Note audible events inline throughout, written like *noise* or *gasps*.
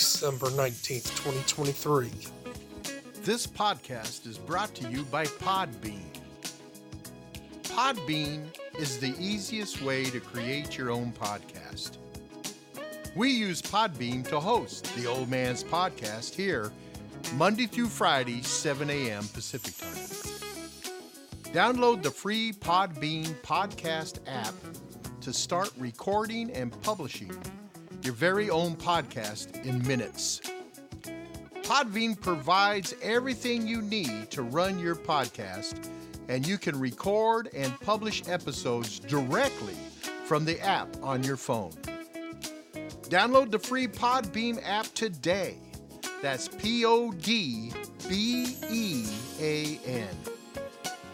December 19th, 2023. This podcast is brought to you by Podbean. Podbean is the easiest way to create your own podcast. We use Podbean to host the Old Man's Podcast here, Monday through Friday, 7 a.m. Pacific Time. Download the free Podbean podcast app to start recording and publishing your very own podcast in minutes. Podbean provides everything you need to run your podcast, and you can record and publish episodes directly from the app on your phone. Download the free Podbean app today. That's P O D B E A N.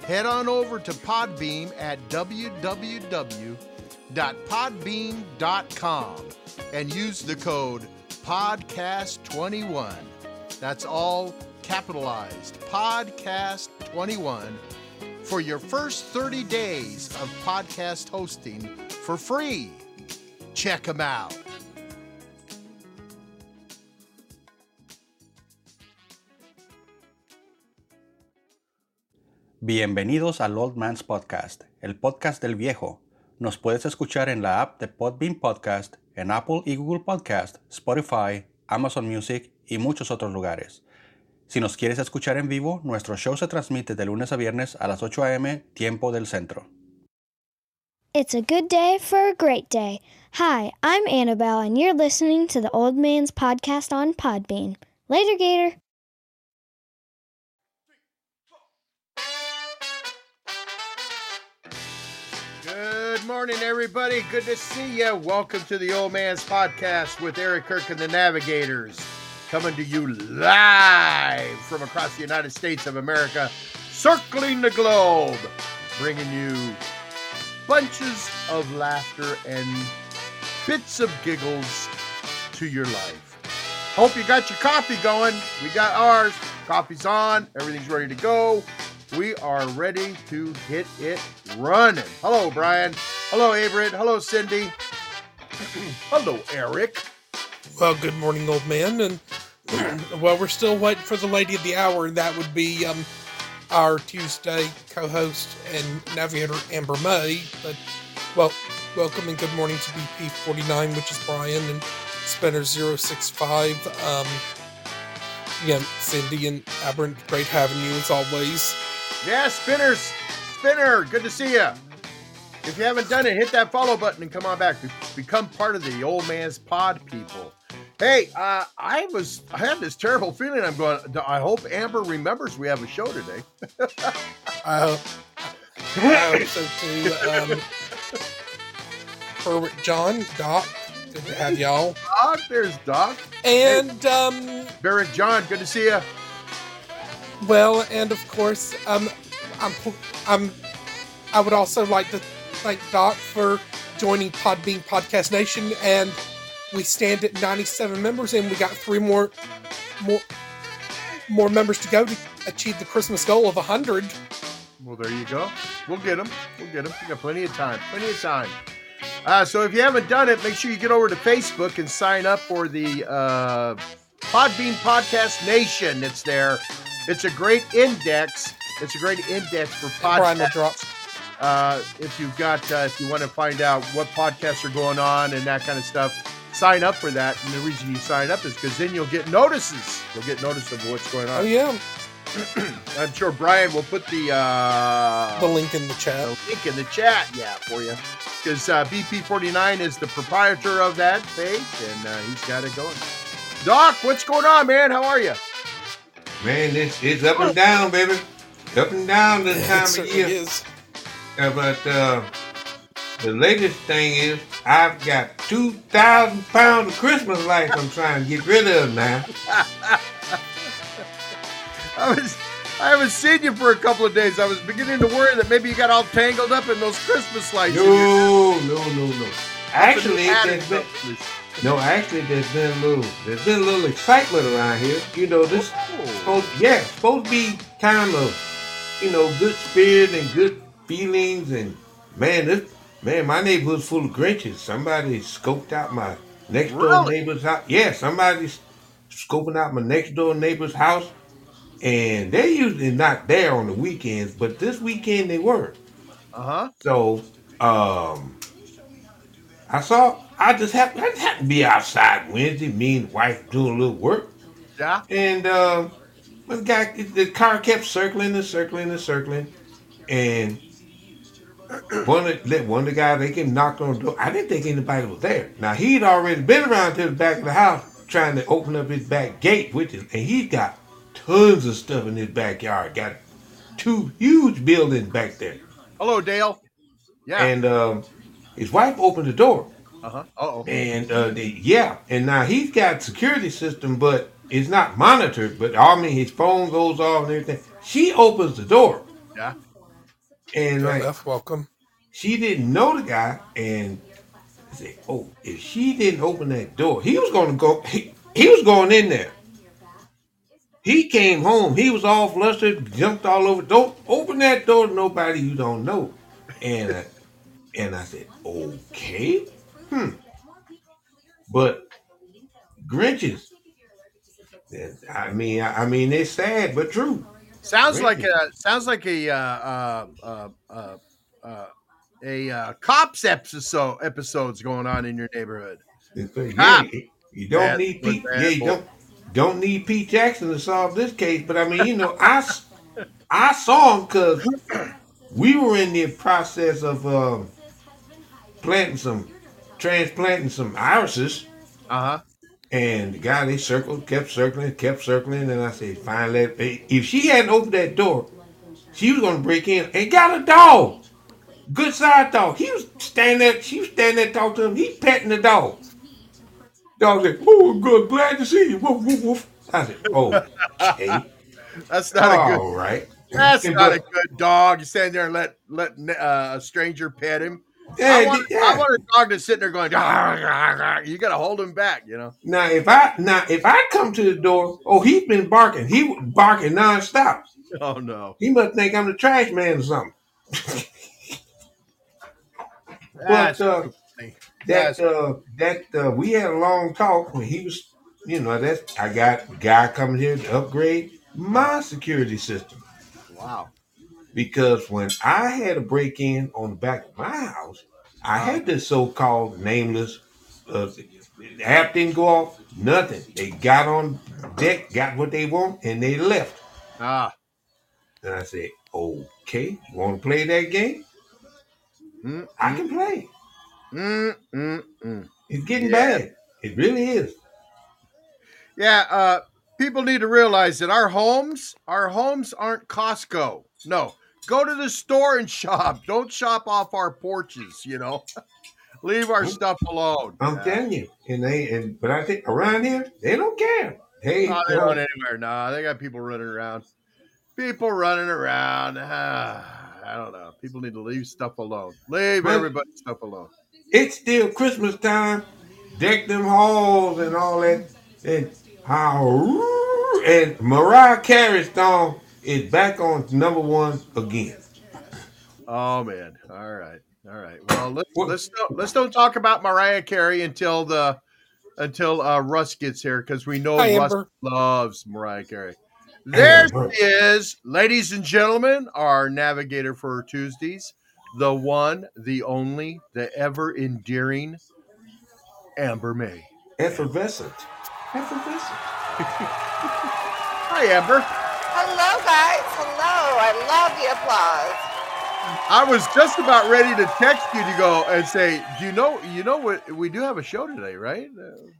Head on over to Podbean at www.podbean.com and use the code PODCAST21. That's all capitalized PODCAST21 for your first 30 days of podcast hosting for free. Check them out. Bienvenidos al Old Man's Podcast, el podcast del viejo. Nos puedes escuchar en la app de Podbean Podcast, en Apple y Google Podcast, Spotify, Amazon Music y muchos otros lugares. Si nos quieres escuchar en vivo, nuestro show se transmite de lunes a viernes a las 8 a.m. tiempo del centro. It's a good day for a great day. Hi, I'm Annabelle, and you're listening to the Old Man's Podcast on Podbean. Later, Gator. Good morning, everybody. Good to see you. Welcome to the Old Man's Podcast with Eric Kirk and the Navigators. Coming to you live from across the United States of America, circling the globe, bringing you bunches of laughter and bits of giggles to your life. Hope you got your coffee going. We got ours. Coffee's on. Everything's ready to go. We are ready to hit it running. Hello, Brian. Hello, Averett. Hello, Cindy. *clears throat* Hello, Eric. Well, good morning, old man. And *clears throat* well, we're still waiting for the lady of the hour, and that would be um, our Tuesday co-host and navigator Amber May. But well, welcome and good morning to BP 49, which is Brian and Spinner 065. Um, yeah, Cindy and Aberrant, great having you as always. Yeah, Spinners. Spinner, good to see you. If you haven't done it, hit that follow button and come on back. Be- Become part of the old man's pod people. Hey, uh, I was I had this terrible feeling. I'm going. I hope Amber remembers we have a show today. *laughs* I hope, I hope so too. Um, Herbert, John, Doc, good to have y'all. Doc, there's Doc. And um, Barrett John, good to see you. Well, and of course, um, I'm, I'm, I would also like to thank Doc for joining Podbean Podcast Nation, and we stand at 97 members, and we got three more, more, more members to go to achieve the Christmas goal of 100. Well, there you go. We'll get them. We'll get them. We got plenty of time. Plenty of time. Uh, so if you haven't done it, make sure you get over to Facebook and sign up for the uh, Podbean Podcast Nation. It's there. It's a great index. It's a great index for podcasts. Uh, if you've got, uh, if you want to find out what podcasts are going on and that kind of stuff, sign up for that. And the reason you sign up is because then you'll get notices. You'll get notice of what's going on. Oh yeah, *clears throat* I'm sure Brian will put the uh, the link in the chat. the link in the chat, yeah, for you. Because uh, BP49 is the proprietor of that page, and uh, he's got it going. Doc, what's going on, man? How are you? Man, it's, it's up and down, baby. Up and down this It *laughs* time of year. is. Uh, but uh, the latest thing is I've got 2,000 pounds of Christmas lights I'm trying to get rid of now. *laughs* I was, I haven't seen you for a couple of days. I was beginning to worry that maybe you got all tangled up in those Christmas lights. No, no, no, no. Actually, there's been. No, actually, there's been a little, there's been a little excitement around here. You know, this supposed, yeah, supposed to be time of, you know, good spirit and good feelings. And man, this, man, my neighborhood's full of Grinches. Somebody scoped out my next door Really? neighbor's house. Yeah, somebody's scoping out my next door neighbor's house, and they're usually not there on the weekends, but this weekend they were. Uh huh. So, um, I saw. I just happened. I just happened to be outside Wednesday. Me and the wife doing a little work, Yeah. and um, the guy, the car kept circling and circling and circling, and *clears throat* one of the, one of the guys they came knocked on the door. I didn't think anybody was there. Now he'd already been around to the back of the house trying to open up his back gate, which is, and he's got tons of stuff in his backyard. Got two huge buildings back there, Hello, Dale. Yeah. and um, his wife opened the door. Uh huh. Uh oh. And uh, the, yeah, and now he's got security system, but it's not monitored. But I mean, his phone goes off and everything. She opens the door, Yeah. and Fair like enough. Welcome. she didn't know the guy, and I said, "Oh, if she didn't open that door, he was going to go. He, he was going in there. He came home. He was all flustered, jumped all over. Don't open that door to nobody you don't know." And uh, and I said, "Okay, hmm." But Grinches. I mean, I, mean, it's sad but true. Sounds like a sounds like a uh, uh, uh, uh, a uh, cops episode episodes going on in your neighborhood. Yeah, Ah. you don't Bad- need Pete. Yeah, you boy. don't don't need Pete Jackson to solve this case. But I mean, you know, I I saw him because we were in the process of um, planting some, transplanting some irises, Uh huh. and the guy they circled, kept circling, kept circling, and I said, finally, if she hadn't opened that door, she was gonna break in and got a dog. Good side dog. He was standing there, she was standing there talking to him. He petting the dog. Dog said, Oh, good, glad to see you. Woof, woof, woof. I said, Oh, okay. *laughs* That's not a good. All right. That's not a good dog. You stand there and let let uh, a stranger pet him. Yeah, I, want, yeah. I want a dog that's sitting there going. You got to hold him back. You know. Now if I now if I come to the door, oh he's been barking. He was barking nonstop. Oh no. He must think I'm the trash man or something. *laughs* That's uh, that uh that uh we had a long talk when he was you know that's I got a guy coming here to upgrade my security system wow. Because when I had a break in on the back of my house, I had this so called nameless uh, the app didn't go off, nothing. They got on deck, got what they want, and they left. Ah. And I said, Okay, you want to play that game? Mm, I can play. mm, mm, mm. It's getting Yeah. bad. It really is. Yeah, uh, people need to realize that our homes, our homes aren't Costco. No, go to the store and shop. Don't shop off our porches. You know, *laughs* leave our stuff alone. I'm Yeah. telling you. And they and but I think around here they don't care. They, No, they don't anywhere. No, they got people running around. People running around. Ah, *sighs* I don't know. People need to leave stuff alone. Leave Well- everybody's stuff alone. it's still Christmas time. Deck them halls and all that. And how and Mariah Carey's song is back on number one again. Oh man. All right. All right. Well, let's What- let's don't, let's don't talk about Mariah Carey until the until uh, Russ gets here because we know Hi, Russ Amber. loves Mariah Carey. There Amber. she is, ladies and gentlemen, our navigator for Tuesdays, the one, the only, the ever endearing Amber May. Effervescent. Effervescent. *laughs* Hi, Amber. Hello, guys. Hello. I love the applause. I was just about ready to text you to go and say, "Do you know? You know what? We do have a show today, right?"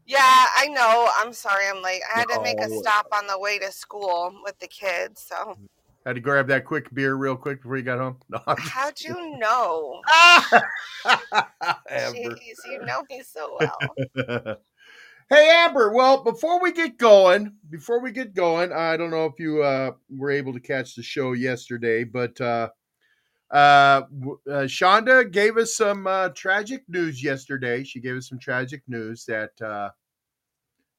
Yeah, I know. I'm sorry I'm late. I had to make a stop on the way to school with the kids. So, Had to grab that quick beer real quick before you got home. No, how'd you know? *laughs* Jeez, you know me so well. *laughs* hey Amber, well, before we get going, before we get going, I don't know if you uh, were able to catch the show yesterday, but uh, uh, uh, Shonda gave us some uh, tragic news yesterday. She gave us some tragic news that uh,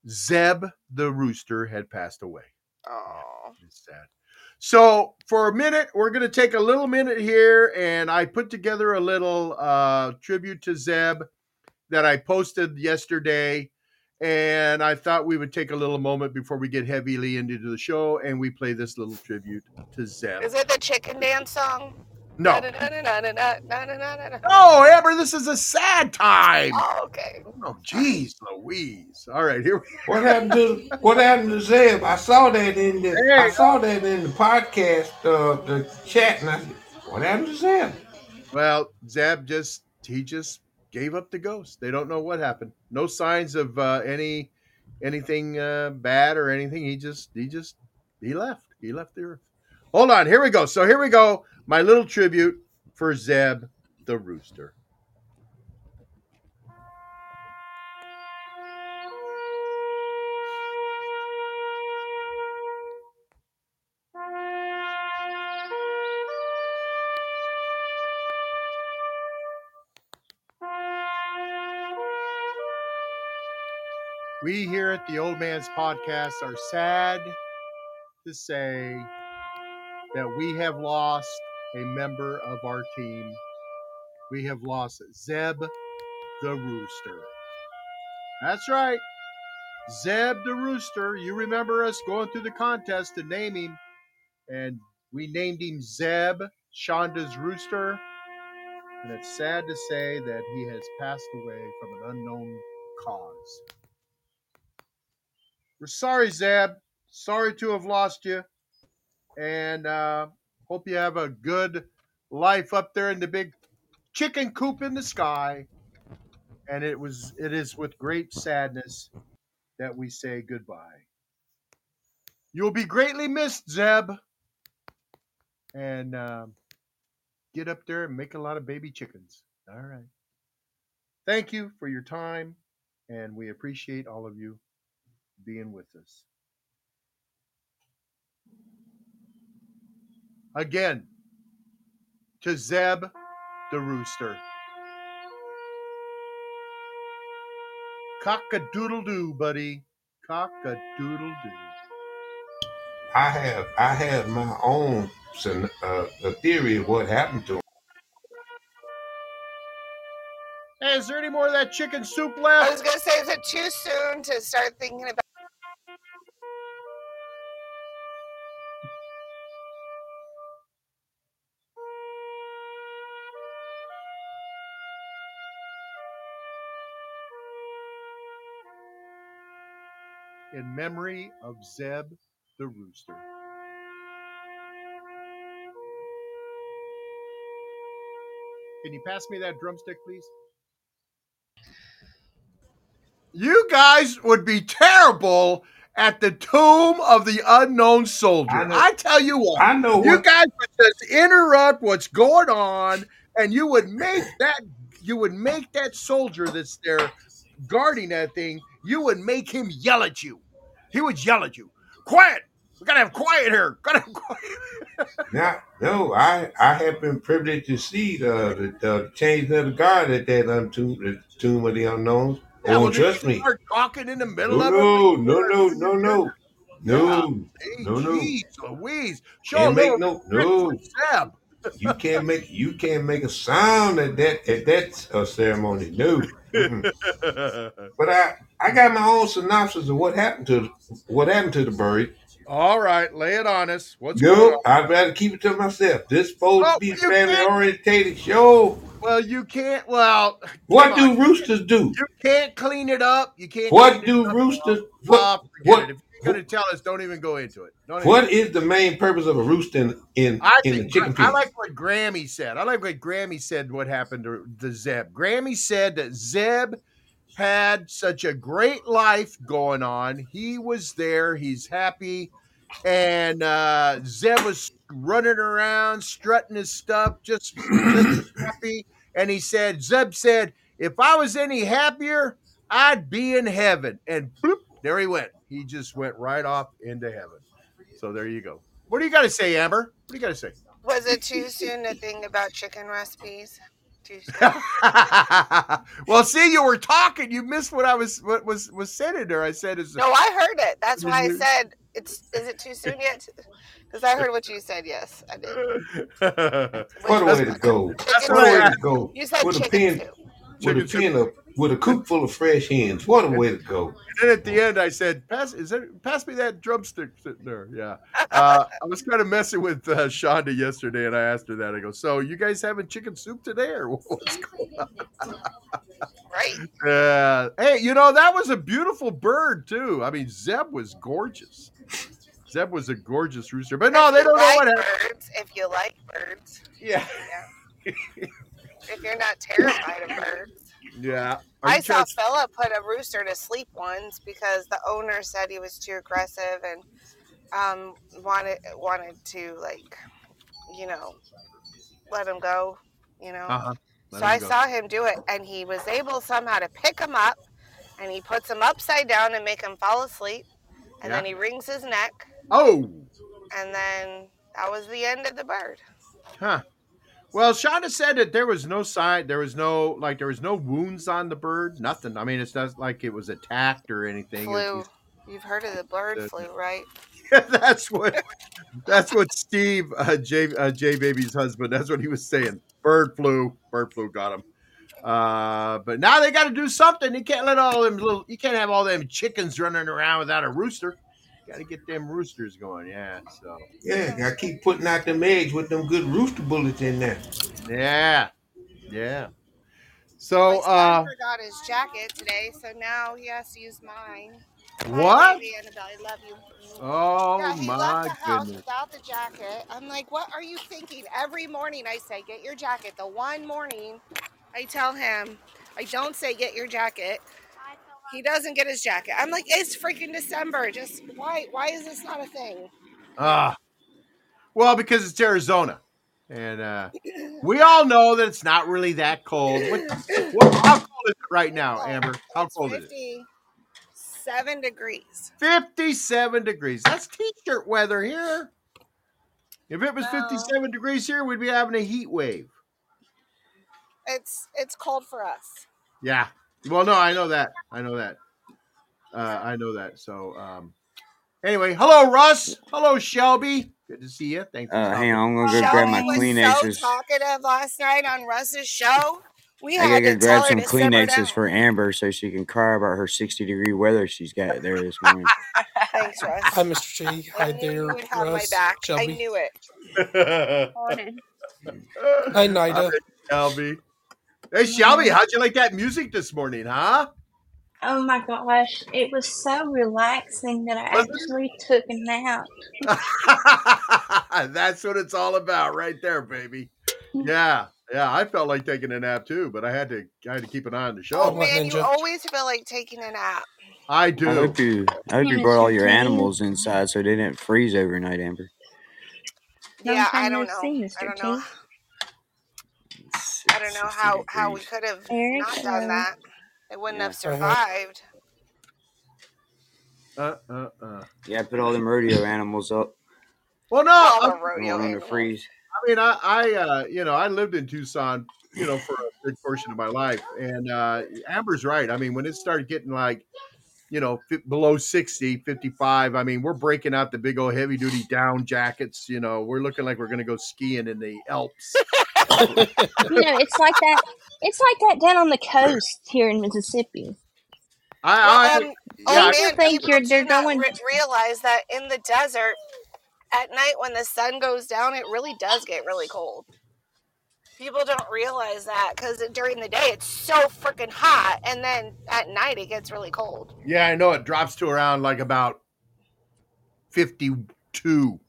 Zeb the rooster had passed away. Oh, It's sad. So for a minute, we're going to take a little minute here, and I put together a little uh, tribute to Zeb, that I posted yesterday, and I thought we would take a little moment before we get heavily into the show and we play this little tribute to Zeb. Is it the chicken dance song? No. Oh, Amber, this is a sad time. Oh, okay. Oh, jeez, Louise. All right, here we go. What happened to what happened to Zeb? I saw that in the I saw that in the podcast uh, the chat and I said, What happened to Zeb? Well, Zeb just he just gave up the ghost. They don't know what happened. No signs of uh, any anything uh, bad or anything. He just he just he left. He left the earth. Hold on, here we go. So here we go. My little tribute for Zeb the rooster. We here at the Old Man's Podcast are sad to say that we have lost a member of our team. We have lost Zeb the Rooster. That's right. Zeb the Rooster. You remember us going through the contest to name him, and we named him Zeb, Shonda's Rooster. And it's sad to say that he has passed away from an unknown cause. We're sorry, Zeb. Sorry to have lost you. And uh, hope you have a good life up there in the big chicken coop in the sky. And it was it is with great sadness that we say goodbye. You'll be greatly missed, Zeb. And um get up there and make a lot of baby chickens. All right. Thank you for your time, and we appreciate all of you being with us. Again, to Zeb the rooster. Cock a doodle doo, buddy. Cock a doodle doo. I have I have my own uh, a theory of what happened to him. Hey, is there any more of that chicken soup left? I was gonna say, is it too soon to start thinking about? In memory of Zeb the rooster. Can you pass me that drumstick, please? You guys would be terrible at the tomb of the unknown soldier. I know- I, tell you what. I know You what guys would just interrupt what's going on, and you would make that you would make that soldier that's there guarding that thing. You would make him yell at you. He would yell at you. Quiet. We gotta have quiet here. *laughs* Gotta have quiet. now. No, I I have been privileged to see the the, the change of the guard at that untomb the tomb of the unknowns. Yeah, oh, trust me. Start talking in the middle No, of no, it. no, no, no, no, no. Hey, No, no. Louise. Show a little no no. You can't make you can't make a sound at that at that uh, ceremony. No. But I I got my own synopsis of what happened to what happened to the bird. All right, lay it on us. What's going on? I'd rather keep it to myself. This supposed Oh, to be a family orientated show. Well, you can't. Well, What do on. roosters do? You can't clean it up. You can't. What do roosters? What what it. If you're going to tell us, don't even go into it. Don't even- what is the main purpose of a rooster in in, I in think chicken I, I like what Grammy said. I like what Grammy said. What happened to the Zeb? Grammy said that Zeb had such a great life going on. He was there. He's happy, and uh, Zeb was running around, strutting his stuff, just, just happy. And he said, Zeb said, if I was any happier, I'd be in heaven. And bloop, there he went. He just went right off into heaven. So there you go. What do you got to say, Amber? What do you got to say? Was it too soon to think about chicken recipes? Too soon. *laughs* well, see, you were talking. You missed what I was what was was said in there. I said is No, I heard it. That's why I said it's. Is it too soon yet? Because I heard what you said. Yes, I did. What a way to go! That's What a way to go! You said With a chicken pen, soup. with a Chicken pen of with a coop full of fresh hens. What a way to go! And then at the end, I said, "Pass, is that, pass me that drumstick sitting there." Yeah, uh, I was kind of messing with uh, Shonda yesterday, and I asked her that. I go, "So you guys having chicken soup today, or what's going on?" Right. Uh, hey, you know that was a beautiful bird too. I mean, Zeb was gorgeous. Zeb was a gorgeous rooster, but no, If they don't know what happened. birds. If you like birds, Yeah, if you're not terrified of birds. Yeah. I saw Philip put a rooster to sleep once because the owner said he was too aggressive and um, wanted wanted to like, you know, let him go. You know. Uh-huh. So I go. saw him do it, and he was able somehow to pick him up, and he puts him upside down and make him fall asleep, and then he wrings his neck, Oh, and then that was the end of the bird. Huh. Well, Shonda said that there was no sign, there was no like there was no wounds on the bird, nothing. I mean, it's not like it was attacked or anything. Flu. You've heard of the bird The- flu, right? *laughs* Yeah, that's what that's what Steve uh, J uh, J baby's husband. That's what he was saying. Bird flu, bird flu got him. Uh, but now they got to do something. You can't let all them little. You can't have all them chickens running around without a rooster. Got to get them roosters going. Yeah. So Yeah, gotta keep putting out them eggs with them good rooster bullets in there. yeah, yeah. My So son uh, forgot his jacket today, so now he has to use mine. What? baby Annabelle, I love you. Oh yeah, he my left the house goodness. without the jacket. I'm like, what are you thinking? Every morning I say, get your jacket. The one morning I tell him, I don't say, get your jacket. He doesn't get his jacket. I'm like, it's freaking December. Just why? Why is this not a thing? Ah, well, because it's Arizona, and uh, we all know that it's not really that cold. What, what, how cold is it right now, Amber? How It's cold is it? 57 degrees. Fifty-seven degrees. That's t-shirt weather here. If it was fifty-seven degrees here, we'd be having a heat wave. It's it's cold for us. Yeah. Well, no, I know that. I know that. Uh, I know that. So, um, anyway, hello, Russ. Hello, Shelbie. Good to see you. Thanks. for Uh, hang on, I'm gonna go Shelbie grab my was Kleenexes. so talkative last night on Russ's show. We I had gotta to go tell grab her some to. Kleenexes for Amber so she can cry about her 60 degree weather she's got there this *laughs* morning. Thanks, Russ. Hi, Mr. T. Hi I knew there, you would have my Russ, back. I Shelbie. knew it. *laughs* Hi, Nida. Shelbie. Hey, Shelbie, mm. how'd you like that music this morning, huh? Oh my gosh, it was so relaxing that I Was it? actually took a nap. *laughs* That's what it's all about, right there, baby. *laughs* Yeah, yeah. I felt like taking a nap too, but I had to. I had to keep an eye on the Oh, oh show. what, man, you always feel like taking a nap. I I do. hope you, I hope you brought all your animals inside so they didn't freeze overnight, Amber. Yeah, I don't know. I Mr. don't know. I don't know how how we could have Eric, not done that. It wouldn't have survived. Uh, uh, uh. Yeah, I put all them rodeo animals up. Well, no. All I, the rodeo don't want them to animals. freeze. I mean, I, I, uh, you know, I lived in Tucson, you know, for a big portion of my life, and uh, Amber's right. I mean, when it started getting like, you know, fi- below 60, 55, I mean, we're breaking out the big old heavy duty down jackets. You know, we're looking like we're going to go skiing in the Alps. *laughs* *laughs* You know, it's like that. It's like that down on the coast here in Mississippi. I, Well, I, um, yeah, oh People man, think you're- they're not going- re- realize that in the desert, at night when the sun goes down, it really does get really cold. People don't realize that because during the day it's so freaking hot, and then at night it gets really cold. yeah, I know it drops to around like about 52.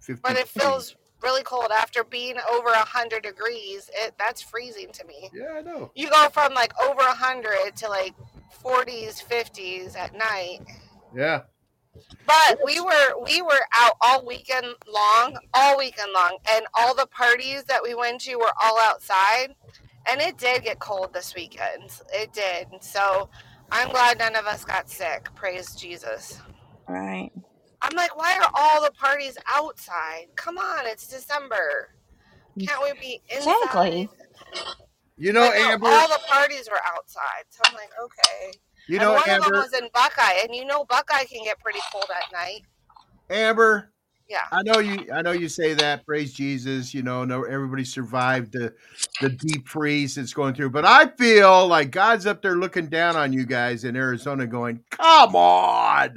52. But it feels really cold after being over a hundred degrees. It that's freezing to me. Yeah, I know. You go from like over a hundred to like forties, fifties at night. Yeah. But we were we were out all weekend long, all weekend long, and all the parties that we went to were all outside. And it did get cold this weekend. It did. So I'm glad none of us got sick. Praise Jesus. Right. I'm like, why are all the parties outside? Come on, it's December. Can't we be inside? Exactly. You know, But no, Amber, all the parties were outside. So I'm like, okay. you know, and know, one of them was in Buckeye, and you know Buckeye can get pretty cold at night. Amber, Yeah. I know you. I know you say that. Praise Jesus. You know, no, everybody survived the the deep freeze that's going through. But I feel like God's up there looking down on you guys in Arizona, going, "Come on,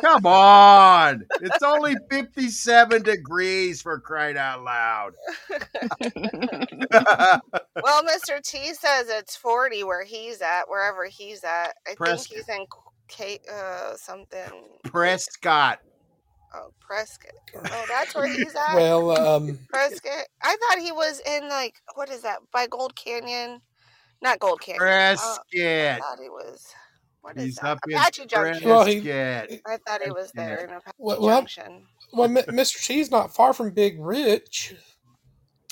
come on! It's only fifty seven degrees for crying out loud." *laughs* well, Mr. T says it's 40 where he's at, wherever he's at. I Prescott. think he's in Kate, uh, something. Prescott. Oh, Prescott. *laughs* Oh, that's where he's at. Well, um, Prescott. I thought he was in like what is that by Gold Canyon? Not Gold Canyon. Uh, I thought he was. What is He's that? up in Apache Junction. Well, he- Prescott. I thought he was there in Apache Well- well, Junction. well, M- Mr. T's not far from Big Rich.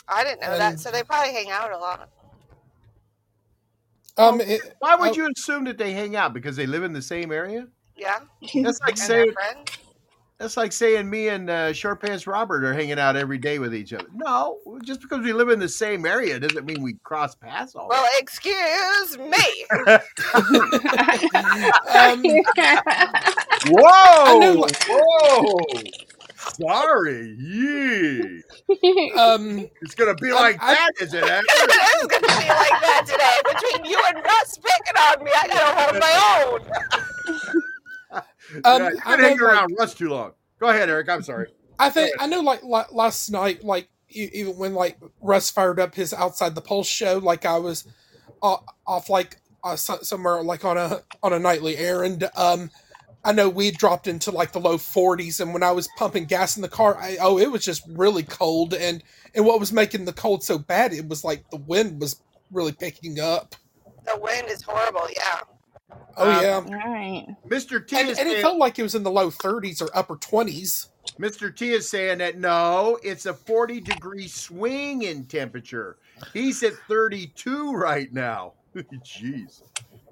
I didn't know that, so they probably hang out a lot. Um, it, Why would oh, you assume that they hang out? Because they live in the same area? Yeah, That's like and saying they're friends. That's like saying me and uh, Short Pants Robert are hanging out every day with each other. No, just because we live in the same area doesn't mean we cross paths all. Well, excuse me. *laughs* *laughs* um, Whoa! Whoa! Sorry, yee. um, *laughs* It's gonna be I- like I- that, is it? Amber? it is going to be like that today. Between you and Russ picking on me, I got to hold my own. Um, yeah, you've I been hanging know, like- around Russ too long. Go ahead, Eric. I'm sorry. I think I know. Like la- last night, like even when like Russ fired up his outside the pulse show, like I was off, off like uh, somewhere like on a on a nightly errand. Um, I know we dropped into like the low 40s, and when I was pumping gas in the car, I, oh, it was just really cold. And and what was making the cold so bad, it was like the wind was really picking up. The wind is horrible. Yeah. Oh Um, yeah, right. Mr. T and, is and it felt like it was in the low 30s or upper 20s. Mr. T is saying that no, it's a 40 degree swing in temperature. He's at 32 right now. *laughs* Jeez.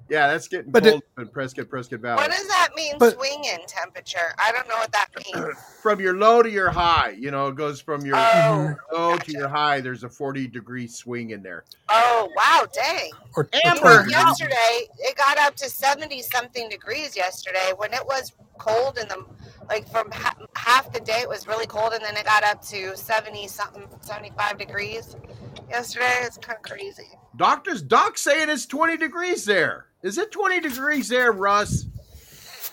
Yeah, that's getting But it- cold in Prescott, Prescott Valley. What does that mean, But- swing in temperature? I don't know what that *clears throat* means. from your low to your high, you know, it goes from your Oh, mm-hmm. low to your high. There's a 40 degree swing in there. oh, wow, dang. Or, or Amber, 20 how- Yesterday, it got up to 70 something degrees yesterday when it was cold in the, like from ha- half the day, it was really cold, and then it got up to 70 something, 75 degrees yesterday. It's kind of crazy. Doctors, Doc saying it's 20 degrees there. Is it 20 degrees there, Russ?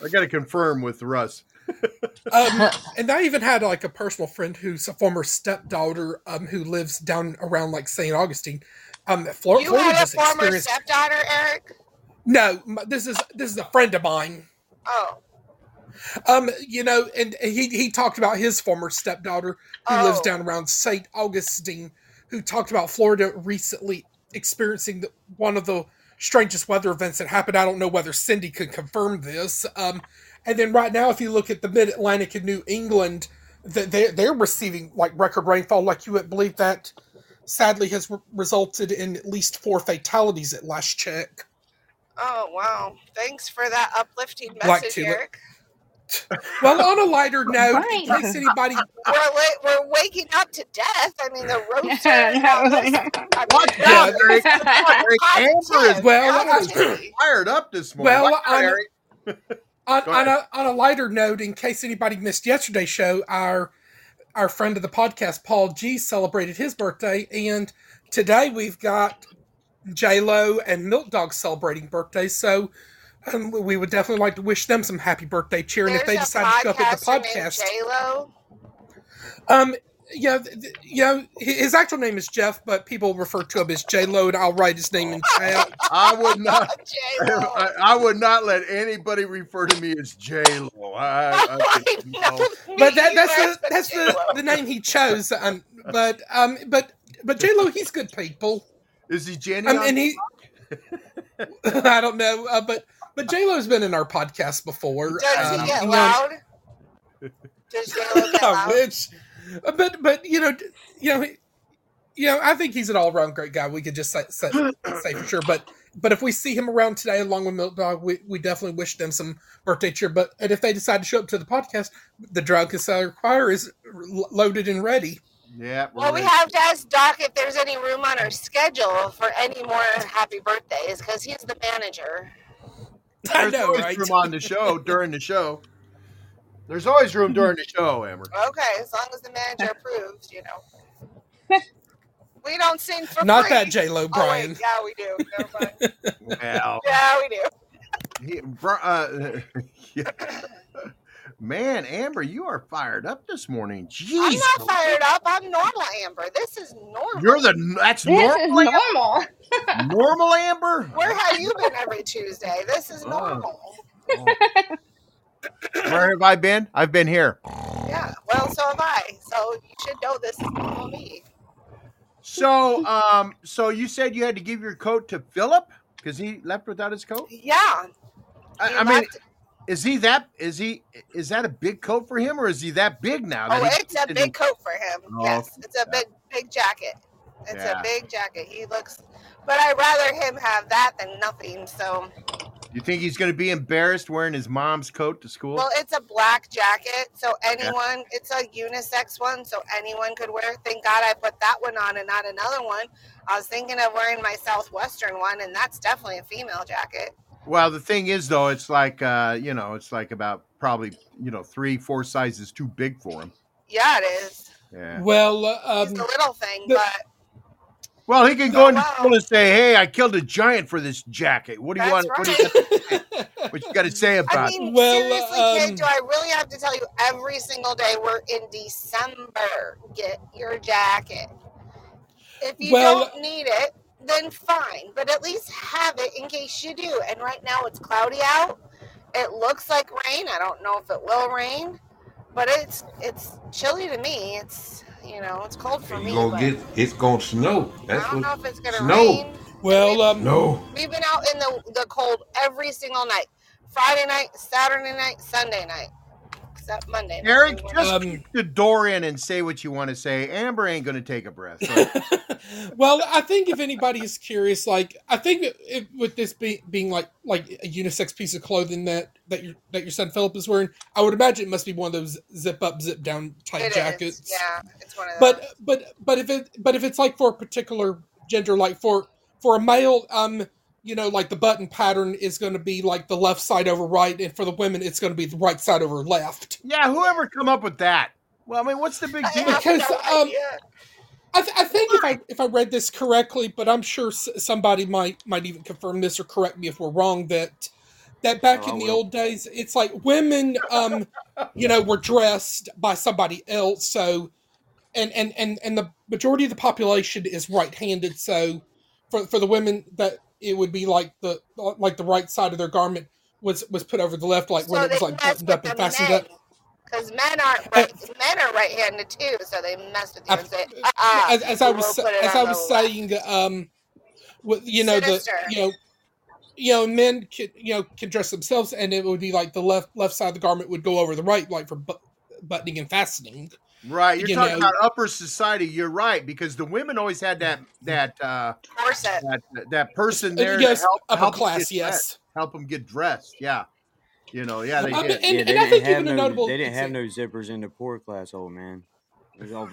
I got to confirm with Russ. *laughs* um, and I even had like a personal friend who's a former stepdaughter um, who lives down around like St. Augustine. Um, Flor- You Florida had a just former experienced. stepdaughter, Eric? no, this is this is a friend of mine. Oh, Um, you know, and he he talked about his former stepdaughter who lives Oh. down around St. Augustine, who talked about Florida recently experiencing the, one of the strangest weather events that happened. I don't know whether Cindy could confirm this. Um, and then right now, if you look at the Mid Atlantic and New England, that they they're receiving like record rainfall. Like you would believe that. Sadly, has re- resulted in at least four fatalities at last check. oh, wow. Thanks for that uplifting message, tulip. Eric. Well, on a lighter *laughs* note, in case anybody *laughs* We're, la- we're waking up to death. I mean, the *laughs* roaster. and all I mean, Watch Yeah. out, Eric. Come on, Eric. Amber is Well, I- fired up this morning. Well, Watch out, I'm- Eric. on, on a on a lighter note, in case anybody missed yesterday's show, our our friend of the podcast, Paul G, celebrated his birthday, and today we've got J Lo and Milk Dog celebrating birthdays. So um, we would definitely like to wish them some happy birthday cheer. And if they decide to show up at the podcast, J-Lo. um, yeah, th- th- you know, hi- his actual name is Jeff, but people refer to him as J Lo, and I'll write his name in chat. I would not. *laughs* J-Lo. *laughs* I, I would not let anybody refer to me as J Lo. I, I, *laughs* I think, know, no. but that, that's either, the that's the, the name he chose. Um, but um, but but J Lo, he's good people. Is he Jenny? Um, and he, I don't know, uh, but but J Lo's been in our podcast before. Does um, he get you know, loud? Does J-Lo get *laughs* I loud? wish. Uh, But but you know you know you know I think he's an all around great guy. We could just say, say, say for sure. But but if we see him around today along with Milk Dog, we, we definitely wish them some birthday cheer. But and if they decide to show up to the podcast, the drug Casella Choir is lo- loaded and ready. yeah. we're Well, we have to ask Doc if there's any room on our schedule for any more happy birthdays because he's the manager. I There's know, always right? room on the show during the show. There's always room during the show, Amber. Okay, as long as the manager *laughs* approves, you know. *laughs* We don't sing for Not free. that J Lo, Oh, Brian. wait, yeah, we do. *laughs* Well, Yeah, we do. he, uh, yeah. Man, Amber, you are fired up this morning. Jeez, I'm not fired up. I'm normal, Amber. This is normal. you're the that's This is normal, Amber? normal. normal, Amber. Where have you been every Tuesday? This is Oh. normal. Where have I been? I've been here. Yeah. Well, so have I. So you should know this is normal me. So, um, so you said you had to give your coat to Philip because he left without his coat. Yeah. I, I mean, left- is he that? Is he? Is that a big coat for him, or is he that big now? that oh, it's a big coat for him. Oh, yes, it's a big, big jacket. It's Yeah. a big jacket. He looks, but I'd rather him have that than nothing. So, You think he's going to be embarrassed wearing his mom's coat to school? well, it's a black jacket, so anyone, it's a unisex one, so anyone could wear. Thank God I put that one on and not another one. I was thinking of wearing my Southwestern one, and that's definitely a female jacket. Well, the thing is, though, it's like uh, you know, it's like about probably you know three, four sizes too big for him. Yeah, it is. Yeah. Well, uh, It's um, a little thing, the- but Well, he can Oh, go into wow. school and say, "Hey, I killed a giant for this jacket." What do you That's want? What, do you got, what you got to say about? I it? Well, seriously, um, kid, do I really have to tell you every single day we're in December? Get your jacket. If you Well- don't need it, then fine, but at least have it in case you do. And right now it's cloudy out. It looks like rain. I don't know if it will rain, but it's it's chilly to me. It's you know it's cold for You me. gonna get it's gonna snow. I That's don't know what if it's gonna snow. rain. well, um, no. We've been out in the the cold every single night. Friday night, Saturday night, Sunday night, except Monday. Eric, just Um, keep the door in and say what you want to say. Amber ain't going to take a breath. so- *laughs* well, I think if anybody is curious, like I think if, with this be, being like like a unisex piece of clothing that that your that your son Philip is wearing, I would imagine it must be one of those zip up, zip down type It is, jackets. Yeah, it's one of those. But but but if it but if it's like for a particular gender, like for for a male, um, you know, like the button pattern is going to be like the left side over right, and for the women, it's going to be the right side over left. yeah, whoever come up with that? Well, I mean, what's the big deal? because, no um. I, th- I think if I if I read this correctly, but I'm sure s- somebody might might even confirm this or correct me if we're wrong. That that back Oh, in the old days, it's like women, um, you know, were dressed by somebody else. So, and and and and the majority of the population is right-handed. So, for for the women, that it would be like the like the right side of their garment was was put over the left, like when it was like buttoned up and fastened men. up. Because men aren't right. men are right-handed too, so they mess with you and say, "Ah." as, as I was as I was left. saying, um, with, you know Sinister. the you know you know men can you know can dress themselves, and it would be like the left left side of the garment would go over the right, like for bu- buttoning and fastening. Right, you're you talking know- about upper society. You're right because the women always had that that uh, corset. that that person there yes, to help upper help 'em class, get dressed, help them get dressed. Yeah, you know, yeah, they I mean, did. and, yeah, they and I didn't think have even a no, notable. they didn't have no zippers in the poor class, old man. It was all *laughs*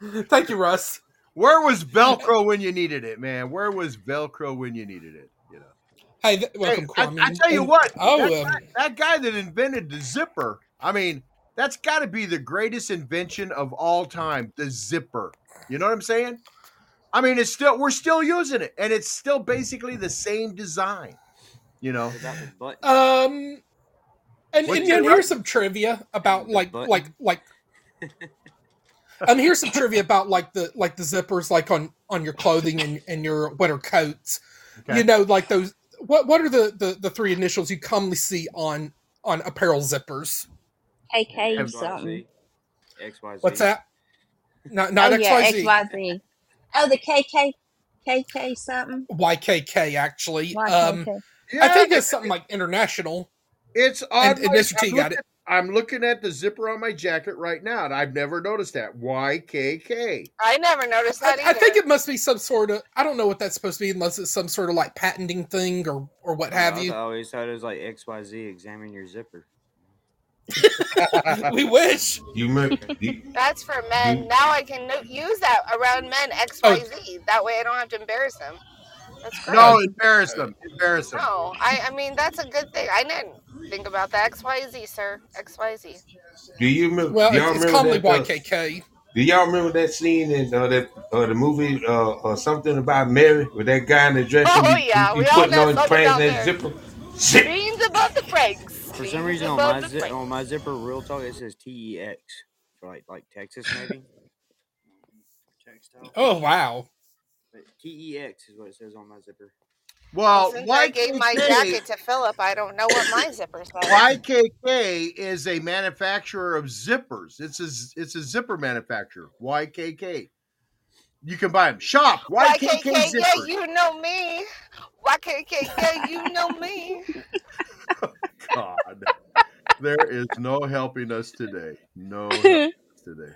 Velcro. Thank you, Russ. Where was Velcro when you needed it, man? Where was Velcro when you needed it? You know. Hey, th- welcome, Hey, I, Kwame. I tell you what. Oh, that, um, guy, that guy that invented the zipper. I mean, that's got to be the greatest invention of all time. The zipper. You know what I'm saying? I mean, it's still we're still using it, and it's still basically the same design. You know. Without the button. Um, and, and, and here's some trivia about The like like like. *laughs* um, here's some trivia about like the like the zippers like on on your clothing and, and your winter coats. Okay. You know, like those. What what are the, the the three initials you commonly see on on apparel zippers? KK something. XYZ. XYZ. What's that? Not not oh yeah, XYZ. XYZ. Oh, the KK, KK something. YKK actually. YKK. Um, I think that's something like international. It's odd. and Mr. T I'm got it. I'm looking at the zipper on my jacket right now, and I've never noticed that. YKK. I never noticed I, that I either. think it must be some sort of. I don't know what that's supposed to be, unless it's some sort of like patenting thing or or what have I you. always thought it was like XYZ. Examine your zipper. *laughs* we wish. You remember? you- That's for men. You- Now I can no- use that around men. Oh. XYZ. That way I don't have to embarrass them. That's great. No, embarrass them. Embarrass them. No, I, I mean that's a good thing. I didn't think about that. X Y Z, sir. X Y Z. Do you remember? Well, y'all it's, it's remember commonly that, uh, YKK. Do y'all remember that scene in uh, that uh, the movie uh, uh, something about Mary with that guy in the dress? Oh, and he, yeah, he, we he all putting know on his something pants about and that Mary. zipper. Zip. Dreams above the Franks. For some reason on my the zip Franks. on my zipper real talk it says T E X for like like Texas maybe. *laughs* Textile. Oh wow. But T E X is what it says on my zipper. Well, Since I gave my jacket to Philip, I don't know what my zipper says. YKK is a manufacturer of zippers. It's a it's a zipper manufacturer. YKK. You can buy them. Shop YKK, YKK, yeah, zippers. you know me. YKK, yeah, you know me. *laughs* *laughs* God, there is no helping us today. No *laughs* helping today.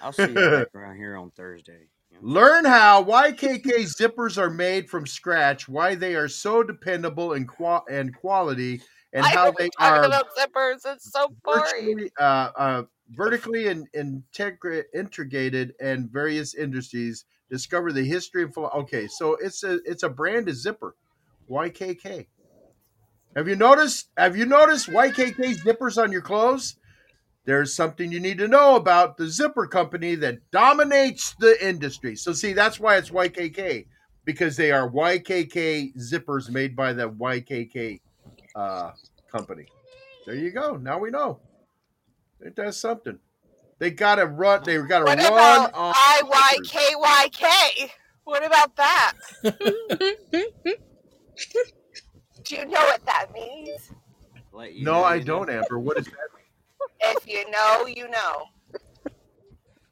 I'll see you *laughs* back around here on Thursday. Learn how YKK zippers are made from scratch, why they are so dependable and qua- and quality, and I how don't they talking are about zippers. It's so boring. virtually uh, uh, vertically and integra- integrated and various industries. Discover the history and philo- okay, so it's a it's a brand of zipper, YKK. Have you noticed? Have you noticed YKK zippers on your clothes? There's something you need to know about the zipper company that dominates the industry. So see, that's why it's YKK because they are YKK zippers made by the YKK uh, company. There you go. Now we know. It does something. They got to run. They got to What run about on. IYKYK? What about that? *laughs* Do you know what that means? Let you No, know, I you don't, Amber. What is that? If you know, you know.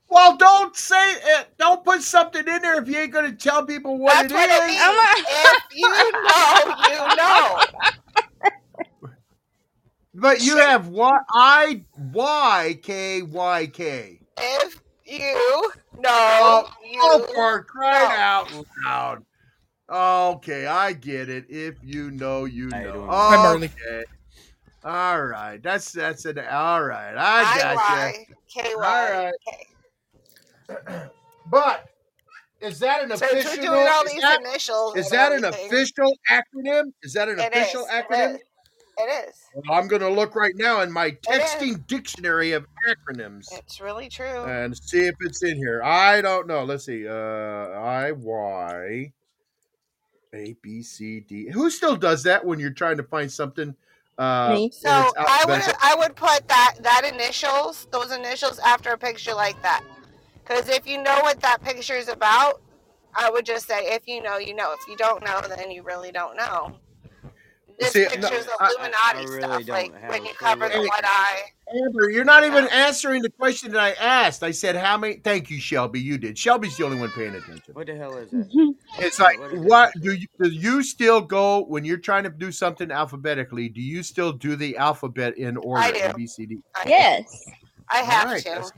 Well, don't say it. Don't put something in there if you ain't going to tell people what That's it what is. it means. If you know, you know. But you have what I Y K Y K. If you know, Oh, you oh, for crying know. out loud. Okay, I get it. If you know, you How know. doing? Hi, Marley. Okay. All right. That's that's an All right. I got you. IYKYK. Alright. But is that an So we're official? doing all is these that, initials. is that an official acronym? Is that an It official is, acronym? It is. It is. Well, I'm going to look right now in my texting dictionary of acronyms It's really true. and see if it's in here. I don't know. Let's see. Uh, I Y A B C D. Who still does that when you're trying to find something? Uh, Me. So I would? I would put that that initials those initials after a picture like that, because if you know what that picture is about, I would just say if you know you know. If you don't know, then you really don't know. This See, no, picture's I- I- Illuminati I really stuff, like when you cover the that one eye. Amber, you're not even answering the question that I asked. I said, "How many?" Thank you, Shelbie. You did. Shelbie's the only one paying attention. What the hell is that? *laughs* It's like, What is it? what do you do? You still go when you're trying to do something alphabetically? Do you still do the alphabet in order? I do. A B C D. I, Yes. I have Alright, to. that's-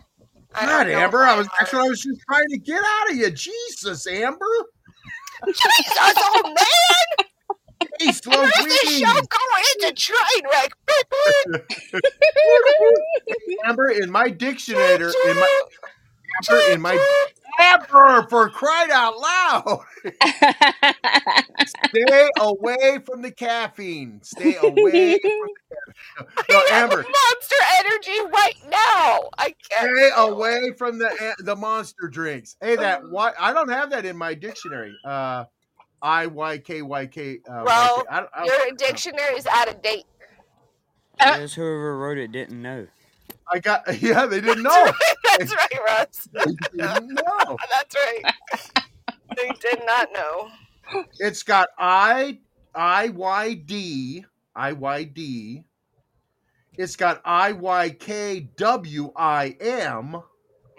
I don't God, know Amber, I was that's what I was just trying to get out of you. Jesus, Amber. *laughs* Jesus, oh man! Hey, slow Where's this breathing. show going into train wreck? Beep, beep. *laughs* Amber, in my dictionary, in my Choo-choo. Amber, in my Amber, for crying out loud. *laughs* Stay away from the caffeine. Stay away from the caffeine. *laughs* No, I have Amber, Monster Energy right now. I can't. stay away from the the monster drinks. Hey, that what? I don't have that in my dictionary. Uh, I Y K Y K. uh, Well, I, I, Your don't- dictionary is out of date. Yes, whoever wrote it didn't know. I got. *laughs* Yeah, they didn't know. *laughs* That's right, Russ. They didn't know. *laughs* That's right. They did not know. It's got I I Y D I Y D. It's got I Y K W I M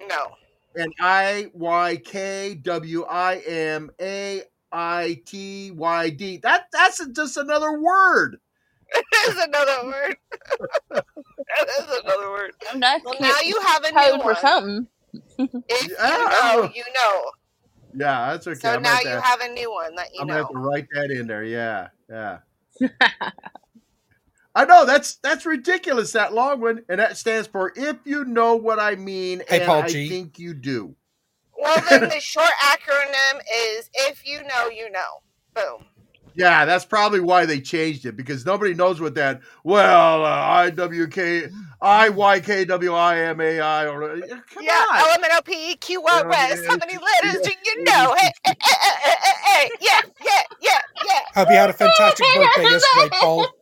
No. and I Y K W I M A I T Y D. That that's just another word. *laughs* It is another word. *laughs* it is another word. That's Well, now you have a new code for one. something. *laughs* If Yeah, you I know, know. you know. Yeah, that's okay. So I'm now gonna you have, have a new one that you know. I'm gonna have to write that in there. Yeah, yeah. I know that's that's ridiculous. That long one, and that stands for if you know what I mean, Hey, and Paul I G. think you do. Well, then the short acronym is if you know, you know. Boom. Yeah, that's probably why they changed it because nobody knows what that. Well, uh, I W K I Y K W I M A I or come yeah, on. L M N O P E Q R S. How many letters do you know? *laughs* Hey, hey, hey, hey, hey, hey, yeah, yeah, yeah, yeah. Hope you had a fantastic birthday yesterday, Paul. *laughs*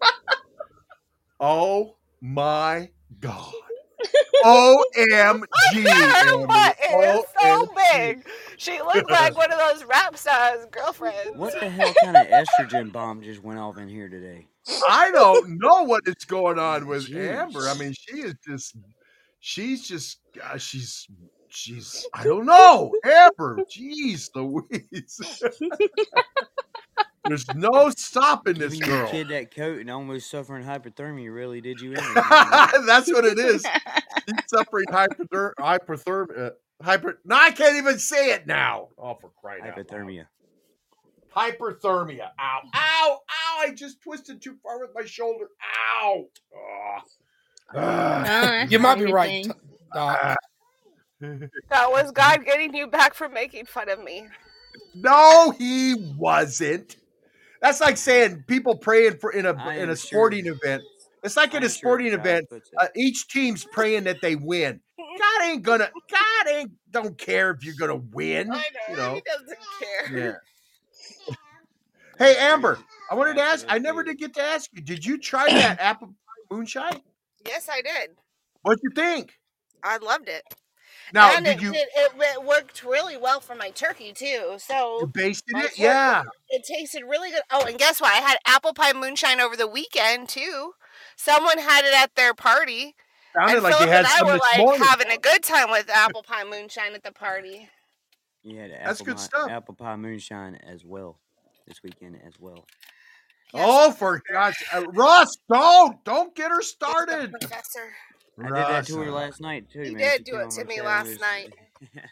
Oh my god. OMG. *laughs* Her butt is so big. She looked like *laughs* one of those rap stars girlfriends. What the hell kind of estrogen bomb just went off in here today? I don't know what is going on with Jeez. Amber. I mean, she is just, she's just, uh, she's, she's, I don't know. Amber, jeez Louise. *laughs* There's no stopping this Giving your girl. kid that coat and almost suffering hypothermia really did you in. *laughs* That's what it is. She's suffering hypothermia. Hypothermia. Hyper. No, I can't even say it now. Oh, for crying out loud. hypothermia. Hyperthermia. Ow. Ow. Ow. I just twisted too far with my shoulder. Ow. Ugh. Ugh. Uh, You might be right, everything. Doc. That was *laughs* God getting you back for making fun of me. no, he wasn't. That's like saying people praying for in a I in am a sure- sporting event. It's like I in a am sure sporting event. Uh, each team's praying that they win. God ain't gonna. God ain't don't care if you're gonna win. I know, You know. he doesn't care. Yeah. *laughs* Hey Amber, I wanted to ask. I never did get to ask you. Did you try that apple pie moonshine? Yes, I did. What'd you think? I loved it. Now, and did it, you did, it, it worked really well for my turkey too. So basted my it? turkey- Yeah. it tasted really good. Oh, and guess what? I had apple pie moonshine over the weekend too. Someone had it at their party. Sounded and like Philip had and I some were like morning. having a good time with apple pie moonshine at the party. Yeah, had That's good pie, stuff. Apple pie moonshine as well this weekend as well. Yes, Oh, for God's uh, Russ, don't don't get her started. professor. I did that to her last night too. You man. did She do it to me last was- night. *laughs*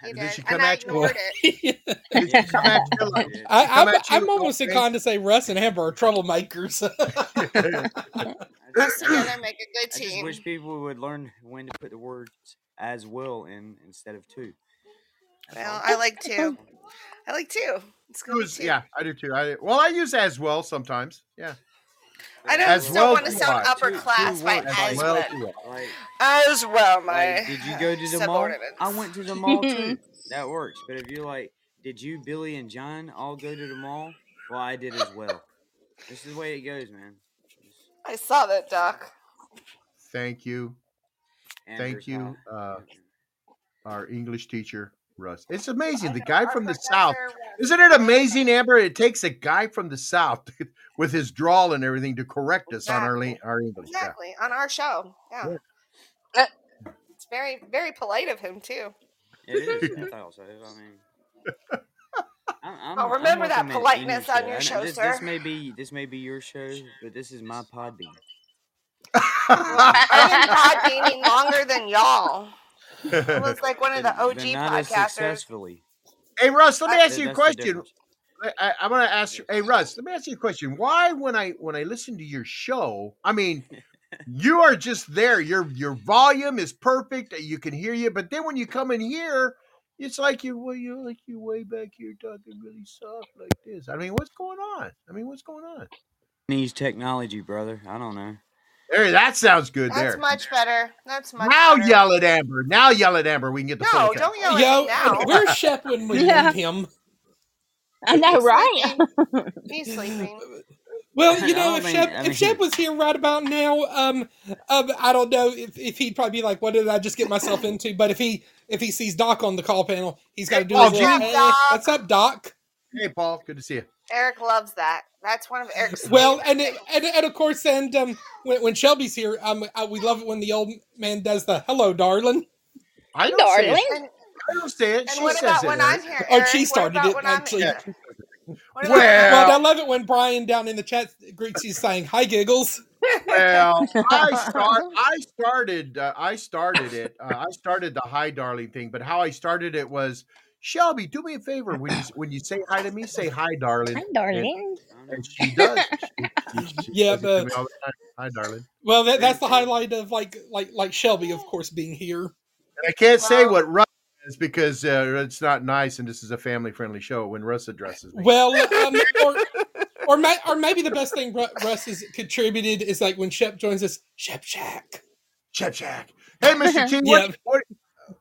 You Did did, she and come I at you? ignored it. *laughs* Did she come at you *laughs* Yeah. I, come I'm, I'm almost inclined to say Russ and Amber are troublemakers. Us together make a good team. I just wish people would learn when to put the words as will in instead of to. That's Well. I like two. I like two. It's good. gonna be was- two. yeah, I do too. I well, I use as well sometimes. Yeah, I don't As still well want to to sound what? upper Two- class two by what? as as well. well. Like, As well, my. like, did you go to the mall? I went to the mall *laughs* too. That works. But if you're like, did you, Billy, and John all go to the mall? Well, I did as well. This is the way it goes, man. I saw that, Doc. Thank you, Amber's thank you, uh, our English teacher Russ. It's amazing. The guy from the South. Isn't it amazing, Amber? It takes a guy from the South *laughs* with his drawl and everything to correct us on our our English. Yeah. Exactly on our show. Yeah. Yeah. Uh, It's very, very polite of him too. It is. I *laughs* thought. I mean, *laughs* I'm, I'm, I'm remember that welcome in any politeness on your show, this, sir. This may be this may be your show, but this is my Podbean. I've been podcasting longer than y'all. I was like one of the OG but not as podcasters. successfully. hey Russ, let me I- ask you a question. I, I, I'm gonna ask you. Hey Russ, let me ask you a question. Why, when I when I listen to your show, I mean, *laughs* you are just there. Your your volume is perfect. Uh, you can hear you, but then when you come in here, it's like you well, you're like you way back here talking really soft like this. I mean, what's going on? I mean, what's going on? Needs technology, brother. I don't know. There, that sounds good. That's there. much better. That's much now better. yell at Amber. Now yell at Amber. We can get the full No, effect. don't yell at Yo, me now. where's Shep when we Yeah. need him? *laughs* I know, right? He's sleeping. *laughs* Well, you I know, don't if mean- Shep I if mean- Shep was here right about now, um, um, I don't know if, if he'd probably be like, "What did I just get myself *laughs* into?" But if he if he sees Doc on the call panel, he's got to do Paul his little, "Hey, "What's up, Doc?" Hey, Paul. Good to see you. Eric loves that. That's one of Eric's. *laughs* Well, and it, and, and of course, and um, when, when Shelbie's here, um, uh, we love it when the old man does the "Hello, darling." I don't say Darling. it. And, I don't say it. and She what says about it. when Eric. I'm here? Oh, she started it, I'm actually. here? What about Well, Well, I love it when Brian down in the chat greets you saying "Hi, giggles." Well, I *laughs* start. I started. Uh, I started it. Uh, I started the hi, darling thing. But how I started it was, Shelbie, do me a favor when you when you say hi to me, say hi, darling. Hi, darling. And she does. She, she, *laughs* she Yeah, does it to but- the. Hi, darling. Well, that, that's the highlight of like like like Shelbie, of course, being here. And I can't say what Russ is because uh, it's not nice, and this is a family friendly show. When Russ addresses me, Well, um, or *laughs* or, may, or maybe the best thing Russ has contributed is like when Shep joins us, Shep Shack. Shep Shack. Hey, Mr. *laughs* T, what, Yeah. what,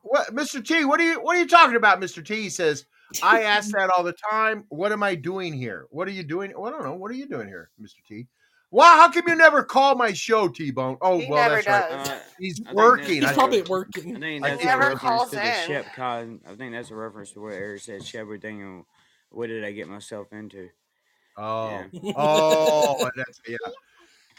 what, Mr. T, what are you, what are you talking about, Mr. T? He says, I *laughs* ask that all the time. What am I doing here? What are you doing? Well, I don't know. What are you doing here, Mr. T? Wow, how come you never call my show, T Bone? Oh, He well, never that's right. does. Uh, He's I working. He's probably working. I that's think a he reference calls to the in. Shep Con. I think that's a reference to what Eric said. Shep would think, "Oh, what did I get myself into? Oh, Yeah. *laughs* oh, that's yeah.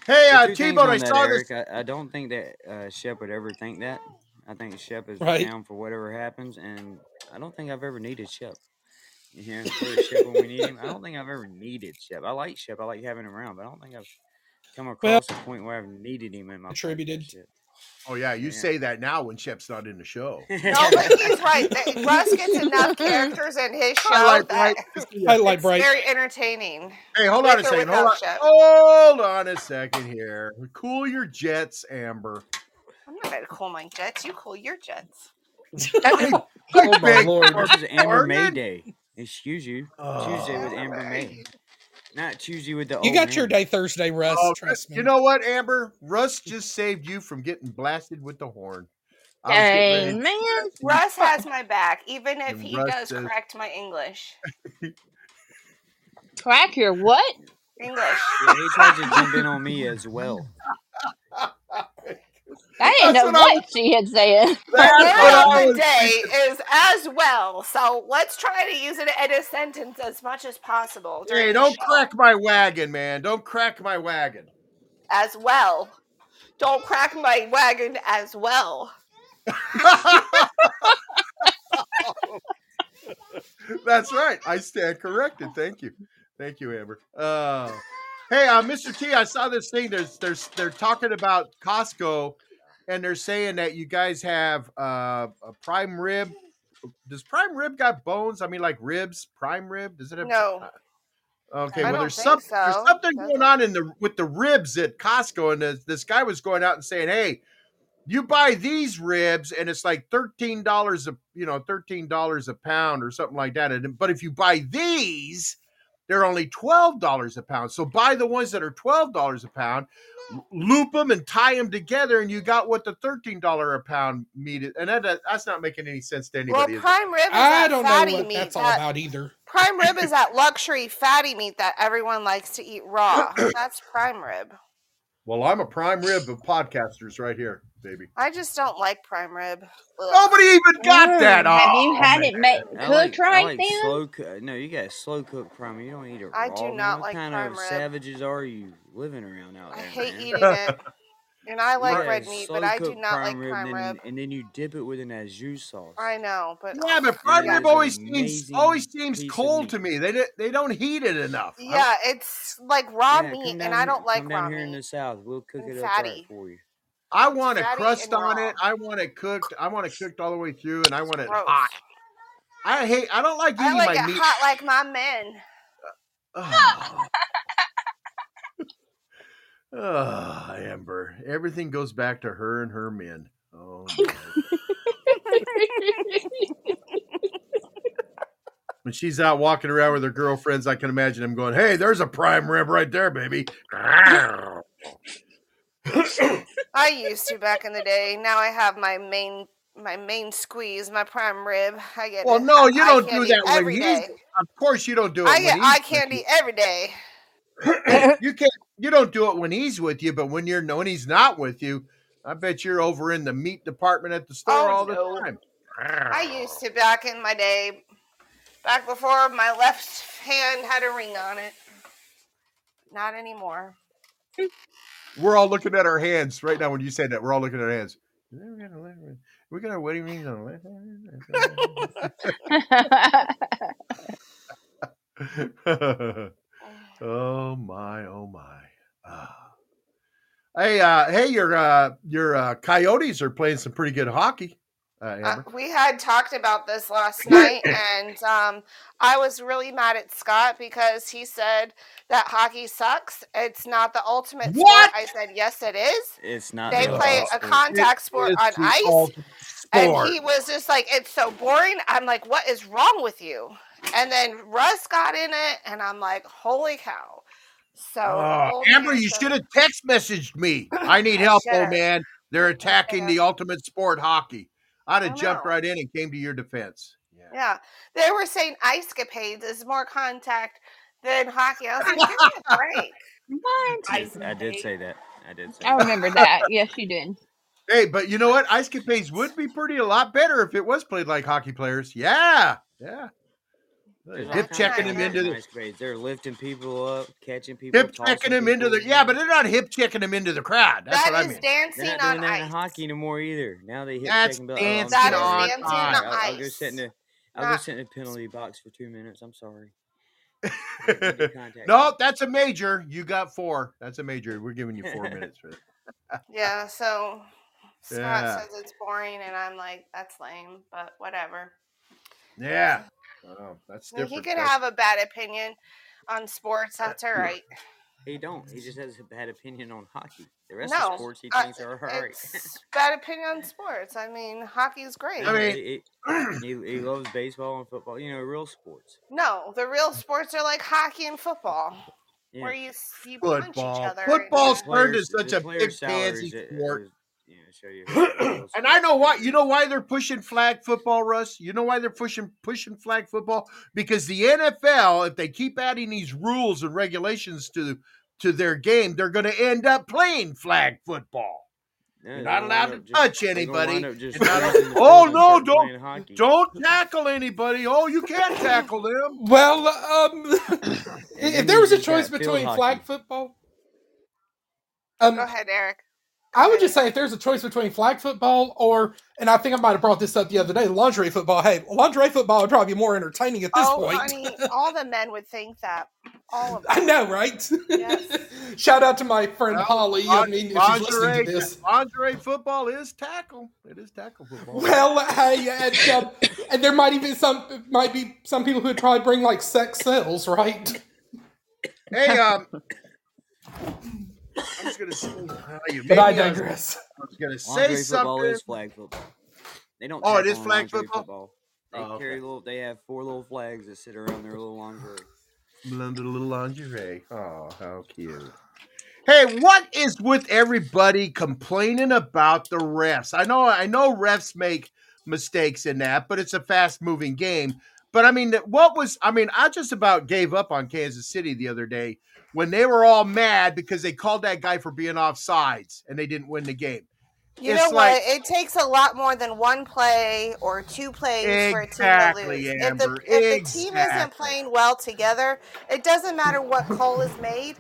Hey, uh, T Bone, I on that, saw this. I, I don't think that uh, Shep would ever think that. I think Shep is Right. down for whatever happens, and I don't think I've ever needed Shep. You know, Shep when we need him. I don't think I've ever needed Shep. I like Shep. I like having him around, but I don't think I've come across a point where I've needed him in my Contributed. podcast Oh yeah, you Yeah. say that now when Shep's not in the show. *laughs* No, but he's right. Russ gets enough *laughs* characters in his show Highlight that bright. *laughs* Highlight it's bright. very entertaining. Hey, hold on a second. Hold on. Hold on a second here. Cool your jets, Amber. I'm not gonna call my jets. You call your jets. *laughs* *laughs* oh my lord, this is Amber May pardon? Day. Excuse you. Oh. Tuesday with Amber May. Not Tuesday with the You old got your day Thursday, Russ. Oh, trust me. you know what, Amber? Russ just saved you from getting blasted with the horn. I Dang, man. *laughs* Russ has my back, even if And he Russ does says- correct my English. Crack your what? English. Yeah, he tried to jump in on me as well. I didn't That's know what what she had said. The *laughs* That's word what I of the day is as well. So let's try to use it in a sentence as much as possible. during Hey, don't crack my wagon, man. Don't crack my wagon. As well. Don't crack my wagon as well. *laughs* That's right. I stand corrected. Thank you. Thank you, Amber. Uh, hey, uh, Mr. T, I saw this thing. There's, there's, they're talking about Costco, and they're saying that you guys have uh, a prime rib. Does prime rib got bones? I mean, like ribs, prime rib. Does it have? No. Okay, I well, there's some, there's something Does going on in the with the ribs at Costco, and this, this guy was going out and saying, "Hey, you buy these ribs, and it's like thirteen dollars a you know thirteen dollars a pound or something like that. And but if you buy these, they're only twelve dollars a pound. So buy the ones that are twelve dollars a pound, loop them and tie them together, and you got what the thirteen dollar a pound meat is. And that, that- that's not making any sense to anybody. is it? prime rib is I that don't know fatty what meat. that's all that- about either. Prime rib is that *laughs* luxury fatty meat that everyone likes to eat raw. *coughs* That's prime rib. well, I'm a prime rib of podcasters right here, baby. I just don't like prime rib. Ugh. Nobody even got that. Mm, Have you Oh, had man. it made cooked like, right like then? slow cook. No, you got slow cooked prime. You don't eat it raw. I do man. not what like kind prime of rib. savages are you living around out there? I hate man? eating it. *laughs* And I like got red meat, but I do slow-cooked not like prime rib, prime and rib. then, and then you dip it with an au jus sauce. I know, but Yeah, but prime That rib always seems always seems cold to me. They di- they don't heat it enough. I yeah, it's like raw Yeah, meat, come and I don't like come raw down here in the south. We'll cook and it up right for you. I want a crust on raw. it. I want it cooked. I want it cooked all the way through, and I want it Gross. hot. I hate. I don't like I eating like my it meat. hot like my men. Oh. Ah, *laughs* *sighs* Amber. Everything goes back to her and her men. Oh, *laughs* when she's out walking around with her girlfriends, I can imagine them going, "Hey, there's a prime rib right there, baby." *laughs* I used to back in the day. Now I have my main my main squeeze, my prime rib. I get Well, it- no, you don't do that when every he's. Of course, you don't do it. I get eye candy every day. *coughs* you. can't. You don't do it when he's with you, but when you're when he's not with you, I bet you're over in the meat department at the store Oh, all the oh, no. time. I used to back in my day, back before my left hand had a ring on it. Not anymore. We're all looking at our hands right now when you said that. We're all looking at our hands. We got our wedding rings on *laughs* *laughs* oh my, oh my. Ah. Hey, uh, hey, your uh, your uh, Coyotes are playing some pretty good hockey. Uh, Uh, we had talked about this last *coughs* night, and um, I was really mad at Scott because he said that hockey sucks. It's not the ultimate What? sport. I said, yes, it is. It's not. They the play a contact sport It's on ice. ultimate And he was just like, it's so boring. I'm like, what is wrong with you? And then Russ got in it, and I'm like, holy cow. So, old Amber, you should have text messaged me. *coughs* I need I help, old man. They're attacking the ultimate sport, hockey. I'd have jumped know. right in and came to your defense. Yeah. Yeah. They were saying ice capades is more contact than hockey. I was like, give me a *laughs* break. What? I, I did say that. I did say that. I that. remember that. Yes, you did. Hey, but you know what? Ice capades *laughs* would be pretty a lot better if it was played like hockey players. Yeah, yeah. There's Hip checking of them into the nice grades. They're lifting people up, catching people, hip checking them into people, the yeah, but they're not hip checking them into the crowd. That's That what I is mean. They're dancing not doing on that in hockey no more either. Now they hip That's checking. But, oh, dancing That is on dancing ice. on I'll, I'll go ice. sit in the I'll go sit in the penalty box for two minutes. I'm sorry. I did *laughs* contact no, that's a major. You got four. That's a major. We're giving you four minutes for that. *laughs* Yeah, so Scott Yeah. says it's boring, and I'm like, that's lame, but whatever. Yeah. Oh, that's I mean, different. he could That's- have a bad opinion on sports. That's all right. He don't. He just has a bad opinion on hockey. The rest No, of sports he uh, thinks are all right. Bad opinion on sports. I mean, hockey's *laughs* great. I mean- *clears throat* he, he, he loves baseball and football. You know, real sports. no, the real sports are like hockey and football, Yeah. where you s- you punch each other. Football's The turned to players- such a player big salaries, pansy it- it sport. was- you know, show you *clears throat* And I know why. You know why they're pushing flag football, Russ? You know why they're pushing pushing flag football? Because the NFL, if they keep adding these rules and regulations to to their game, they're going to end up playing flag football. Yeah, You're not allowed to up touch they're anybody. wind up just You're not- raising the *laughs* oh no! Don't don't tackle anybody. Oh, you can't tackle them. *laughs* Well, um, *coughs* if there was a choice field between hockey. flag football, um, Go ahead, Eric. I would just say if there's a choice between flag football or, and I think I might have brought this up the other day, lingerie football. Hey, lingerie football would probably be more entertaining at this oh, point. honey, all the men would think that. All of *laughs* them. I know, right? Yes. *laughs* Shout out to my friend Well, Holly. I lin- mean, if she's listening lingerie, to this. lingerie football is tackle. It is tackle football. Well, hey, and, um, and there might even some might be some people who would probably bring like sex cells, right? hey, um, I was going to say, *laughs* uh, you But I made I was- digress. I was going to say Lingerie football something. is flag football. They don't. Oh, it tackle is in flag lingerie football? They Oh, carry okay. little. They have four little flags that sit around their little lingerie. Blended a little lingerie. Oh, how cute. Hey, what is with everybody complaining about the refs? I know I know refs make mistakes in that, but it's a fast-moving game. But I mean, what was I mean, I just about gave up on Kansas City the other day when they were all mad because they called that guy for being off sides and they didn't win the game. You It's know like- what? It takes a lot more than one play or two plays for a team to Exactly, lose. Amber, If the, if the team isn't playing well together, it doesn't matter what call is made.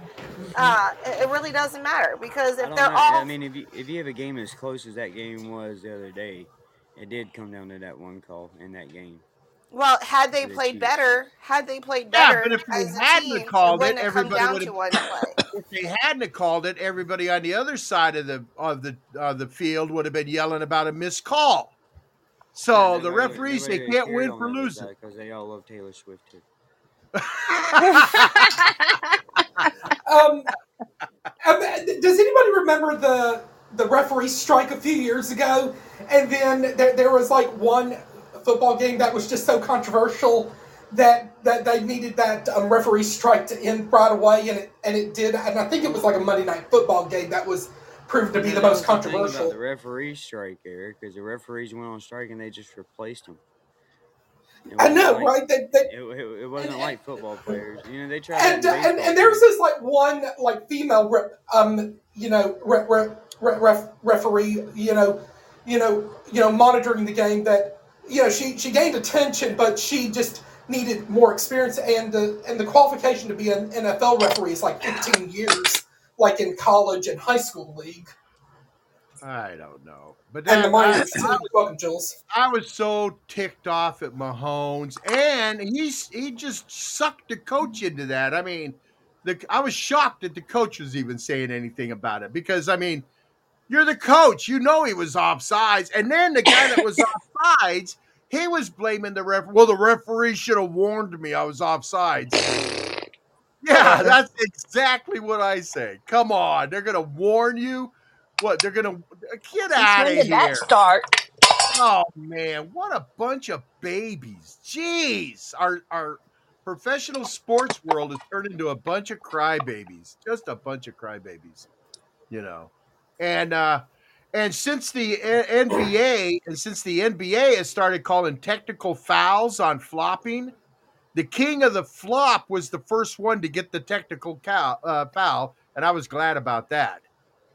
Uh, it, it really doesn't matter because if don't they're know. all I mean, if you if you have a game as close as that game was the other day, it did come down to that one call in that game. Well, had they played better, had they played Yeah, better but if they hadn't team, called it, it wouldn't have come everybody would've- to one play. *laughs* if they hadn't called it, everybody on the other side of the of the of the field would have been yelling about a missed call. So the referees they can't win for losing. because they all love Taylor Swift too. *laughs* Um, um, does anybody remember the the referee strike a few years ago? And then there, there was like one football game that was just so controversial that that they needed that um, referee strike to end right away, and it and it did. And I think it was like a Monday night football game that was proved to be the most was thing about controversial. The referee strike, Eric, because the referees went on strike and they just replaced them. I know, like- right? They, they, It, it, it wasn't like football players. You know, they tried. and, and and there was this like one like female re- um you know re- re- re- ref- referee you know you know you know monitoring the game that you know she she gained attention but she just needed more experience. And the and the qualification to be an NFL referee is like 15 years like in college and high school league. I don't know, but and the that, money I, welcome Jules. I was so ticked off at Mahomes, and he's he just sucked the coach into that. I mean, the I was shocked that the coach was even saying anything about it because I mean, you're the coach, you know he was offsides, and then the guy that was *laughs* offsides, he was blaming the ref. Well, the referee should have warned me I was offsides. *laughs* Yeah, that's exactly what I say. Come on, they're gonna warn you. What they're gonna get out of when did here. that start? Oh man, what a bunch of babies! Jeez, our our professional sports world has turned into a bunch of crybabies. Just a bunch of crybabies, you know. And uh and since the NBA and since the NBA has started calling technical fouls on flopping, the king of the flop was the first one to get the technical cow, uh, foul, and I was glad about that.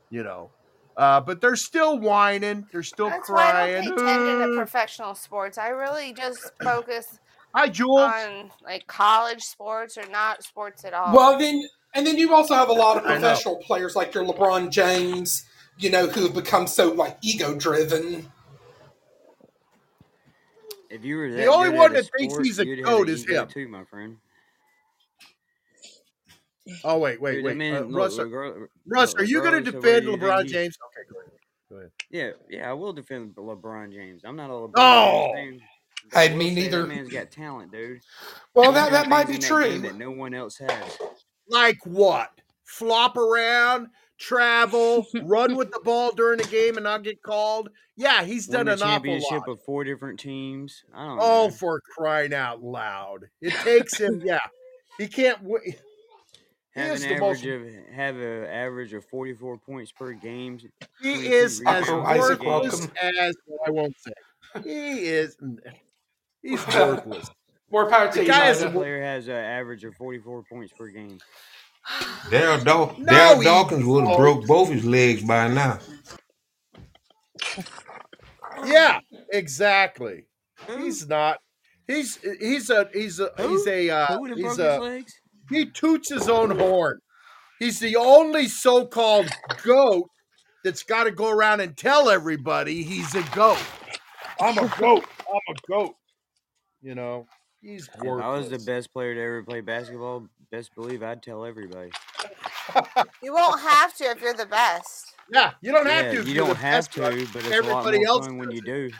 You know, uh, but they're still whining. They're still That's why I crying. don't pay attention to professional sports. I really just focus Hi, Jules. on like college sports or not sports at all. Well, then, and then you also have a lot of *laughs* professional players like your LeBron James, you know, who have become so like ego driven. If you were The only one that thinks sport, he's a you'd goat is ego him. too, my friend. Oh wait, wait, Dude, wait. I mean, uh, look, Russ, regar- Russ, are you going to regardless of where defend you LeBron he- James? Okay, go ahead. Go ahead. Yeah, yeah, I will defend LeBron James. I'm not a LeBron Oh! James fan. I will me neither. That man's got talent, dude. Well, He's that that might be things that true. that no one else has. Like what? Flop around, travel, *laughs* run with the ball during the game and not get called. Yeah, he's Won done an awful championship of four different teams. I don't Oh, know. for crying out loud! It takes him. *laughs* Yeah, he can't. Win. He Have an the most. average of have an average of 44 points per game. He is as Dr. rebounds Isaac, per game. worthless welcome. as I won't say. He is. He's Well, *laughs* worthless. More power The to you, guy is player has an average of 44 points per game. *sighs* Darryl, Daw- *sighs* No, Darryl he Dawkins would have won't. broke both his legs by now. Yeah, exactly. Who? He's not. He's he's a he's a he's a uh, Who he's a legs? he toots his own horn. He's the only so-called goat that's got to go around and tell everybody he's a goat. I'm a goat. I'm a goat. You know, he's If I was the best player to ever play basketball, best believe I'd tell everybody. you won't have to if you're the best. Yeah, you don't have Yeah, to. if you you're don't the have best, but to, but it's a lot everybody more else fun when does you do.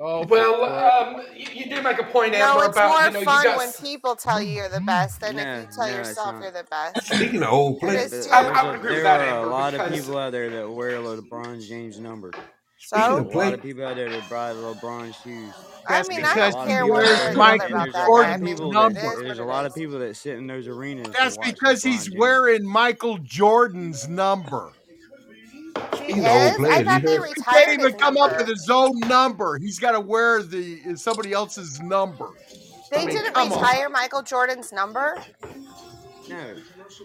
Oh, Well, um, you, you do make a point, No, Amber, it's about more you know you fun got. when people tell you you're the best than if you tell no, yourself you're the best. Speaking of old players, is But too. I, I would agree with there that, are a Amber, lot of people out there that wear a LeBron James number. Speaking So, A lot of people out there that buy LeBron shoes. I that's mean, I because don't A lot of he care people one wears or Michael other and about there's a that. lot I of Jordan's mean, people it that number. is there's a lot of people that sit in those arenas That's watch because he's James. wearing Michael Jordan's number. He speaking of old is? I players, you thought they heard He can't even his come up with number. his own number. He's got to wear the somebody else's number. I They mean, didn't come on. retire Michael Jordan's number? No,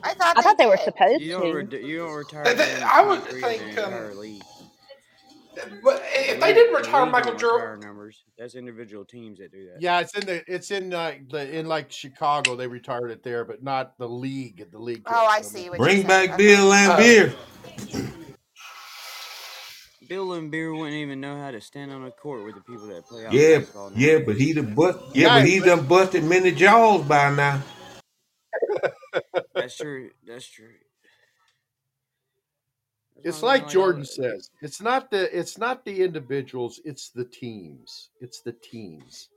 I thought I thought they they were supposed you don't. to. Re- you don't retire Th- th- them I would create think um, entire league. But if they didn't retire Michael Jordan, numbers. That's individual teams that do that. Yeah, it's in the it's in uh, the in like Chicago. They retired it there, but not the league. The league. Oh, I couldn't. see what bring back Okay. Bill uh, Laimbeer. Bill Laimbeer wouldn't even know how to stand on a court with the people that play Yeah, basketball yeah, but he done bust. Yeah, Yeah, but he but done busted many jaws by now. That's true. That's true. It's what like Jordan says. It's not the it's not the individuals. It's the teams. It's the teams.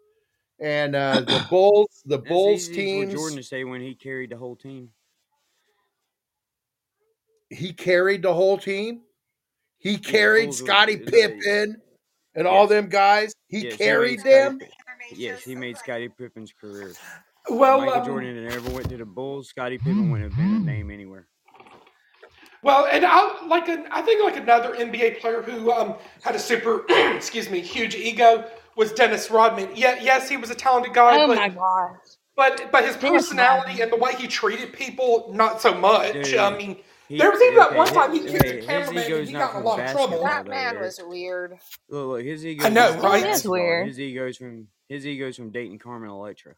And uh, the *coughs* Bulls, the that's Bulls for Jordan to say when he carried the whole team. He carried the whole team. He Yeah, carried Scottie Pippen and all them guys. He yes, carried Scottie. them. Yes, he made Scottie Pippen's career. Well, Michael um, Jordan had ever went to the Bulls, Scottie Pippen *gasps* wouldn't have been a name anywhere. Well, and I like an, I think like another NBA player who um, had a super, *clears throat* excuse me, huge ego was Dennis Rodman. Yeah, yes, he was a talented guy, Oh my but gosh. but but his Dennis personality Rodman. and the way he treated people, not so much. I mean, he there was even that one His, time he accused a okay, his cameraman and ego's he not got in a from lot of trouble. basketball That though, man Eric. was weird. Look, look, his I ego's know, not from That right? is basketball. weird. His ego's from his ego's from dating Carmen Electra.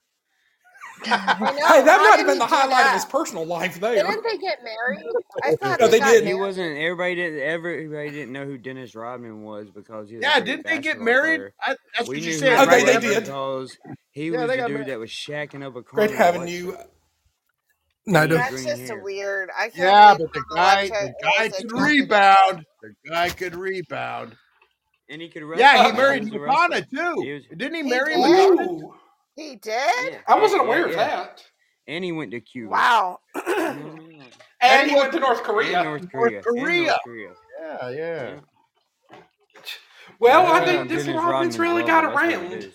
I Hey, *laughs* know. that might have been the highlight of his personal life there. Didn't they get married? I thought No, they they didn't. He wasn't. Everybody didn't. Everybody didn't know who Dennis Rodman was because he was Yeah, great didn't they get married? I, that's We what you knew said, who Oh, they right? did. because he Yeah, was the dude married. that was shacking up a Great Carmen having you. No, he no. had That's green just a hair. weird. I can't Yeah, but the guy, the guy could attracted to him. rebound. The guy could rebound. And he could Yeah, he married was Madonna too. Didn't he He marry did? Madonna? Ooh, He did? Yeah, I wasn't yeah, aware of that. And he went to Cuba. Wow. You know what I mean? Like, And And he he went went to to North Korea. North North Korea. And Korea. North Korea. Yeah, yeah. Yeah. Well, Yeah, I think this Rodman's Rodman's really got that's what around.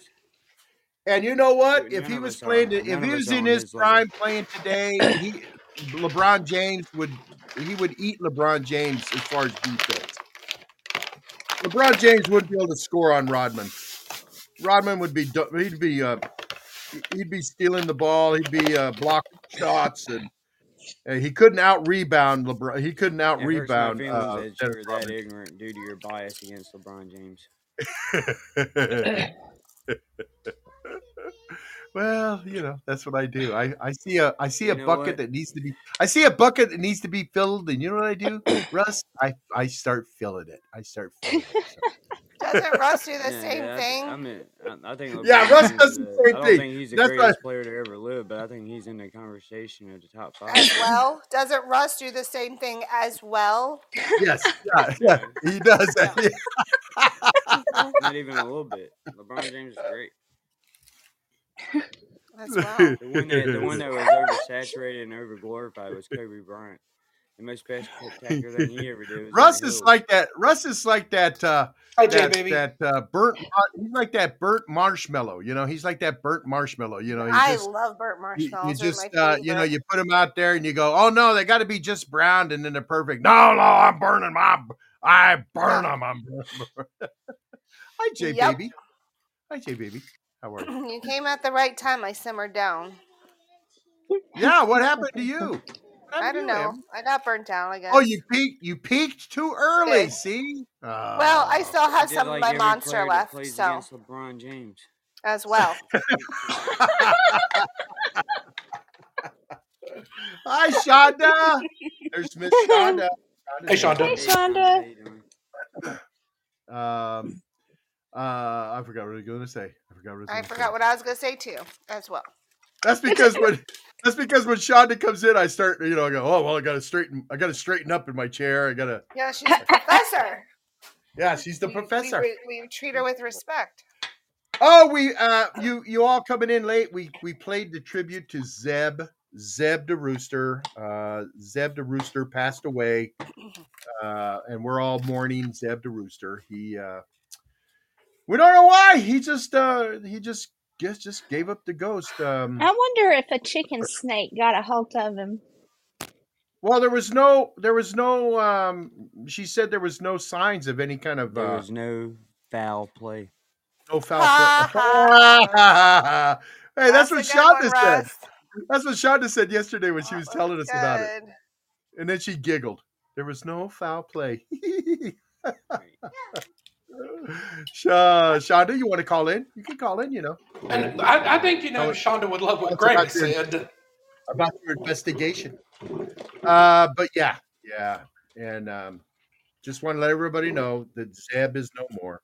And you know what? Dude, If he was us are- playing, if he was in his his level. prime playing today, he LeBron James would he would eat LeBron James as far as defense. LeBron James wouldn't be able to score on Rodman. Rodman would be he'd be uh, he'd be stealing the ball. He'd be uh, blocking shots, and, and he couldn't out rebound LeBron. He couldn't out It hurts my rebound. Uh, that you're that Rodman. ignorant due to your bias against LeBron James. *laughs* *laughs* well, you know, that's what I do. I, I see a I see You a bucket what? that needs to be I see a bucket that needs to be filled, and you know what I do, Russ? I I start filling it. I start filling it. So- *laughs* Doesn't Russ do the Yeah, same yeah, thing? I mean, I, I think *laughs* Yeah, Russ does is the a- same I don't thing. think he's the That's why- greatest player to ever live, but I think he's in the conversation of the top five. As well? Doesn't Russ do the same thing as well? yes, *laughs* yeah, yeah, he does. that. Not even a little bit. LeBron James is great. As well. *laughs* The one that the one that was oversaturated and overglorified was Kobe Bryant. The most spectacular thing he ever did Russ is Hills. like that. Russ is like that. Uh, Hi, Jay, that baby. that uh, burnt. mar- He's like that burnt marshmallow. You know, he's like that burnt marshmallow. You know, he I just love burnt you, marshmallows. you They're just uh, you know you put them out there and you go, oh no, they got to be just browned and then they're perfect. No, no, I'm burning my, I burn them. I'm burning. *laughs* Hi, Jay Yep. baby. Hi, Jay baby. How are you? You came at the right time. I simmered down. Yeah, what happened to you? I don't know. Em? I got burnt down, I guess. Oh, you peaked. You peaked too early. Did. See? Well, I Oh. still have He some like of my every monster player that left, plays so against LeBron James. as well. *laughs* Hi, Shonda. There's Miss Shonda. Hey, Shonda. Hey, Shonda. How you doing? Um, uh, I forgot what I was going to say. I forgot what I was I going to forgot say. what I was gonna say too, as well. That's because when that's because when Shonda comes in, I start. You know, I go, oh well, I got to straighten. I got to straighten up in my chair. I got to. Yeah, she's a professor. *laughs* Yeah, she's the We- we professor. We, treat her with respect. Oh, we uh, you you all coming in late. We we played the tribute to Zeb Zeb the Rooster. Uh, Zeb the Rooster passed away, uh, and we're all mourning Zeb the Rooster. He uh, we don't know why. He just uh, he just guess just gave up the ghost. Um, I wonder if a chicken snake got a hold of him. well, there was no there was no. Um, she said there was no signs of any kind of There uh, was no foul play. no foul. Play. *laughs* hey, that's, a what Shonda said. Russ. That's what Shonda said yesterday when she That was telling us about it. And then she giggled. There was no foul play. *laughs* Sha- Shonda, you want to call in? You can call in, you know, And I, I think you know Shonda would love what that's Grant about your- said. about your investigation. Uh, but yeah, yeah. And um, just want to let everybody know that Zeb is no more.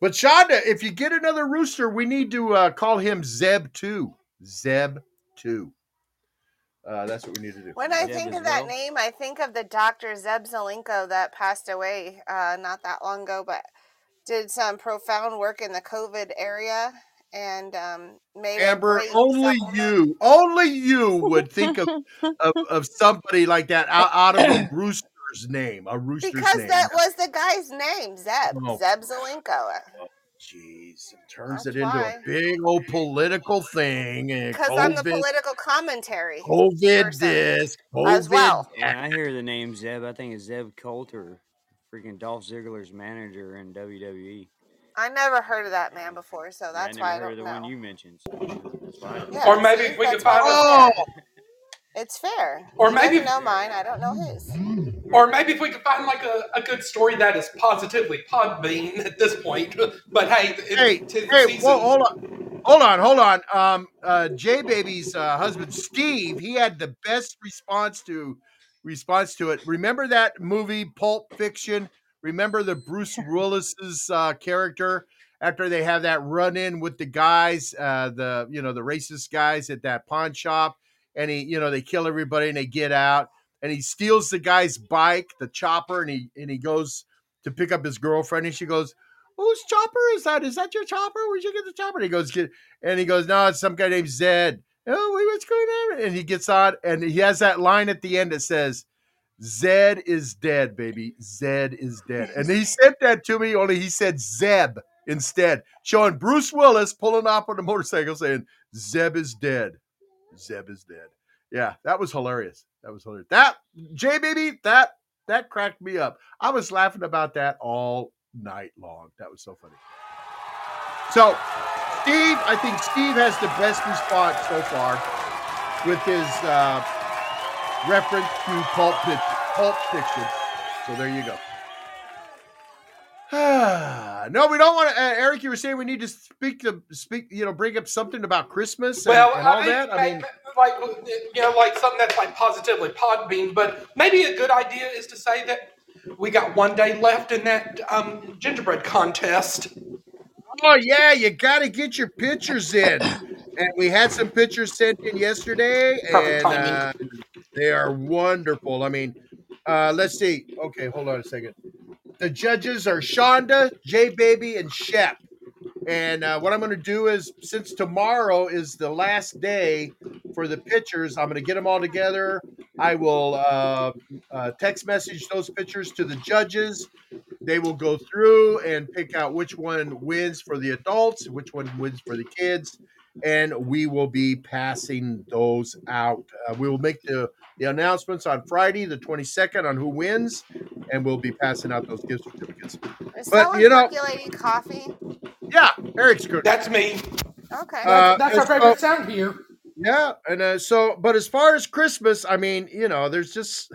But Shonda, if you get another rooster, we need to uh, call him Zeb 2. Zeb 2. Uh, that's what we need to do. When I Zeb think of that well? name, I think of the Dr. Zeb Zelenko that passed away uh, not that long ago, but did some profound work in the COVID area and um, made Amber, only you, only you would think of, *laughs* of, of somebody like that out, out of a *clears throat* rooster's name, a rooster's Because name. that was the guy's name, Zeb. Oh. Zeb Zelenko. Jeez, it turns That's it into why. a big old political thing. Because I'm the political commentary. COVID person this, COVID as well. When I hear the name Zeb, I think it's Zeb Colter, freaking Dolph Ziggler's manager in WWE. I never heard of that man before, so I that's never why I heard don't of the know. one you mentioned. So that's why Yeah, Or maybe if we could find I a- don't. It's fair. Or He maybe- doesn't know mine. I don't know his. Or maybe if we could find like a, a good story that is positively Podbean at this point. *laughs* But hey, it, Hey, tis hey, season. whoa, hold on, hold on, hold on. Um, uh, J Baby's uh, husband Steve, he had the best response to response to it. Remember that movie Pulp Fiction? Remember the Bruce Willis's uh, character after they have that run in with the guys, uh, the you know the racist guys at that pawn shop, and he you know they kill everybody and they get out, and he steals the guy's bike, the chopper, and he and he goes to pick up his girlfriend, and she goes whose chopper is that? Is that your chopper? Where'd you get the chopper? And he goes, get, and he goes, no, it's some guy named Zed. Oh, wait, what's going on? And he gets on, and he has that line at the end that says, Zed is dead, baby. Zed is dead. And he *laughs* sent that to me, only he said Zeb instead, showing Bruce Willis pulling up on the motorcycle saying, Zeb is dead. Zeb is dead. Yeah, that was hilarious. That was hilarious. That Jay baby, that that cracked me up. I was laughing about that all night long. That was so funny. So, Steve, I think Steve has the best response so far with his uh, reference to pulp, pulp fiction. So there you go. *sighs* no, we don't want to. Uh, Eric, you were saying we need to speak to speak. You know, bring up something about Christmas and, Well, and all I, that. I I- mean, like you know, like something that's like positively Podbean. But maybe a good idea is to say that we got one day left in that um, gingerbread contest. Oh yeah, you got to get your pictures in. And we had some pictures sent in yesterday, Perfect and uh, they are wonderful. I mean, uh, let's see. Okay, hold on a second. The judges are Shonda, J Baby, and Shep. And uh, what I'm going to do is, since tomorrow is the last day for the pictures, I'm going to get them all together. I will uh, uh, text message those pictures to the judges. They will go through and pick out which one wins for the adults, which one wins for the kids, and we will be passing those out. Uh, we will make the, the announcements on Friday, the 22nd, on who wins, and we'll be passing out those gift certificates. Is But, someone you know- percolating coffee? Yeah, Eric's good. That's me. Okay. Uh, That's our it's- favorite sound here. Yeah, and uh, so, but as far as Christmas, I mean, you know, there's just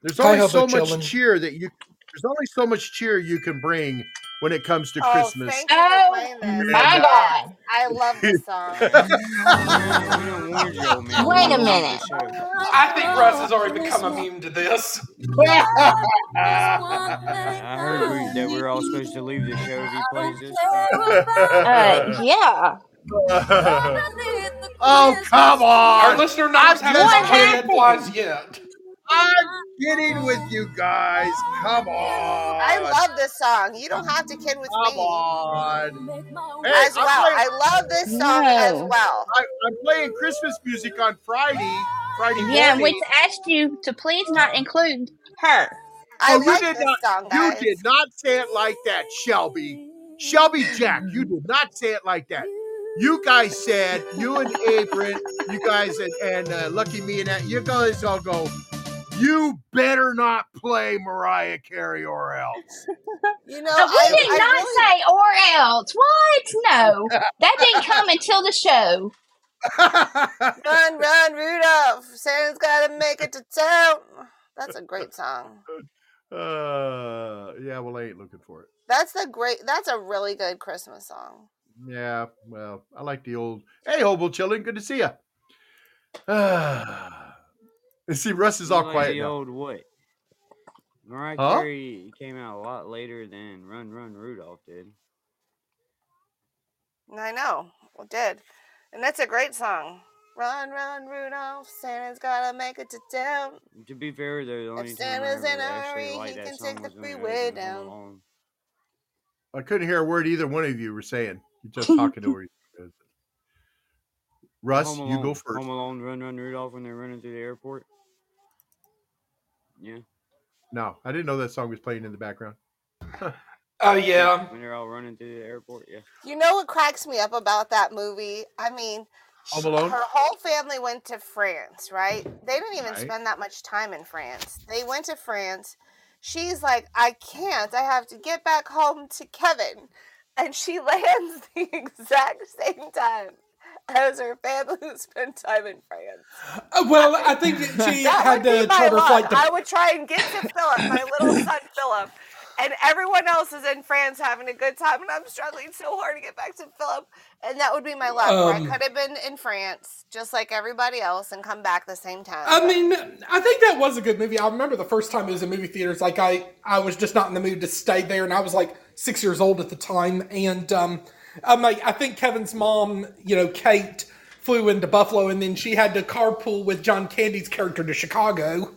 there's always so much chillin'. cheer that you there's only so much cheer you can bring when it comes to oh, Christmas. thank you Oh, for this. my Yeah. God. I love this song. We done warned you, old man. Wait a minute. I think Russ has already become immune to this. *laughs* I heard we, that we're all supposed to leave the show if he plays this. Uh, yeah. *laughs* oh come on. Our on! listener numbers I'm haven't just gone kidding. yet. I'm *laughs* kidding with you guys. Come on! I love this song. You don't have to kid with Come me on! Hey, as I'm well. playing- I love this song as well. I, I'm playing Christmas music on Friday. Friday morning. Yeah, we asked you to please not include her. I Oh, you like did this not- song, You did not say it like that, Shelbie. Shelbie Jack, you did not say it like that. You guys said, you and Abram, you guys and, and uh, Lucky Me and that, you guys all go, you better not play Mariah Carey or else. *laughs* You know, we I, did I not really, say or else. What? No. That didn't come until the show. *laughs* Run, run, Rudolph. Santa's got to make it to town. That's a great song. *laughs* uh, yeah, well, I ain't looking for it. That's the great. That's a really good Christmas song. Yeah, well, I like the old. Hey, Hobo Chillin, good to see you. *sighs* *sighs* *sighs* see, Russ is You all like quiet the now. old what? Mariah Huh? Carey came out a lot later than Run Run Rudolph did. I know. Well, did. And that's a great song. Run, run, Rudolph. Santa's got to make it to town. To be fair, though, the only time I Santa's in a actually hurry, he that can song take the was when it was freeway Home down. Alone. I couldn't hear a word either one of you were saying. You're just *laughs* talking to each. Russ, Home you go Alone- first. Home Alone, Run Run Rudolph when they're running through the airport. Yeah. No, I didn't know that song was playing in the background. Oh yeah. When you're all running through the airport, yeah. You know what cracks me up about that movie? I mean, Home Alone? her whole family went to France, right? They didn't even Right. spend that much time in France. They went to France. She's like, I can't. I have to get back home to Kevin. And she *laughs* lands the exact same time as her family *laughs* who spent time in France. Uh, Well, I think she had to my charter flight to I would try and get to Philip, my little *laughs* son Philip, and everyone else is in France having a good time, and I'm struggling so hard to get back to Philip, and that would be my luck. where I Um, could have been in France just like everybody else and come back the same time. I mean, I think that was a good movie. I remember the first time it was in movie theaters. Like I, I was just not in the mood to stay there, and I was like six years old at the time. And um, Uh, I'm like, I think Kevin's mom, you know, Kate, flew into Buffalo, and then she had to carpool with John Candy's character to Chicago.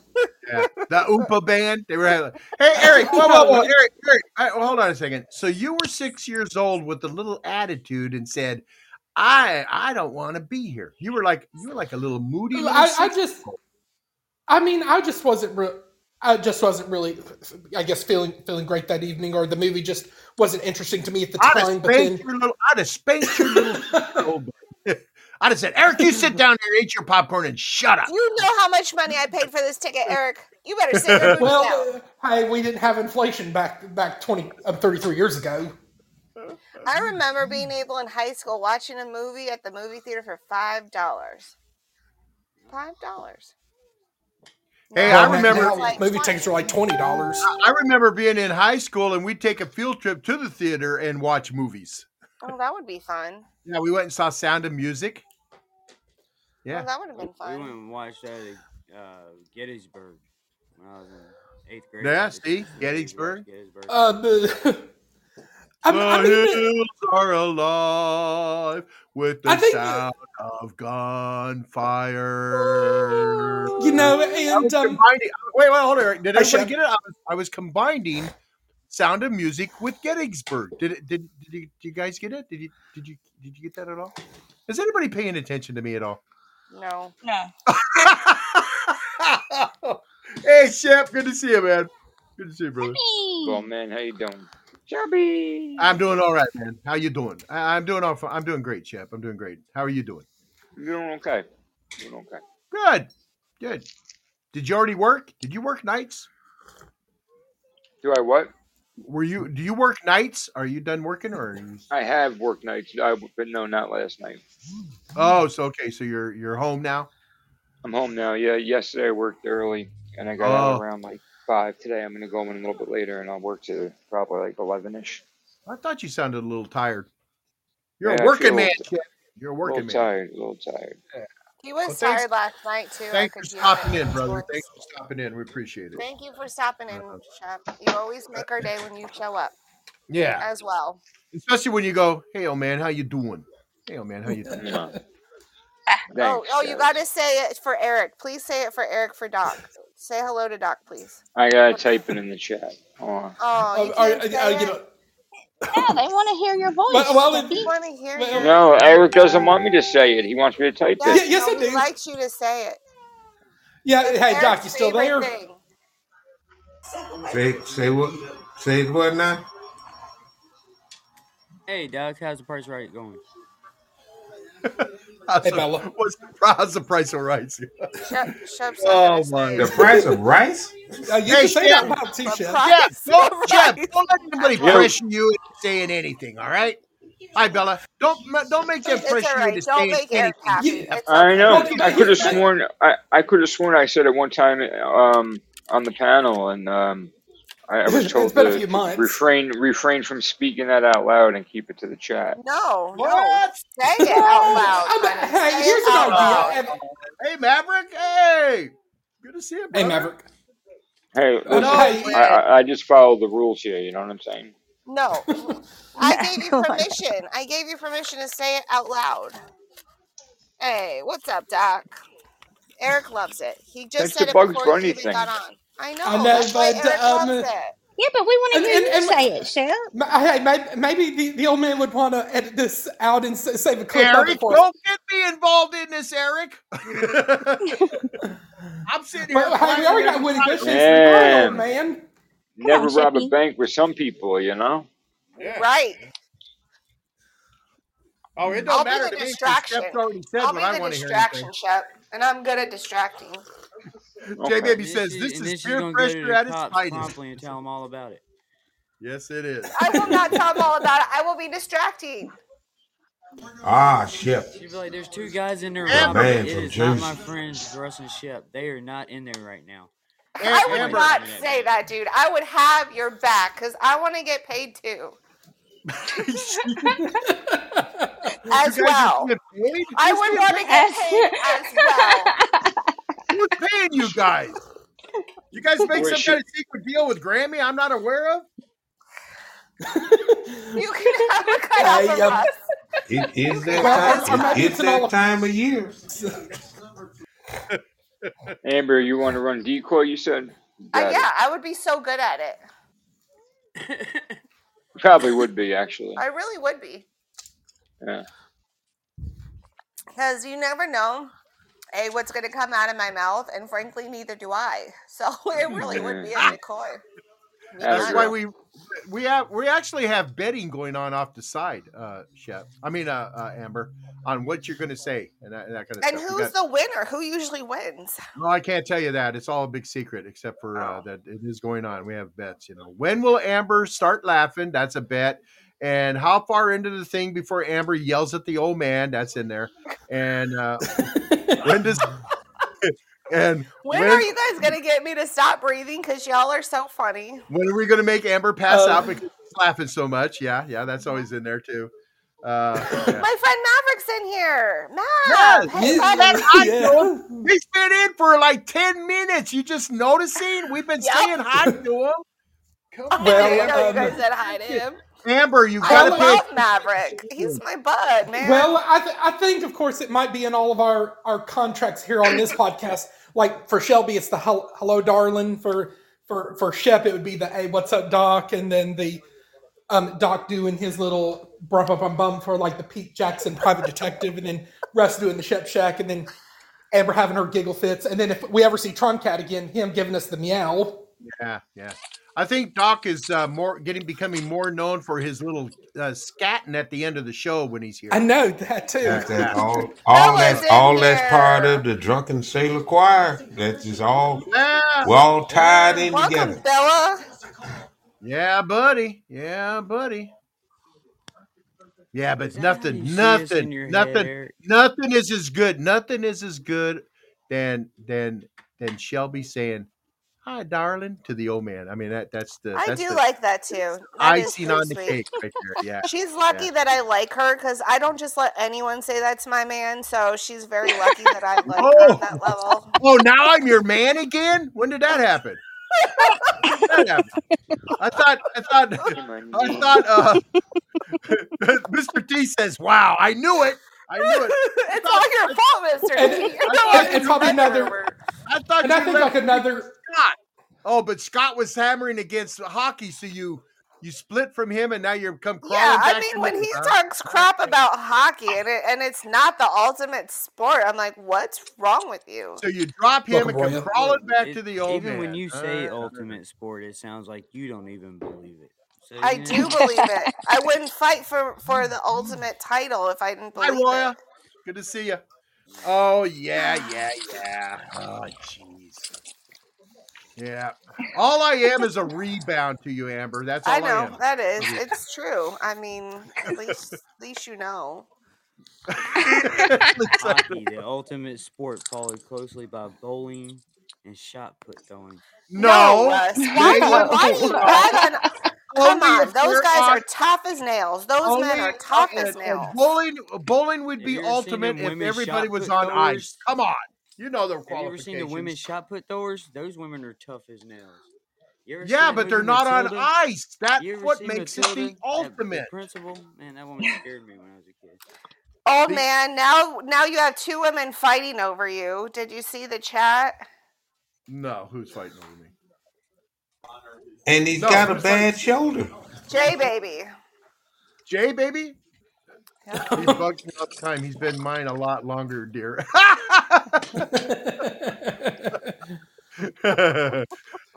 Yeah, the Oompa band. They were having. Hey, *laughs* Eric. Whoa, whoa, whoa, Eric. Eric. I, well, hold on a second. So you were six years old with a little attitude and said, "I, I don't want to be here." You were like, you were like a little moody. Little I, I just, I mean, I just wasn't. Re- I just wasn't really, I guess, feeling feeling great that evening, or the movie just wasn't interesting to me at the I'd time. But then, spanked your little. I'd have spanked your little. *laughs* oh, boy. I'd have said, Eric, you sit down here, eat your popcorn, and shut up. You know how much money I paid for this ticket, Eric. You better sit your booty down. well, uh, hey, we didn't have inflation back back twenty, uh, 33 years ago. I remember being able in high school watching a movie at the movie theater for five dollars. Five dollars. Hey, Well, I remember. now like movie 20. tickets were like twenty dollars. I remember being in high school, and we'd take a field trip to the theater and watch movies. Oh, that would be fun. Yeah, we went and saw Sound of Music. Yeah. Oh, that would have been fun. We went and watched that at uh, Gettysburg when I was in eighth grade. Yeah, It's- see? *laughs* Gettysburg? Gettysburg. Uh, but, *laughs* I, The I mean, hills are alive with the think- sound of gunfire. you know, and um, combining, wait, wait, hold on. Did I everybody sure. get it? I was, I was combining Sound of Music with Gettysburg. Did it? Did, did, you, did you guys get it? Did you? Did you? Did you get that at all? Is anybody paying attention to me at all? No. No. *laughs* hey, Shep, good to see you, man. Good to see you, brother. Well, man, how you doing? Chubby. I'm doing all right, man. How you doing? I, I'm doing all. fi- I'm doing great, Shep. I'm doing great. How are you doing? doing okay. Doing okay. Good. Good. Did you already work? Did you work nights? Do I what? Were you? Do you work nights? Are you done working, or? I have worked nights, I, but no, not last night. Oh, so okay. So you're you're home now. I'm home now. Yeah, yesterday I worked early, and I got out Oh. around like five. Today I'm gonna go in a little bit later, and I'll work to probably like eleven ish. I thought you sounded a little tired. You're Yeah, a I working man. little- Shep. You're a A working little man. tired. A little tired. He was Well, thanks- tired last night too. I Thanks for stopping in, brother. voice. Thanks for stopping in. We appreciate it. Thank you for stopping in, uh, Shep. You always make our day when you show up Yeah, as well. especially when you go, "Hey, old man, how you doing? Hey, old man, how you doing?" Yeah. *laughs* Oh, oh, you got to say it for Eric. Please say it for Eric for Doc. Say hello to Doc, please. I gotta type it in the chat. Hold on. Oh, you uh, are- can't are- say are- it. you know, Yeah, they *laughs* want to hear your voice. Well, well, it- Steffi. Want to hear Well, you. No, Eric doesn't want me to say it. He wants me to type Yes, it. yes, no, I he do. likes you to say it. yeah. It's Hey, Doc, Eric's you still favorite there? thing. Say say what? Say what now? Hey, Doc, how's the price right going? *laughs* How's Hey, Bella. What's the, how's the price of rice? Shep, Shep's Oh, my The price of rice? Uh, you Hey, can say that Shep. loud too, The Shep. price don't, of don't let anybody Yeah. pressure you into saying anything. All right. Hi, Bella. Don't don't make them It's pressure all you right. into Don't saying make anything. happy. Yeah. I know. Okay, I could have sworn. I, I could have sworn I said it one time um, on the panel, and um, I, I was *laughs* told been a to, to refrain refrain from speaking that out loud and keep it to the chat. No, no. Say it out loud. I'm- honey. hey, here's it an out loud. idea. Hey, Maverick. Hey, good to see you, Hey. Maverick. Hey, listen, No. I, I, I just follow the rules here. You know what I'm saying? No. *laughs* I gave you my God. permission. I gave you permission to say it out loud. Hey, what's up, Doc? Eric loves it. He just That's said the it Bugs before Bunny he even got on. I know. I know, that's but, Eric um. Yeah, but we want to And- hear and- you and- say it, Shep. Hey, maybe, maybe the, the old man would want to edit this out and save a clip of Eric, it for don't get me involved in this, Eric. *laughs* I'm sitting here. Well, hey, we already got quietly Woody Bush enjoying- in Man. old man. Never on, rob a bank with some people. You know. Yeah. Right. Oh, it I'll don't be matter the to me. 'cause distraction. Shep's already said I'll what be I the want to hear. distraction, Shep. And I'm good at distracting. J Okay. Baby says then this and is she's peer gonna pressure at its cops finest. and tell them all about it. Yes, it is. I will not tell them all about it. I will be distracting. Ah, shit. She'd be like, "There's two guys in there Yeah, robbing. man, It some is not my friends, Russ and Shep. They are not in there right now." I would Amber. not say that, dude. I would have your back because I want to get paid too, *laughs* as well. are getting paid? I would want to get paid as well. Who's paying you guys? You guys make Boy, some shit. kind of secret deal with Grammy I'm not aware of? *laughs* You can have a cutout Hey, from um, us. It is that Well, time. maybe It, it's it's an all- that time of year. *laughs* Amber, you want to run decoy? You said. Uh, yeah, I would be so good at it. *laughs* Probably would be actually. I really would be. Yeah. Because you never know a what's going to come out of my mouth, and frankly, neither do I. *laughs* So it really would be a. To *laughs* That's why we we have we actually have betting going on off the side, uh, Shep. I mean, uh, uh Amber, on what you're going to say and that, and that kind of And stuff. Who's got- the winner? Who usually wins? No, I can't tell you that. It's all a big secret, except for Oh. uh, that it is going on. We have bets. You know, when will Amber start laughing? That's a bet. And how far into the thing before Amber yells at the old man? That's in there. And uh, when does *laughs* and When, when are you guys going to get me to stop breathing? Because y'all are so funny. when are we going to make Amber pass Uh, out because she's laughing so much? Yeah, yeah, that's always in there too. Uh, yeah. My friend Maverick's in here. Mav, Yes, hey, yeah. Hi, yeah. Joe. He's been in for like 10 minutes. You just noticing? We've been *laughs* Yep. saying hi to him. Come on, I didn't know you um, guys said hi to him. Amber, you got to pay love Maverick. He's my bud, man. Well, I, th- I think, of course, it might be in all of our, our contracts here on this podcast. Like for Shelbie, it's the hel- "Hello, darling." For for for Shep, it would be the "Hey, what's up, Doc?" And then the um, Doc doing his little bum bum bum bum for like the Pete Jackson private detective, and then Russ doing the Shep Shack, and then Amber having her giggle fits, and then if we ever see Tron Cat again, him giving us the meow. Yeah, yeah. I think Doc is uh, more getting becoming more known for his little uh, scatting at the end of the show when he's here. I know that too. That, that, *laughs* all, all Bella's that, in all that's part of the drunken sailor choir. That's just all. Yeah, We're all tied in Welcome, together. Bella. yeah, buddy. Yeah, buddy. Yeah, but that nothing, you see us in nothing, nothing, head, nothing is as good. Nothing is as good than than than Shelbie saying, "Hi, darling" to the old man. I mean, that that's the I do the like that too. That is icing pretty on the sweet. cake right there. Yeah. *laughs* She's lucky that I like her because I don't just let anyone say that to my man. So she's very lucky that I *laughs* like her on that level. *laughs* Oh, now I'm your man again? When did that happen? When did that happen? I thought I thought Come on, I G. thought uh Mr. T says, Wow, I knew it. I knew it. it's all your fault, Mister And- T. You're and- and probably another- rumor. I thought And I think like another Scott. Oh, but Scott was hammering against hockey, so you you split from him and now you're come crawling back. Yeah, I back mean when he huh? talks crap about hockey and it, and it's not the ultimate sport, I'm like, what's wrong with you? So you drop him Welcome, and come Roya. crawling back It- to the old even man. when you say Uh, ultimate sport, it sounds like you don't even believe it. So, I you do believe it. I wouldn't fight for for the ultimate title if I didn't Hi, believe Roya. it. Good to see you. Oh yeah, yeah, yeah. Oh jeez. Yeah. All I am is a rebound to you, Amber. That's all I I, know am. that is. It's true. I mean, at *laughs* least at least you know. *laughs* hockey, the ultimate sport, followed closely by bowling and shot put throwing. no. Russ. *laughs* Why, No. do- why do you brag on? Come Only on, those they're guys are tough as nails. Those men are tough and- as nails. Bowling, bowling would be you ever seen ultimate if everybody was on ice. Come on, you know the Have you ever seen the women qualifications. shot put throwers? Those women are tough as nails. You ever seen Yeah, but they're movie not on ice. That's You what makes Matilda? it the That- the ultimate. principal, man, that woman scared me when I was a kid. Oh The- man, now now you have two women fighting over you. Did you see the chat? No, who's fighting over me? And he's No, got a who's bad shoulder. Jay baby. Jay, baby. Yeah. He bugs me all the time. He's been mine a lot longer, dear. *laughs*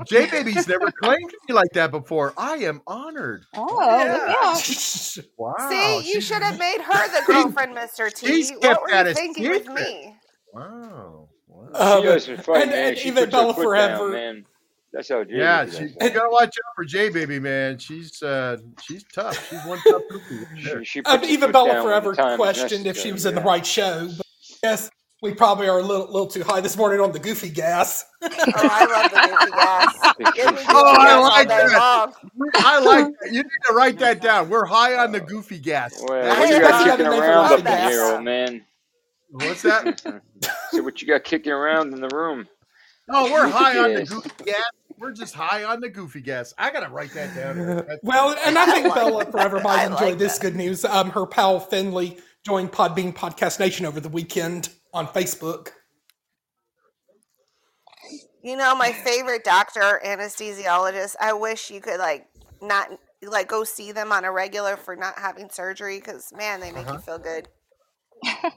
Jay Baby's never claimed me like that before. I am honored. Oh, Yeah. yeah. *laughs* Wow. See, you she's- should have made her the girlfriend, Mr. T. she's What kept were that you a thinking with me? Wow. wow. Um, She doesn't and, and She even puts Bella Forever. down, man. That's how Jay Yeah, does she's, it. you gotta watch out for Jay Baby, man. She's uh she's tough. She's one tough cookie. She, she Um, puts even Bella Forever the time is questioned if she necessary, was in the right show. But yes, we probably are a little, little too high this morning on the goofy gas. *laughs* Oh, I love the goofy gas. *laughs* Give me goofy Oh, I gas all like that. I like *laughs* that. You need to write that down. We're high on the goofy gas. Well, That's what you got that's kicking another name for around up in here, old man? What's that? so what you got kicking around in the room? Oh, we're high on the goofy gas. We're just high on the goofy gas. I gotta write that down. That's- *laughs* Well, and I think *laughs* Bella Forever I might enjoy like this that. good news. Um, her pal Finley joined Podbean Podcast Nation over the weekend on Facebook. You know, my favorite doctor, anesthesiologist. I wish you could like not like go see them on a regular for not having surgery because man, they make Uh-huh. you feel good. *laughs*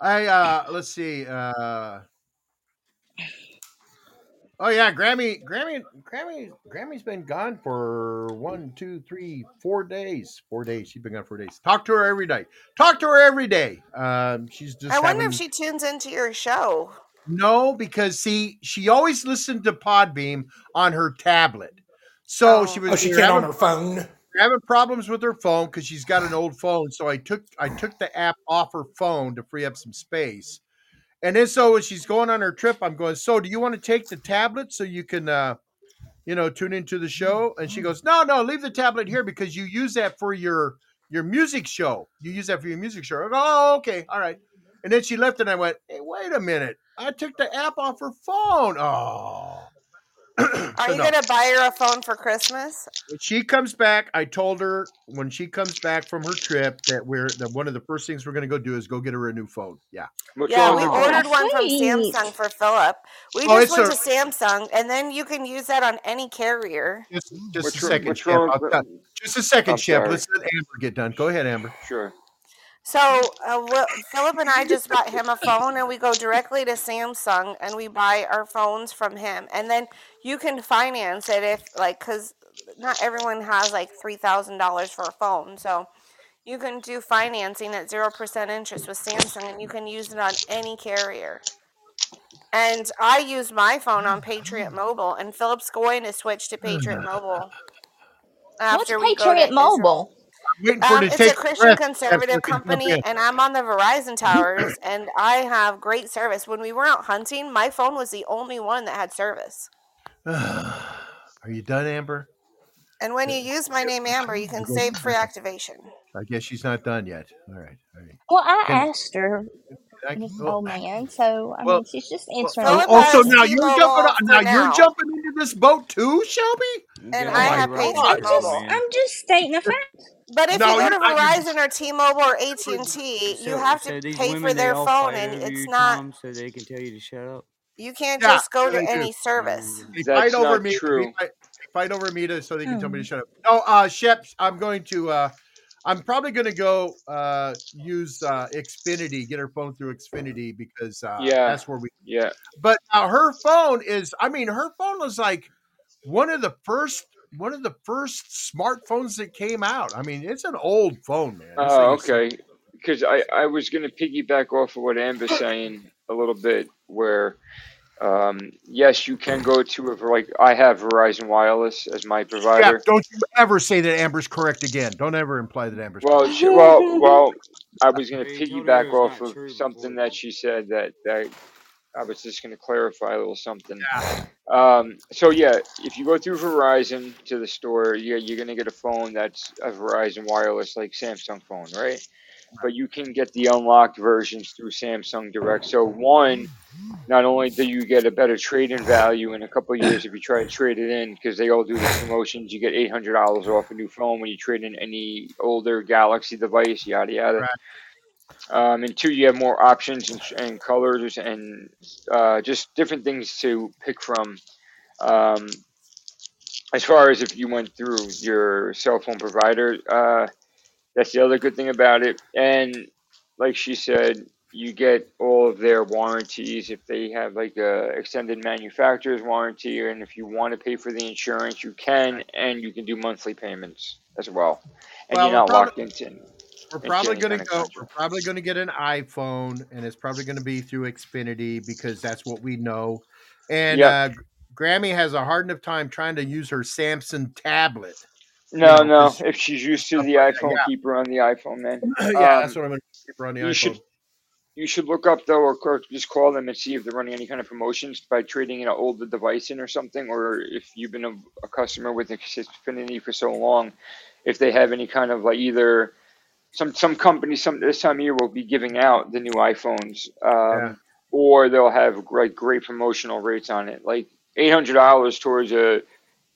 I uh let's see. Uh Oh yeah, Grammy, Grammy, Grammy, Grammy's been gone for one, two, three, four days. Four days. She's been gone four days. Talk to her every day. Talk to her every day. Um, she's just. I wonder having- if she tunes into your show. No, because see, she always listened to Podbean on her tablet. So she was Oh, she can't on having- her phone. having problems with her phone because she's got an old phone. So I took I took the app off her phone to free up some space. And then so as she's going on her trip, I'm going, so do you want to take the tablet so you can uh you know tune into the show? And she goes, No, no, leave the tablet here because you use that for your your music show. You use that for your music show. Go, oh, okay, all right. And then she left and I went, Hey, wait a minute. I took the app off her phone. Oh. Are So you no. gonna buy her a phone for Christmas? When she comes back, I told her when she comes back from her trip that we're that one of the first things we're gonna go do is go get her a new phone. Yeah. What's Yeah, we ordered one from. Samsung for Philip. We Oh, just went a- to Samsung, and then you can use that on any carrier. Just, just a second, what's Shep. wrong I'll with- tell- Just a second, I'm Shep. sorry. Let's let Amber get done. Go ahead, Amber. Sure. So uh, Will, Philip and I just bought him a phone, and we go directly to Samsung and we buy our phones from him, and then you can finance it if like because not everyone has like three thousand dollars for a phone, so you can do financing at zero percent interest with Samsung, and you can use it on any carrier. And I use my phone on Patriot Mobile, and Philip's going to switch to Patriot Mobile What's after we go to Patriot. Mobile? I'm waiting for Um, to it's take a a Christian breath, conservative I can jump company, and I'm on the Verizon towers, and I have great service. When we were out hunting, my phone was the only one that had service. *sighs* Are you done, Amber? And when you use my name Amber, you can save free activation. I guess she's not done yet. All right. All right. Well, I Can- asked her, I- Miss well, Old Man, so I well, mean, she's just well, answering. oh, Philip questions. also now you're jumping on, now now. you're jumping into this boat too, Shelbie. And Get I have my Patriot I'm just, I'm just stating a fact. But if No, you go you're to not. You're just Verizon or T-Mobile or AT&T, you have to these pay for their phone, and it's not. Tom, so they can tell you to shut up. You can't yeah, just go to they do. any service. They That's fight over me. True. fight, they fight over me to so they can tell me to Hmm. shut up. No, uh, Shep, I'm going to. uh I'm probably going to go uh use uh Xfinity, get her phone through Xfinity because uh Yeah. that's where we. Yeah. But uh, her phone is. I mean, her phone was like one of the first. One of the first smartphones that came out. I mean, it's an old phone, man. This Oh, thing okay. Because I, I was going to piggyback off of what Amber's saying a little bit, where um, yes, you can go to a like I have Verizon Wireless as my Yeah, provider. don't you ever say that Amber's correct again. Don't ever imply that Amber's Well, correct. she, well, well, I was going to They told her it piggyback off of something that she said that that I was just going to clarify a little something. Yeah. Um, so yeah, if you go through Verizon to the store, yeah, you're gonna get a phone that's a Verizon wireless, like Samsung phone, right? But you can get the unlocked versions through Samsung Direct. So one, not only do you get a better trade-in value in a couple of years if you try to trade it in, because they all do the promotions, you get eight hundred dollars off a new phone when you trade in any older Galaxy device, yada yada. Right. Um, and two, you have more options and, and colors and uh, just different things to pick from. Um, as far as if you went through your cell phone provider, uh, that's the other good thing about it. And like she said, you get all of their warranties if they have like a extended manufacturer's warranty, and if you want to pay for the insurance, you can, and you can do monthly payments as well. And Well, you're not probably- locked into. We're probably going to go. We're probably going to get an iPhone, and it's probably going to be through Xfinity because that's what we know. And Yep. uh, Grammy has a hard enough time trying to use her Samsung tablet. No, know, no. If she's used to the iPhone, yeah. keep her on the iPhone, man. *clears throat* yeah, Um, that's what I'm going to keep her on the you iPhone. should you should look up though, or, or just call them and see if they're running any kind of promotions by trading an older device in or something, or if you've been a, a customer with Xfinity for so long, if they have any kind of like either some some companies some this time of year will be giving out the new iPhones, um, Yeah. or they'll have like great promotional rates on it, like eight hundred dollars towards a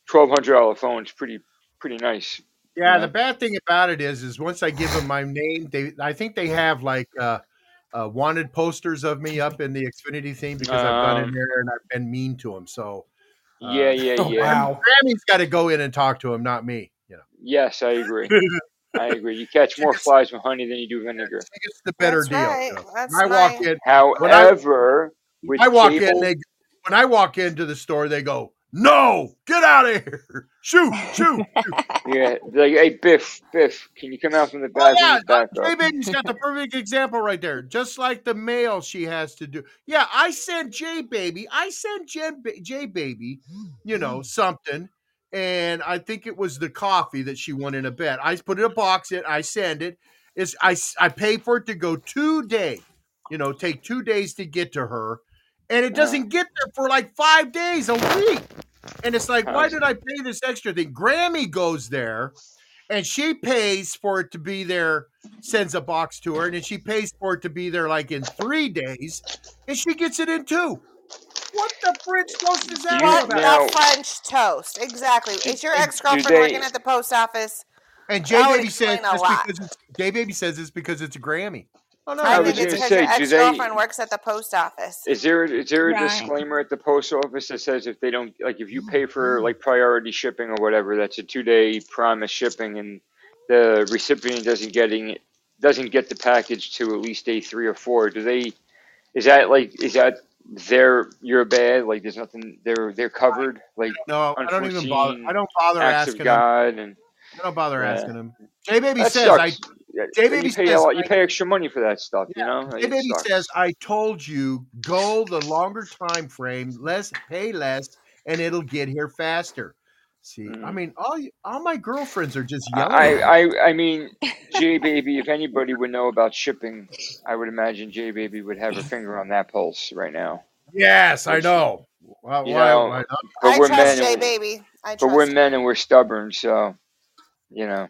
twelve hundred dollar phone is pretty pretty nice. Yeah, you the bad thing about it is, is once I give them my name, they I think they have like uh, uh, wanted posters of me up in the Xfinity thing because I've gone in Um, there and I've been mean to them. So uh, Yeah, *laughs* yeah, yeah. wow. Grammy's got to go in and talk to him, not me. You know. Yes, I agree. *laughs* I agree. You catch more flies with honey than you do vinegar. She gets the better That's deal. right. That's When I walk my- in, when I, However, I walk in, cable, they when I walk into the store, they go, "No, get out of here! Shoot, shoot!" yeah, they're like, hey Biff, Biff, can you come out from the Oh yeah, back J-Baby's got the perfect example right there. Just like the mail she has to do. Yeah, I sent J Baby. I sent Jen, J Baby, you know, mm. something, and I think it was the coffee that she wanted in a bed. I put it in a box. It. I send it. It's I. I pay for it to go two day. You know, take two days to get to her, and it doesn't get there for like five days a week. And it's like, why did I pay this extra thing? Grammy goes there and she pays for it to be there, sends a box to her, and then she pays for it to be there like in three days, and she gets it in two. What the French toast is that all What about? the French toast? Exactly. Is your ex girlfriend working at the post office? And J Baby says explain a it's because it's, J Baby says it's because it's a Grammy. Oh no, I I was think it's gonna because your say, do ex they? girlfriend works at the post office. Is there is there a Right. disclaimer at the post office that says if they don't like if you pay for mm-hmm. like priority shipping or whatever, that's a two day promise shipping, and the recipient doesn't getting it doesn't get the package to at least day three or four? Do they? Is that like is that their you're bad? Like there's nothing they're they're covered like No, I don't even bother. I don't bother asking him. God and I don't bother Yeah. asking him. J Baby says I. sucks. Yeah, J Baby you pay a says lot, you pay extra money for that stuff, you know. Like, J Baby says, I told you, go the longer time frame, less pay less, and it'll get here faster. See, I mm. mean, all all my girlfriends are just yelling. I. I, I mean, J *laughs* Baby. If anybody would know about shipping, I would imagine J Baby would have her finger on that pulse right now. yes, I know. Well, You why, know, why not? but I we're trust men. J baby. I but we're men and we're stubborn, so you know,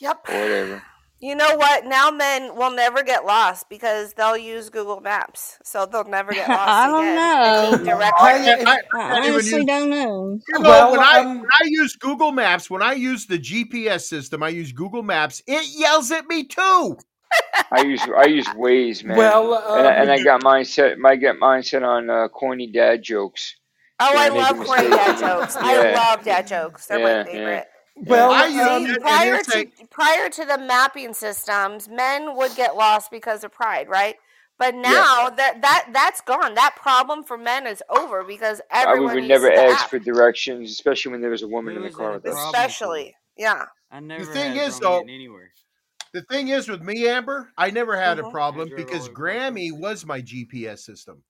Yep. whatever. You know what? Now men will never get lost because they'll use Google Maps, so they'll never get *laughs* lost I don't again. know. And need I. I, I I honestly use, don't know. you know, Well, when I um, when I use Google Maps, when I use the GPS system, I use Google Maps. It yells at me too. I use I use Waze, man. Well, and, I, and I um, got mine set. My get mine set on uh, corny dad jokes. Oh, I love corny dad and- jokes. I Yeah. love dad jokes. They're Yeah, my yeah. Favorite. Well, I um, See, it, prior to like, prior to the mapping systems, men would get lost because of pride, right? But now that that that's gone. That problem for men is over because everyone. I everyone would needs never to ask app, for directions, especially when there was a woman Who in the car with us. especially. Yeah. I never The thing had is, though, anywhere. the thing is with me, Amber, I never had a Mhm. problem because all over the Grammy was my GPS system.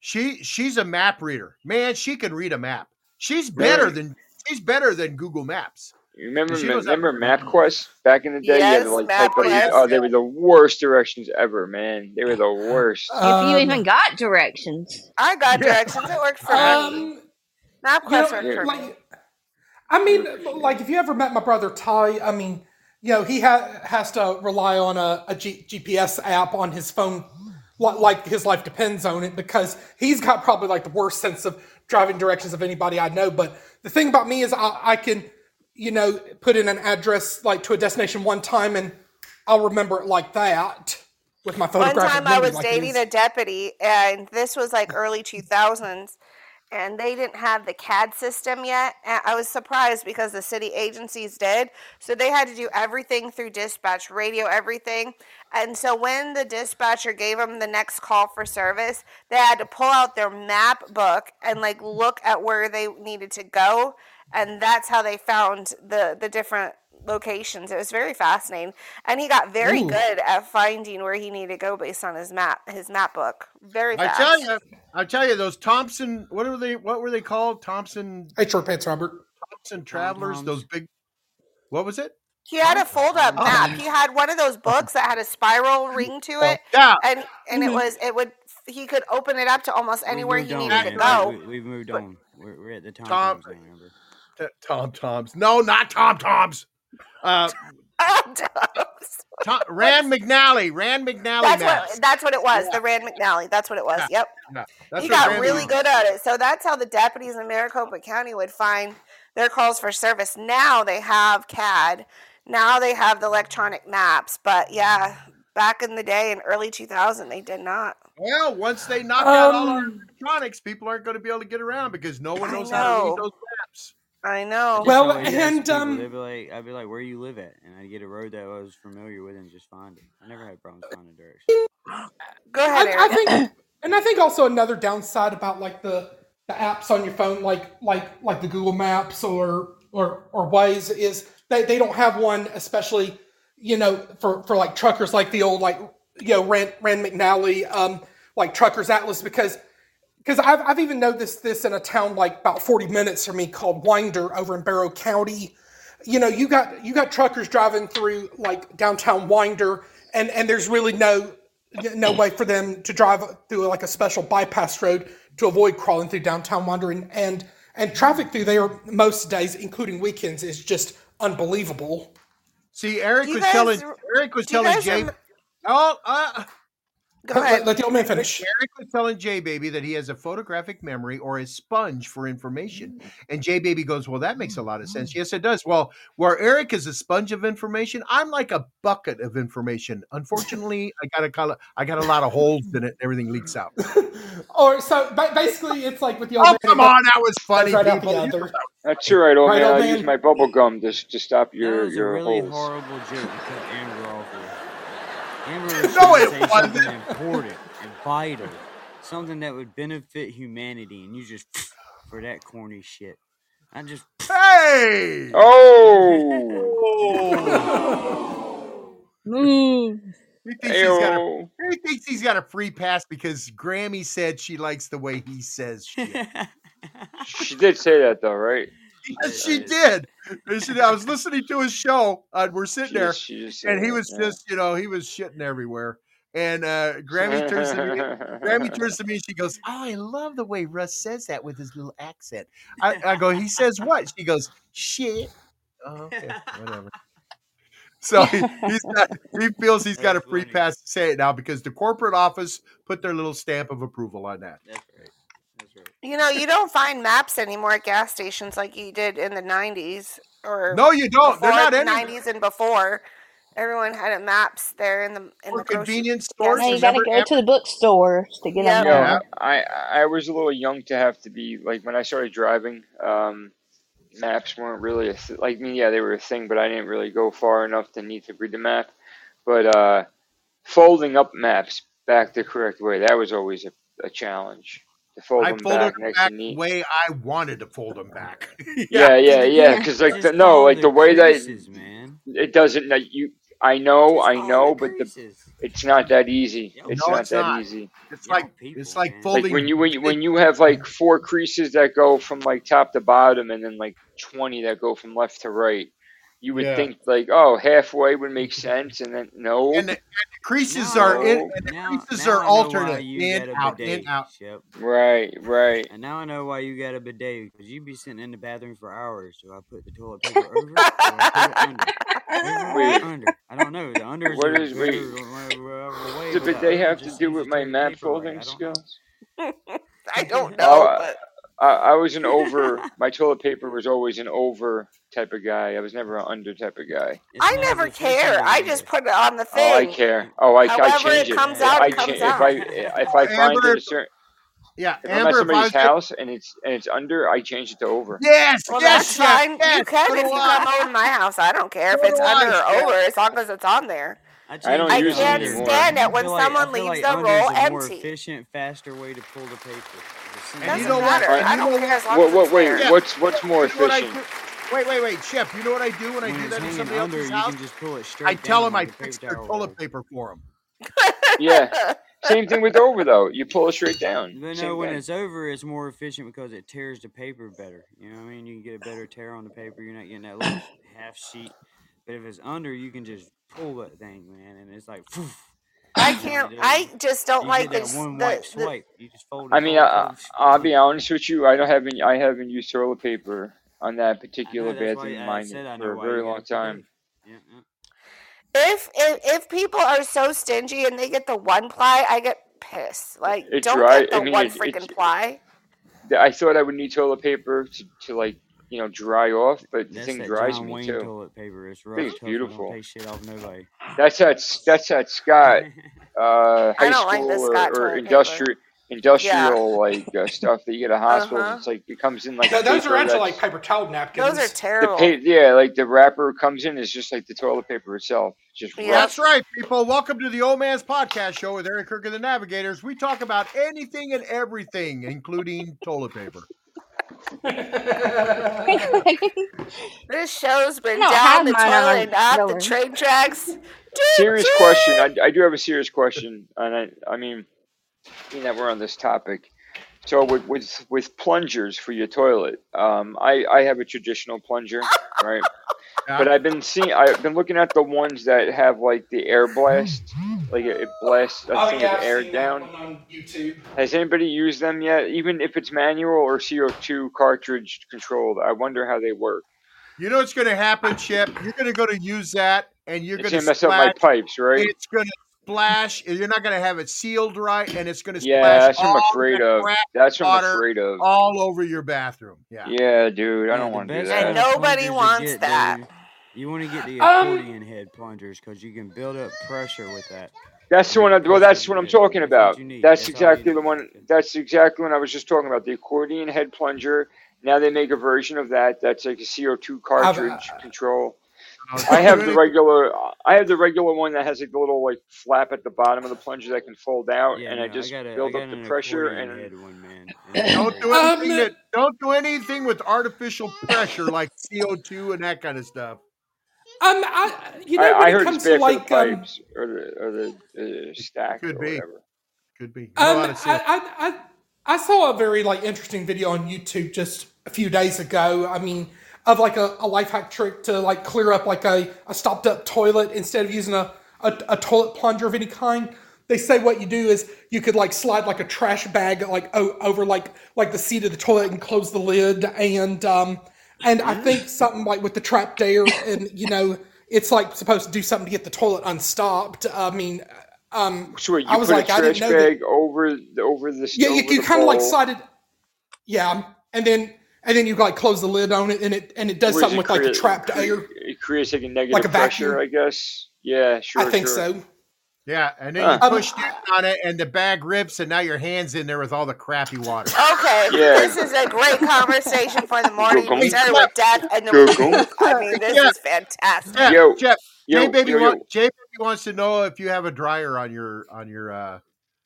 She she's a map reader. Man, she can read a map. She's better Really? than she's better than Google Maps. You remember She Ma- knows how to remember read. MapQuest back in the day? you Yes, to like type up. MapQuest. Oh, they were the worst directions ever, man. They were the worst. *laughs* If you um, even got directions. I got directions. It worked for me. um, you MapQuest know, worked for me. I mean, like if you ever met my brother Ty, I mean, you know, he ha- has to rely on a, a G- GPS app on his phone, like his life depends on it, because he's got probably like the worst sense of driving directions of anybody I know. But the thing about me is, I, I can, you know, put in an address like to a destination one time, and I'll remember it like that with my One time I was like dating a deputy, and this was like early 2000s, and they didn't have the CAD system yet. And I was surprised because the city agencies did. So they had to do everything through dispatch, radio, everything. And so when the dispatcher gave them the next call for service, they had to pull out their map book and like look at where they needed to go. And that's how they found the, the different locations. It was very fascinating, and he got very Ooh. good at finding where he needed to go based on his map, his map book. Very I fast. tell you, I tell you, those Thompson, what were they? What were they called? Thompson Hey, short pants, Robert. Thompson Travelers. Those big. What was it? He had a fold-up Oh. map. He had one of those books that had a spiral ring to it, Yeah. and and it Mhm. was it would he could open it up to almost anywhere he needed on, to go. We, we've moved on. We're, we're at the Tom Tom- Toms now, remember? Tom Toms. No, not Tom Toms. Uh, *laughs* Tom, Rand McNally. Rand McNally That's maps. what that's what it was. The Rand McNally. That's what it was. Yep. Yeah, he got Rand really McNally- good at it. So that's how the deputies in Maricopa County would find their calls for service. Now they have CAD. Now they have the electronic maps. But yeah, back in the day in early 2000, they did not. Well, once they knock out all our Um, electronics, people aren't going to be able to get around because no one I knows how to read those maps. I I know. just Well, and, um, They'd be like, I'd be like, "Where you live at?" And I'd get a road that I was familiar with and just find it. I never had problems finding directions. Go ahead, I, I think, and I think also another downside about like the the apps on your phone, like like like the Google Maps or or or Waze, is they they don't have one, especially you know for for like truckers, like the old like you know Rand Rand McNally, um, like Truckers Atlas, because because I've I've even noticed this in a town like about forty minutes from me called Winder over in Barrow County. You know, you got you got truckers driving through like downtown Winder, and and there's really no no way for them to drive through like a special bypass road to avoid crawling through downtown wandering and and traffic through there most days including weekends is just unbelievable See, Eric you was guys telling Eric was telling guys Jay. rem- Oh, uh, Go let, let- ahead. let the old man finish Eric was telling Jay Baby that he has a photographic memory or a sponge for information. Mm. And Jay Baby goes, Well, that makes a lot of sense. Mm. Yes, it does. Well, where Eric is a sponge of information, I'm like a bucket of information. Unfortunately, *laughs* I got a color, I got a lot of holes in it, and everything leaks out. *laughs* or so ba- basically it's like with the old Oh, man come on, that was funny, right out the people. other That's all right, old Right, man. old I use my bubble gum to to stop That your a your really holes. horrible joke to cut Amber off with. Amber *laughs* was No, it say wasn't. something important and vital, something that would benefit humanity, and you just *laughs* for that corny shit. I just *laughs* Hey! Oh. He thinks he's got a he thinks he's got a free pass because Grammy said she likes the way he says shit. she did say that though, right? Yes, she did. And she- I was listening to his show. Uh, we're sitting there, and he was just, you know, he was shitting everywhere. And uh, Grammy turns to me. Grammy *laughs* turns to me. She goes, "Oh, I love the way Russ says that with his little accent." I, I go, "He says what?" She goes, "Shit." Oh, okay, whatever. So he, he's got, he feels he's got a free funny. pass to say it now because the corporate office put their little stamp of approval on that. That's right. That's. You know, you don't find maps anymore at gas stations like you did in the '90s or No, you don't. They're before not the any '90s and before. Everyone had a maps there in the in for the convenience stores. Now you got to go to the bookstores to get Yep. them. No, Yeah. I I was a little young to have to be like when I started driving. Um, maps weren't really a like I mean, yeah, they were a thing, but I didn't really go far enough to need to read the map. But uh, folding up maps back the correct way that was always a, a challenge. To fold I them folded back them next back to the way I wanted to fold them back. *laughs* *laughs* Yeah, yeah, yeah. Yeah. Because like the, no, like the way that man. it doesn't. Like, you, I know, Just I know, the but the it's not that easy. Yo, It's No, not it's that not. easy. It's Y'all like people, it's like folding. Like when you when you when you have like four creases that go from like top to bottom, and then like twenty that go from left to right. You would Yeah. think like, oh, halfway would make sense, and then no. and the, and the creases Now, are in, and the now, creases now are I know alternate in out bidet, in out. Shep. Right, right. And now I know why you got a bidet because you'd be sitting in the bathroom for hours. Do I put the toilet paper *laughs* over it I under? Wait. under? I don't know. The under is What a is- better wait. Does the bidet have to do with my toilet map folding I skills? *laughs* I don't *laughs* know, Oh, but I, I was an over. my toilet paper was always an over type of guy. I was never an under type of guy. It's I never care. I just put it on the thing. Oh, I care. Oh, I, I change it it. comes If out, I it cha- comes if I if I find Amber, it a certain yeah, if I'm at Amber. If I somebody's house and it's and it's under, I change it to over. yes, Well, yes, that's Shep, fine. yes, You can so if do you I. come over to my house. I don't care if it's under I, or over as long as it's on there. I I change don't it I to use it can't under. anymore. stand I it when feel like I someone feel leaves like the under roll is a more empty. efficient, faster way to pull the paper. It's the And same you Doesn't know thing. what? matter. And I you don't know care what? as long What as what it's wait? there. Shep, What's what's more you know what I efficient? Do? Wait, wait, wait, Shep. You know what I do when I do that in somebody under, else's you house? can just pull it straight. I tell down them I like a paper fix their toilet roll. paper for them. *laughs* Yeah. Same thing with over though. You pull it straight down. But no, when thing. it's over, it's more efficient because it tears the paper better. You know what I mean? You can get a better tear on the paper. You're not getting that little *coughs* half sheet. But if it's under, you can just pull that thing, man, and it's like, *laughs* poof. I can't. I just don't You like get the that one the, wipe the swipe. You just fold I mean, I, I'll be honest with you. I don't haven't I haven't used toilet paper on that particular know that's bathroom why of I mine said I for a very long time. Yeah, yeah. if if if people are so stingy and they get the one ply, I get pissed. Like, It don't dry. get I the mean, one it, freaking it, ply. I thought I would need toilet paper to, to like you know dry off, but the That's thing that dries John me Wayne too. toilet paper. It's I rough, it's tough, and don't beautiful. take shit off nobody. That's that. that's that Scott *laughs* uh, I high don't like school the or, Scott or toilet paper. Industrial industrial like uh, *laughs* stuff that you get at hospitals. Uh-huh. It's like it comes in like No, a those are paper actually like paper towel napkins. Those are the terrible. pa- yeah, like the wrapper comes in is just like the toilet paper itself. Just Yeah. That's right, people. Welcome to the Old Man's Podcast Show with Eric Kirk and the Navigators. We talk about anything and everything, including toilet paper. *laughs* *laughs* This show's been I down the toilet and up the train tracks. serious question. I, I do have a serious question, and I, I mean, being that we're on this topic, so with with with plungers for your toilet, um, I I have a traditional plunger, right? *laughs* Yeah. But I've been seeing, I've been looking at the ones that have like the air blast, like it, it blasts a Oh thing yeah, of I've air seen down. on YouTube. Has anybody used them yet? Even if it's manual or CO2 cartridge controlled, I wonder how they work. You know what's going to happen, Chip? You're going to go to use that, and you're going gonna to mess up my pipes, right? It's going to splash. You're not going to have it sealed right, and it's going to Yeah, splash that's what I'm all afraid of. That's what I'm water afraid of. all over your bathroom. Yeah. Yeah, dude, I don't the want to do that. And nobody wants get, that. dude, You want to get the Um, accordion head plungers because you can build up pressure with that. That's the one. I, it well, that's what I'm talking about. That's That's exactly the one. That's exactly what I was just talking about. The accordion head plunger. Now they make a version of that. That's like a CO2 cartridge control. *laughs* I have the regular. I have the regular one that has like the little like flap at the bottom of the plunger that can fold out, Yeah, and no, I just got a, build I up the an pressure accordion and. head one, man. *laughs* Don't do *laughs* Um, anything that don't do anything with artificial pressure like CO2 and that kind of stuff. Um, I you know I, when I it heard it's comes bad to for like the um, pipes or the or the uh, stack Could or be. whatever. Could be. You know Um, how to seal. I, I, I, I saw a very like interesting video on YouTube just a few days ago. I mean, of like a, a life hack trick to like clear up like a, a stopped up toilet instead of using a, a, a toilet plunger of any kind. They say what you do is you could like slide like a trash bag like o- over like like the seat of the toilet and close the lid and um and I think something like with the trapped air and you know it's like supposed to do something to get the toilet unstopped. I mean, um, So wait, you I was put like, a I didn't trash know that- bag over over the yeah, you, you kind of like bowl. slide it. Yeah, and then and then you like close the lid on it, and it and it does Where something does with it like the create- trapped cre- air. It creates like a negative Like a pressure, vacuum? I guess. Yeah, sure. I think sure. so. Yeah, and then Huh. you push down on it, and the bag rips, and now your hands in there with all the crappy water. Okay, *laughs* Yeah. this is a great conversation for the morning. Go, We started with death and then we. I mean, this Yeah. is fantastic. Yeah, Yo, Jeff, Yo, Jay baby, yo, yo. Want, Jay baby wants to know if you have a dryer on your on your. uh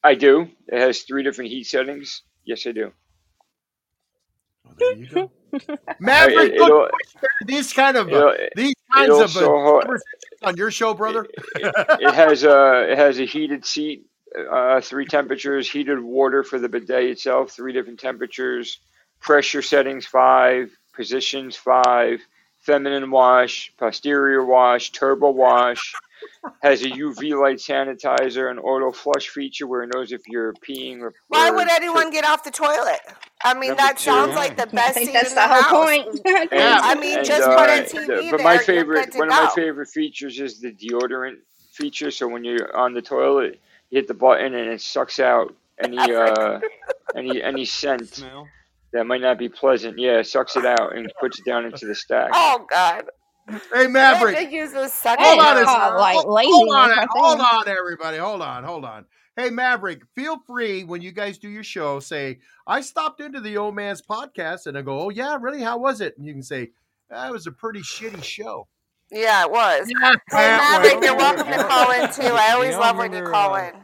I do. It has three different heat settings. Yes, I do. There you go. *laughs* Maverick, it- these kind of these kinds of uh, so hot. conversations on your show, brother. *laughs* it, it has a it has a heated seat, uh, three temperatures, heated water for the bidet itself, three different temperatures, pressure settings five, positions five, feminine wash, posterior wash, turbo wash. Has a UV light sanitizer, an auto flush feature where it knows if you're peeing or. Why would anyone get off the toilet? I mean, Number that two. sounds like the I best think seat that's in the the, whole house. point. *laughs* Yeah. I mean, and, just uh, put a the- TV but there. my favorite, good to one of my favorite features is the deodorant feature. So when you're on the toilet, you hit the button and it sucks out any *laughs* uh, any any scent Smell. that might not be pleasant. Yeah, it sucks it out and puts it down into the stack. Oh God! Hey, Maverick, They use those suction hold on, a cups. call like hold, hold on, like hold on, everybody, hold on, hold on. Hey, Maverick, feel free when you guys do your show, say I stopped into the old man's podcast, and I go, oh yeah, really? How was it? And you can say that was a pretty shitty show. Yeah, it was. Yeah, Hey, Maverick, wah, you're welcome to call in too. I always love when you remember, call uh, in.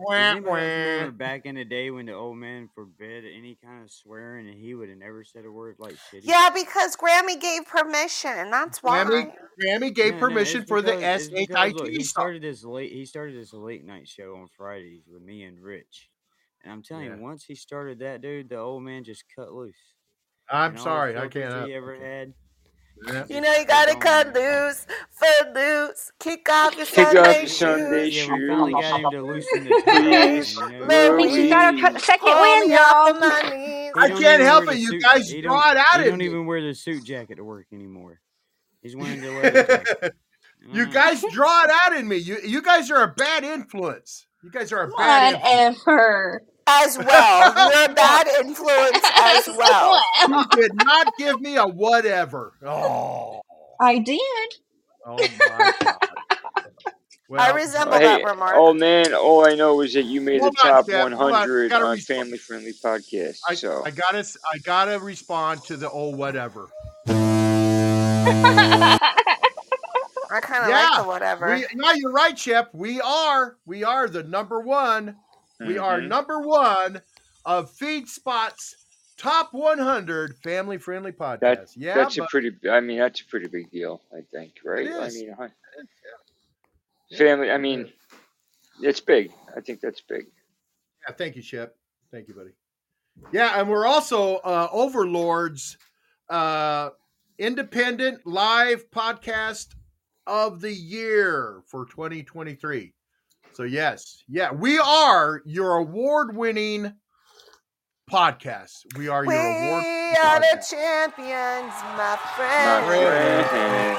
Wah, Does remember back in the day when the old man forbid any kind of swearing and he would have never said a word like shitty? Yeah, because Grammy gave permission. And that's why. Grammy, Grammy gave No, no, permission it's for the because- it's because, look, SHIT he started this late. He started this late night show on Fridays with me and Rich, and I'm telling Yeah. you, once he started that, dude, the old man just cut loose. I'm And sorry, I can't. He Uh, ever had. Yeah. You know, you gotta cut loose, foot loose, kick off your Kick off Sunday your Sunday shoes. Yeah, we finally shoes. got him to loosen the *laughs* ties. Please, You know? Let Thinks me he's got a second pull wind, y'all. of my knees. He I can't help it. You guys he draw don't- it out He of don't even wear the suit jacket to work anymore. He's wearing the leather jacket. *laughs* You Mm. guys draw it out in me. You you guys are a bad influence. You guys are a bad influence. Whatever. As well, you're a bad influence *laughs* as well. You did not give me a whatever. Oh, I did. oh my god. Well, resemble Hey, that remark. oh man, all I know is that you made the Hold on, top on. 100 Gotta on respond. family friendly Podcast. I, So I gotta s- I gotta respond to the old whatever. I kind of Yeah, like the whatever. We, no, you're right, Chip. We are we are the number one. We are Mhm. number one of Feed Spot's top 100 family friendly podcasts. that yeah, that's a pretty. I mean, that's a pretty big deal. I think, right? I mean, Yeah. family. I mean, it's big. I think that's big. yeah, thank you, Shep. Thank you, buddy. Yeah, and we're also uh, Overlords uh, independent live podcast of the year for 2023. So yes, yeah, we are your award-winning podcast. We are we your award. We are the champions, my My friend. friend,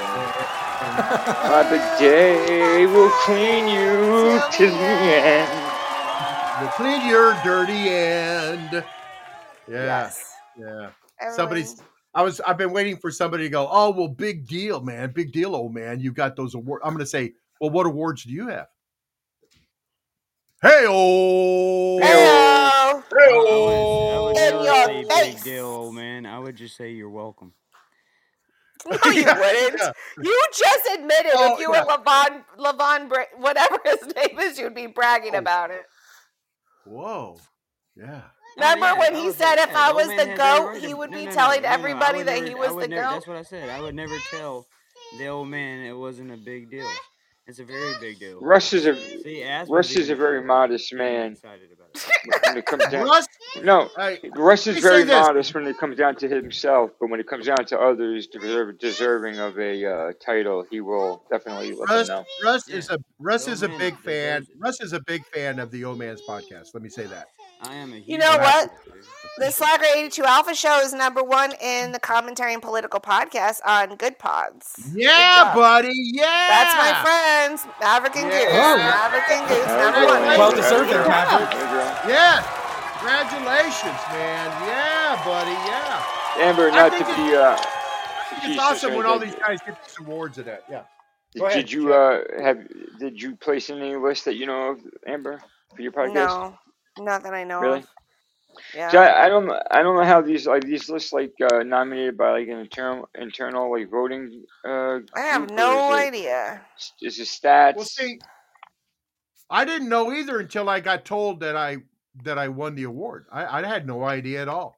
my *laughs* big day will clean you to the end. We'll clean your dirty end. Yeah, Yes. yeah. Everyone- Somebody's. I was. I've been waiting for somebody to go. Oh well, big deal, man. Big deal, old man. You've got those awards. I'm going to say. Well, what awards do you have? Hey, oh. Heyo! I would In never your say face. big deal, old man. I would just say you're welcome. No, you *laughs* wouldn't. Yeah. You just admitted Oh, if you yeah. were Levon, Levon, Bra- whatever *laughs* his name is, you'd be bragging Oh. about it. Whoa. Yeah. Oh, Remember yeah, when I he said like, if I was the man has every goat, he would no, be no, no, telling no, no, everybody would that never- he was the never, goat? That's what I said. I would never tell the old man it wasn't a big deal. It's a very big deal. Russ is a See, Russ is a very modest man Excited about it. when it comes down. Russ, No, hey, Russ is very modest when it comes down to himself, but when it comes down to others deserve, deserving of a uh, title, he will definitely let Russ, them know. Russ Yeah. is a Russ The is a big fan. Russ is a big fan of the Old Man's podcast. Let me say that. I am a huge You know fan what? of it, dude. The Slacker 82 Alpha Show is number one in the commentary and political podcast on Good Pods. Yeah, job. buddy. Yeah. That's my friends, Maverick and Yeah. Goose. Oh. Maverick and Goose, number one. Well deserved There there, you go. Maverick. There you go. Yeah. Congratulations, man. Yeah, buddy. Yeah. Amber, not to be. Uh, It's awesome when all these guys get these awards at that. Yeah. Did, ahead, did you uh, have? Did you place in any list that you know of, Amber, for your podcast? No, not that I know Really? of. Yeah. So I, I don't. I don't know how these like these lists like uh, nominated by like an internal internal like voting. Uh, I have no is idea. Is it stats? Well, see, I didn't know either until I got told that I that I won the award. I, I had no idea at all.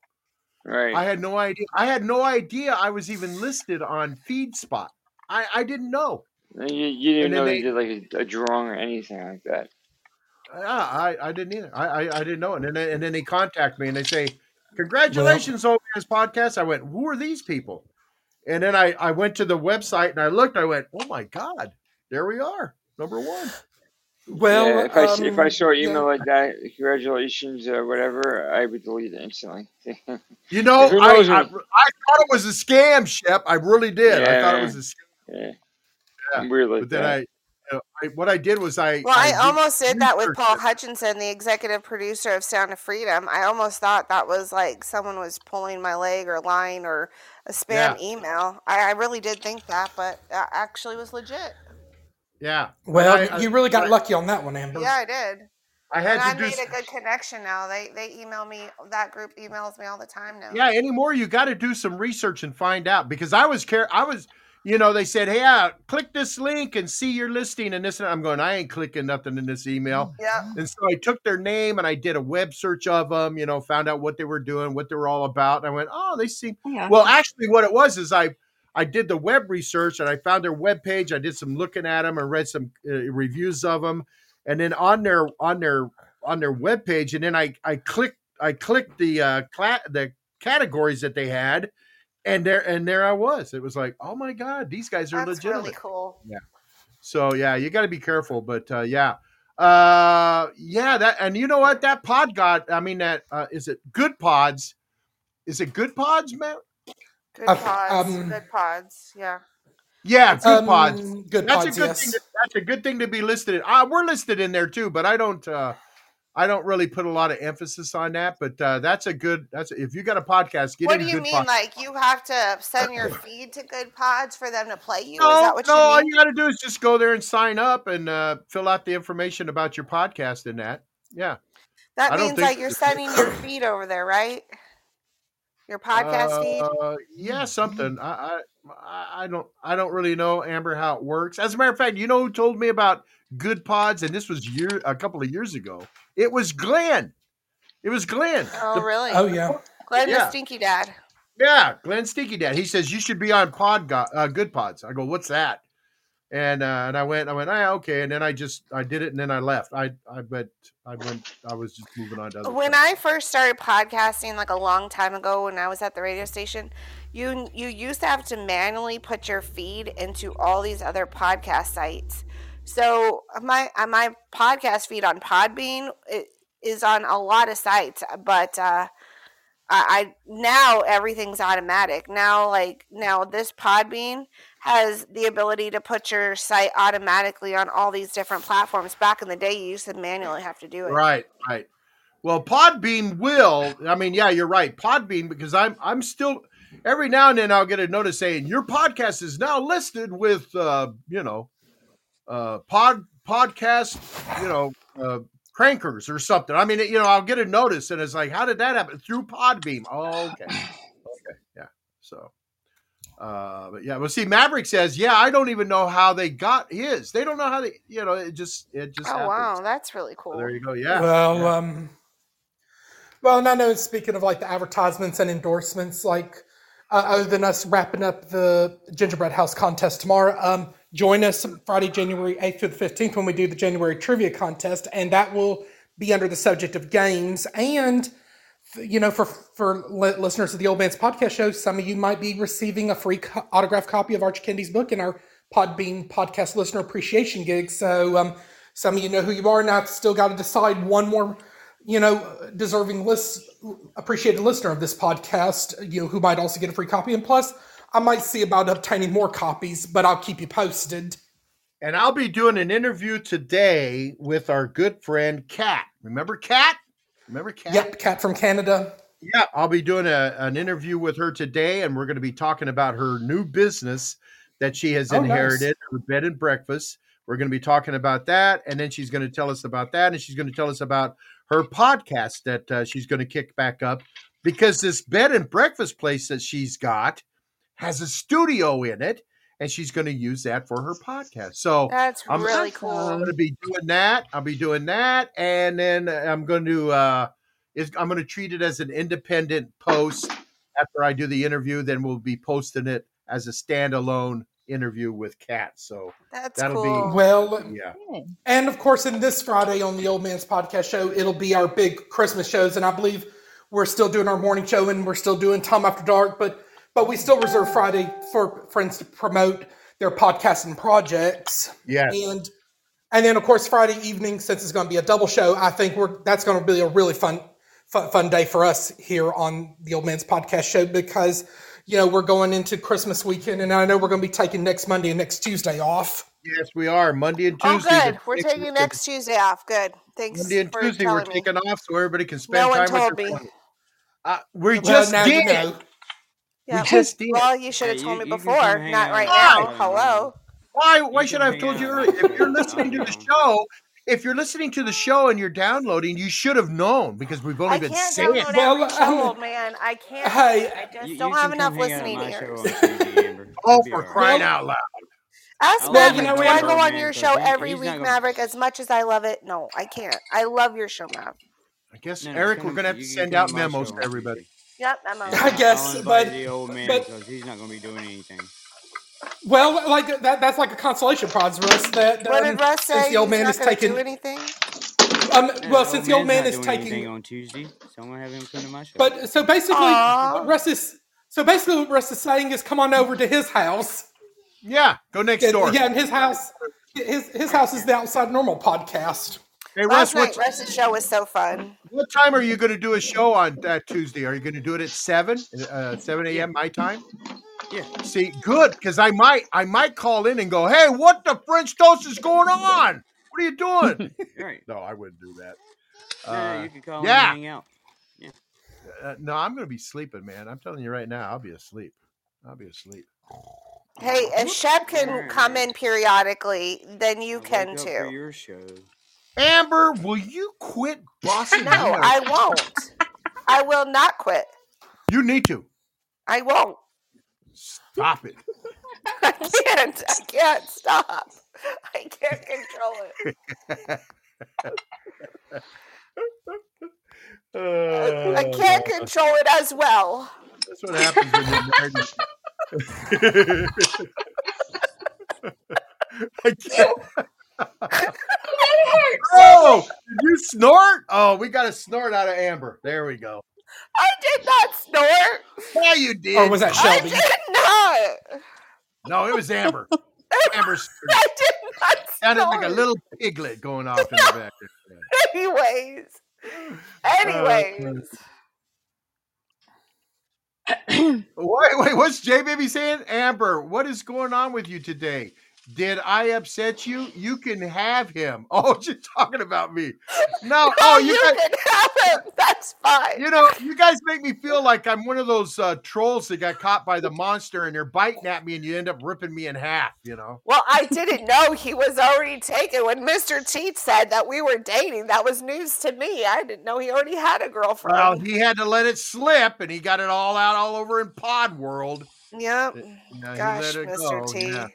right. I had no idea. I had no idea I was even listed on FeedSpot. I, I didn't know. you, you didn't and know they, they- did like a, a drawing or anything like that. Yeah, I, I didn't either. I, I, I didn't know. And then they, and then they contact me and they say, "Congratulations, on this podcast." I went, "Who are these people?" And then I, I went to the website and I looked. I went, "Oh my god, there we are, number one." Well, yeah, if I s- if I um, saw an yeah. email like that, congratulations or whatever, I would delete it instantly. *laughs* You know, I, I, I thought it was a scam, Shep. I really did. I thought it was a scam. yeah. Yeah, I'm weird like But then. I, you I, what I did was I. Well, I, did almost did that with Paul it. Hutchinson, the executive producer of Sound of Freedom. I almost thought that was like someone was pulling my leg or lying or a spam email. I, I really did think that, but that actually was legit. Yeah. well, I- I- you really got I- lucky on that one, Amber. Yeah, I did. I had And to I do. made s- a good connection now. They they email me. That group emails me all the time now. Yeah, anymore you got to do some research and find out because I was care I was you know they said, "Hey, uh, click this link and see your listing and this and I'm going, I ain't clicking nothing in this email." Yeah. And so I took their name and I did a web search of them, you know, found out what they were doing, what they were all about. And I went, "Oh, they seem Yeah. Well, actually what it was is I I did the web research and I found their web page. I did some looking at them and read some uh, reviews of them. And then on their on their on their web page and then I I clicked I clicked the uh cla- the categories that they had and there and there I was. It was like, "Oh my god, these guys are That's legitimate." really cool. Yeah. So yeah, you got to be careful, but uh, yeah, uh, yeah. That and you know what? That pod got. I mean, that uh, is it. Good pods. Is it good pods, man? Good Uh, pods. um, good pods. Yeah. Yeah, good Um, pods. Good That's pods, a good yes. thing. To, that's a good thing to be listed. In. Uh, we're listed in there too, but I don't. Uh, I don't really put a lot of emphasis on that, but uh, that's a good. That's if you got a podcast, get What do you mean? pod- Like you have to send your *coughs* feed to Good Pods for them to play you? Is No, that what no. All you mean? you got to do is just go there and sign up and uh, fill out the information about your podcast and that. Yeah. That I means like you're *coughs* sending your feed over there, right? Your podcast feed. Uh, yeah, something. I, I I I don't I don't really know Amber how it works. As a matter of fact, you know who told me about Good Pods, and this was year a couple of years ago. It was Glenn. It was Glenn. Oh, The- really? Oh yeah. Glenn yeah. the Stinky Dad. Yeah, Glenn Stinky Dad. He says you should be on Pod Go- uh, Good Pods. I go, what's that? And uh, and I went, I went, ah, okay. And then I just I did it, and then I left. I I went, I went, I was just moving on to other. When stuff. I first started podcasting, like a long time ago, when I was at the radio station, you you used to have to manually put your feed into all these other podcast sites. So my uh, my podcast feed on Podbean is on a lot of sites, but uh, I, I now everything's automatic. Now, like now, this Podbean has the ability to put your site automatically on all these different platforms. Back in the day, you used to manually have to do it. Right, right. Well, Podbean will. I mean, yeah, you're right. Podbean because I'm I'm still every now and then I'll get a notice saying your podcast is now listed with uh, you know, uh pod podcast, you know, uh crankers or something. I mean, you know, I'll get a notice and it's like, how did that happen? Through Podbean. Oh, okay. Okay. Yeah. So uh but yeah, well see Maverick says, Yeah, I don't even know how they got his. They don't know how they you know, it just it just Oh happens. wow, that's really cool. So there you go. Yeah. Well, yeah. um, well, and I know speaking of like the advertisements and endorsements, like uh, other than us wrapping up the gingerbread house contest tomorrow, um, join us Friday, January eighth through the fifteenth when we do the January trivia contest, and that will be under the subject of games and. You know, for for listeners of the Old Man's Podcast Show, some of you might be receiving a free co- autographed copy of Archie Kennedy's book in our Podbean Podcast Listener Appreciation Gig. So, um, some of you know who you are. Now, I've still got to decide one more you know, deserving list, appreciated listener of this podcast, you know, who might also get a free copy. And plus, I might see about obtaining more copies, but I'll keep you posted. And I'll be doing an interview today with our good friend Kat. Remember Kat? Remember Kat? Yep, Cat from Canada. Yeah, I'll be doing a, an interview with her today, and we're going to be talking about her new business that she has Oh, nice. inherited, her bed and breakfast. We're going to be talking about that, and then she's going to tell us about that, and she's going to tell us about her podcast that uh, she's going to kick back up because this bed and breakfast place that she's got has a studio in it, and she's going to use that for her podcast. So That's I'm really cool. I'm going to be doing that. I'll be doing that, and then I'm going to uh, is I'm going to treat it as an independent post after I do the interview. Then we'll be posting it as a standalone interview with Kat. So That's that'll be- Well, yeah, and of course, in this Friday on the Old Man's Podcast Show, it'll be our big Christmas shows. And I believe we're still doing our morning show and we're still doing Tom After Dark, but but we still reserve Friday for friends to promote their podcasts podcasting projects. yes, and and then of course Friday evening, since it's going to be a double show, I think we're that's going to be a really fun, fun fun day for us here on the Old Man's Podcast Show because you know we're going into Christmas weekend, and I know we're going to be taking next Monday and next Tuesday off. yes, we are Monday and Tuesday. Oh, Tuesday. good. We're next- taking next Tuesday off. Good. Thanks Monday and for Tuesday. We're telling me. taking off so everybody can spend No one time told with their me. family. Uh, we Well, just now you know. Yeah. We just did. Well, you should have Hey, told you- me before, not right with now. Hello. Why? Why You should I have hang told you earlier? If you're listening to the show, if you're listening to the show and you're downloading, you should have known because we've only I been can't saying. download Well, every show, um, old man. I can't. Hey, I just You, don't you have enough come hang out at listening my show ears. on *laughs* Oh, for all right. crying out loud! Ask I Well, Maverick. you know, do I go on your show every week, Maverick? As much as I love it, no, I can't. I love your show, Maverick. I guess No, no, Eric, we're gonna have to send out memos to everybody. Tuesday. Yep, memo. I guess, I'll but the old man but- because he's not going to be doing anything. well, like that that's like a consolation prize, Russ. That What um, did Russ since say? the old He's man not is gonna taking do anything. um, Yeah, well, since the old man man's is doing taking anything on Tuesday, so I'm going to have him come to my show. But so basically, Aw. what Russ is so basically what Russ is saying is come on over to his house. Yeah, go next door. yeah, and his house, his his house is the Outside Normal podcast. Hey, Last Russ, night, what, Russ's show was so fun. what time are you going to do a show on that Tuesday? Are you going to do it at seven, uh, seven a.m. my time? yeah, See, good, because I might, I might call in and go, "Hey, what the French toast is going on? What are you doing?" *laughs* right. *laughs* no, I wouldn't do that. No, Uh, you could call him yeah. and hang out. uh, no, I'm gonna be sleeping, man. I'm telling you right now, I'll be asleep. I'll be asleep. Hey, if Shep can come in periodically, then you I'll can wake for too. your show. Amber, will you quit *laughs* bossing No, me around? I won't. I will not quit. You need to I won't. stop it. *laughs* I can't. I can't stop. I can't control it. I *laughs* can't Uh, control it as well. That's what happens when you're married. I can't. Oh, *laughs* did you snort? Oh, we got a snort out of Amber. There we go. I did not snort. Yeah, you did. Or was that I Shelbie? did not. No, it was Amber. *laughs* Amber I did not snort. sounded like a little piglet going off in the back. there. *laughs* Anyways. Uh, Anyways. Wait, wait, what's J Baby saying? Amber, what is going on with you today? Did I upset you? You can have him. *laughs* Oh, she's talking about me. *laughs* No, No, oh, you, you guys, can have him. That's fine. you know, you guys make me feel like I'm one of those uh, trolls that got caught by the monster and they're biting at me and you end up ripping me in half, you know? Well, I didn't know he was already taken. When Mr. Teeth said that we were dating, that was news to me. I didn't know he already had a girlfriend. Well, he had to let it slip and he got it all out all over in Pod World. yep. Gosh, Mr. go, T. Yeah,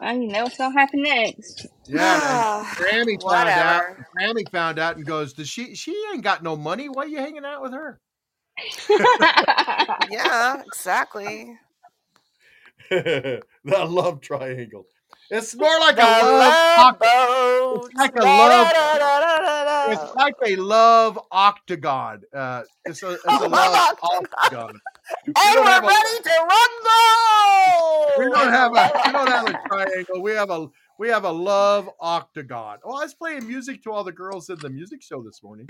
Well, you know what's gonna happen next. yeah and Grammy found out. Grammy found out and goes, "Does she? She ain't got no money. Why you hanging out with her?" *laughs* Yeah, exactly. *laughs* the love triangle. It's more like The a love. love oct- It's like a love. It's like a love octagon. Uh, it's a, it's a *laughs* love love octagon. Octagon. We And don't we're have a- ready to rumble. We don't have a we don't have a triangle. We have a we have a love octagon. Oh, I was playing music to all the girls in the music show this morning.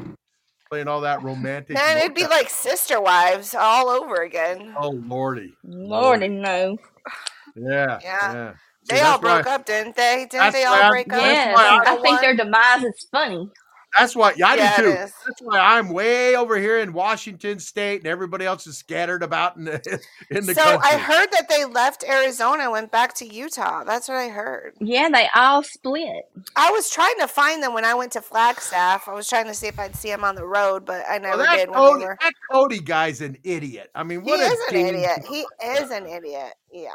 Playing all that romantic. Man, it'd be Motown. like sister wives all over again. Oh lordy. Lordy no. Yeah. Yeah. Yeah. See, They all that's why- broke up, didn't they? Didn't they why all I'm- break up? That's Yes, I- I think their demise is funny. That's why yeah, I yeah, do too. That's why I'm way over here in Washington State, and everybody else is scattered about in the *laughs* in the so country. I heard that they left Arizona and went back to Utah. That's what I heard. Yeah, they all split. I was trying to find them when I went to Flagstaff. I was trying to see if I'd see them on the road, but I Well, never that, did when Cody, were. that Cody guy's an idiot. I mean, He what a is an idiot. He is an idiot. Yeah.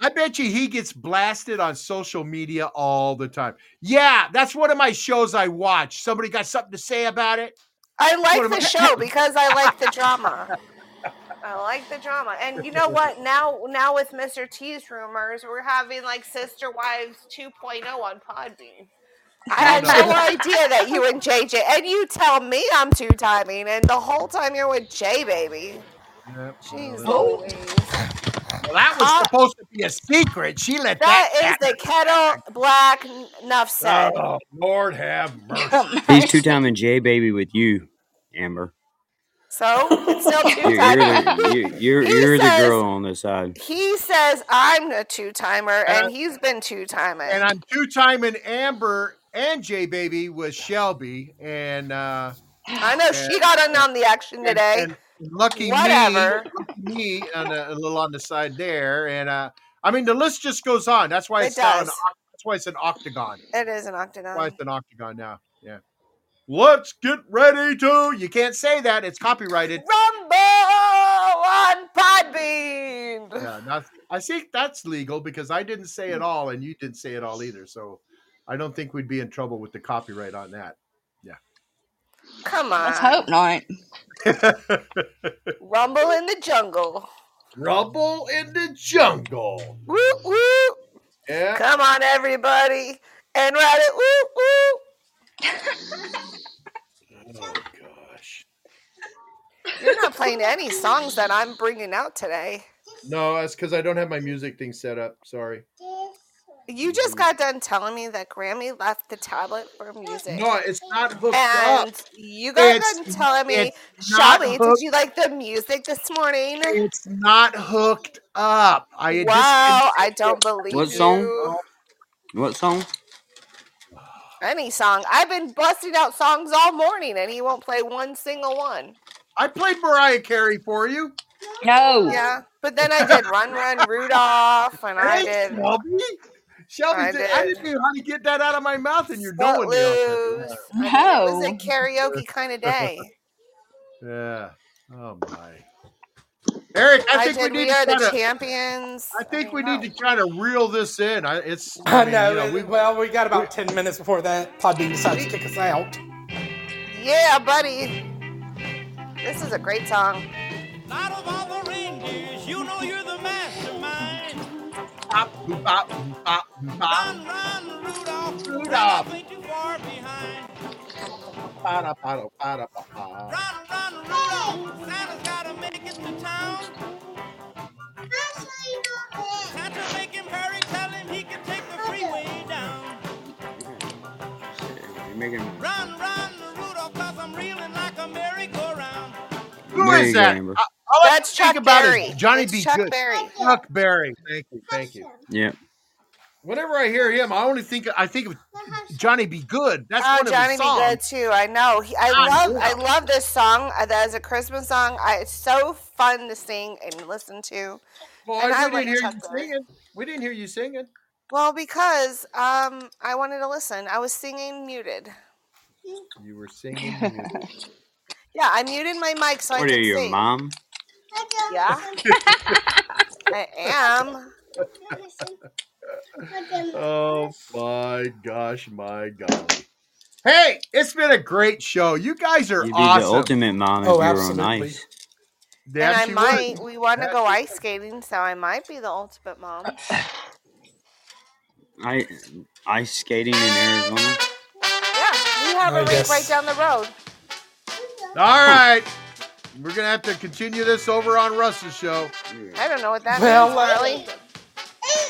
I bet you he gets blasted on social media all the time. Yeah, that's one of my shows I watch. Somebody got something to say about it? I like the show *laughs* because I like the drama. I like the drama. And you know what? Now now with Mr. T's rumors, we're having like Sister Wives 2.0 on Podbean. I had No, idea that you and JJ and you tell me I'm two timing and the whole time you're with J baby. Yep. Jeez Well, that was Uh, supposed to be a secret. She let That that. is the kettle black enough said. Oh, Lord have *laughs* mercy. He's two timing J baby with you, Amber. So it's still *laughs* two You're, you're the you, you're, you're the girl on this side. He says I'm a two timer Uh, and he's been two timing. and I'm two timing Amber and J Baby with Shelbie. And uh I know she got in on the action and- today. and lucky Whatever. me, me on a, a little on the side there. And uh I mean the list just goes on. That's why It it's an that's why it's an octagon. It is an That's why octagon. it's an octagon now. Yeah. Let's get ready to. You can't say that. It's copyrighted. Rumble on Podbean. Yeah, not, I think that's legal because I didn't say it all and you didn't say it all either. So I don't think we'd be in trouble with the copyright on that. Come on. Let's hope not. *laughs* Rumble in the jungle. Rumble in the jungle. Woo woo. Yeah. Come on, everybody. And ride it. Woo Oh gosh. woo. You're not playing any songs that I'm bringing out today. No, that's because I don't have my music thing set up. Sorry. You just got done telling me that Grammy left the tablet for music. No, it's not hooked up. And you got It's- done telling me, it's Shelbie, did you like the music this morning? It's not hooked up. I Wow, just I don't believe What you. song? What song? Any song. I've been busting out songs all morning, and he won't play one single one. I played Mariah Carey for you. No. Yeah, but then I did Run Run Rudolph, and I did Shelbie. Shelbie, I did- I did. didn't know how to get that out of my mouth, and you're knowing me. Footloose. on I mean, it was a karaoke kind of *laughs* day. Yeah. Oh my. Eric, I I, think we need We to the kind of. Champions. I think we mean, need to kind of reel this in. I, it's. I mean, know. you know, we, well, we got about 10 minutes before that Podbean decides to kick us out. Yeah, buddy. This is a great song. Out of all the reindeers, you know you're the mastermind. bop, bop, boop, bop, boop, bop. Run, run, Rudolph. Rudolph. Rudolph ain't too far behind. Ba-da, ba-da, ba-da, ba-ba. Run, run, Rudolph. Santa's gotta make it to town. Santa make him hurry, tell him he can take the freeway down. You're making Run, run, Rudolph, cause I'm reeling like a merry-go-round. Who There is you go, that? Amber. I- all I That's think Chuck about Berry. is Johnny It's B. Chuck Good. Berry. Chuck Berry. Thank you. Thank you. Yeah. Whenever I hear him, I only think I think of Johnny B. Goode. That's oh, one of Johnny his Be songs. Good too. I know. He, I God, love. yeah. I love this song. Uh, That is a Christmas song. I, it's so fun to sing and listen to. Well, And I we like didn't hear you singing. We didn't hear you singing. Well, because um, I wanted to listen. I was singing muted. You were singing. you- *laughs* Yeah, I muted my mic so I What are you, your sing. mom? Yeah, *laughs* I am. *laughs* oh my gosh, my golly. Hey, it's been a great show. You guys are You'd be awesome. the ultimate mom if Oh, you were absolutely. ice. Damn, and I she might. would. We want to Yeah, go she ice skating, so I might be the ultimate mom. I ice skating in Arizona. Yeah, we have I a rink guess. right down the road. All right. We're going to have to continue this over on Russ's show. I don't know what that Well, means, uh, Marley.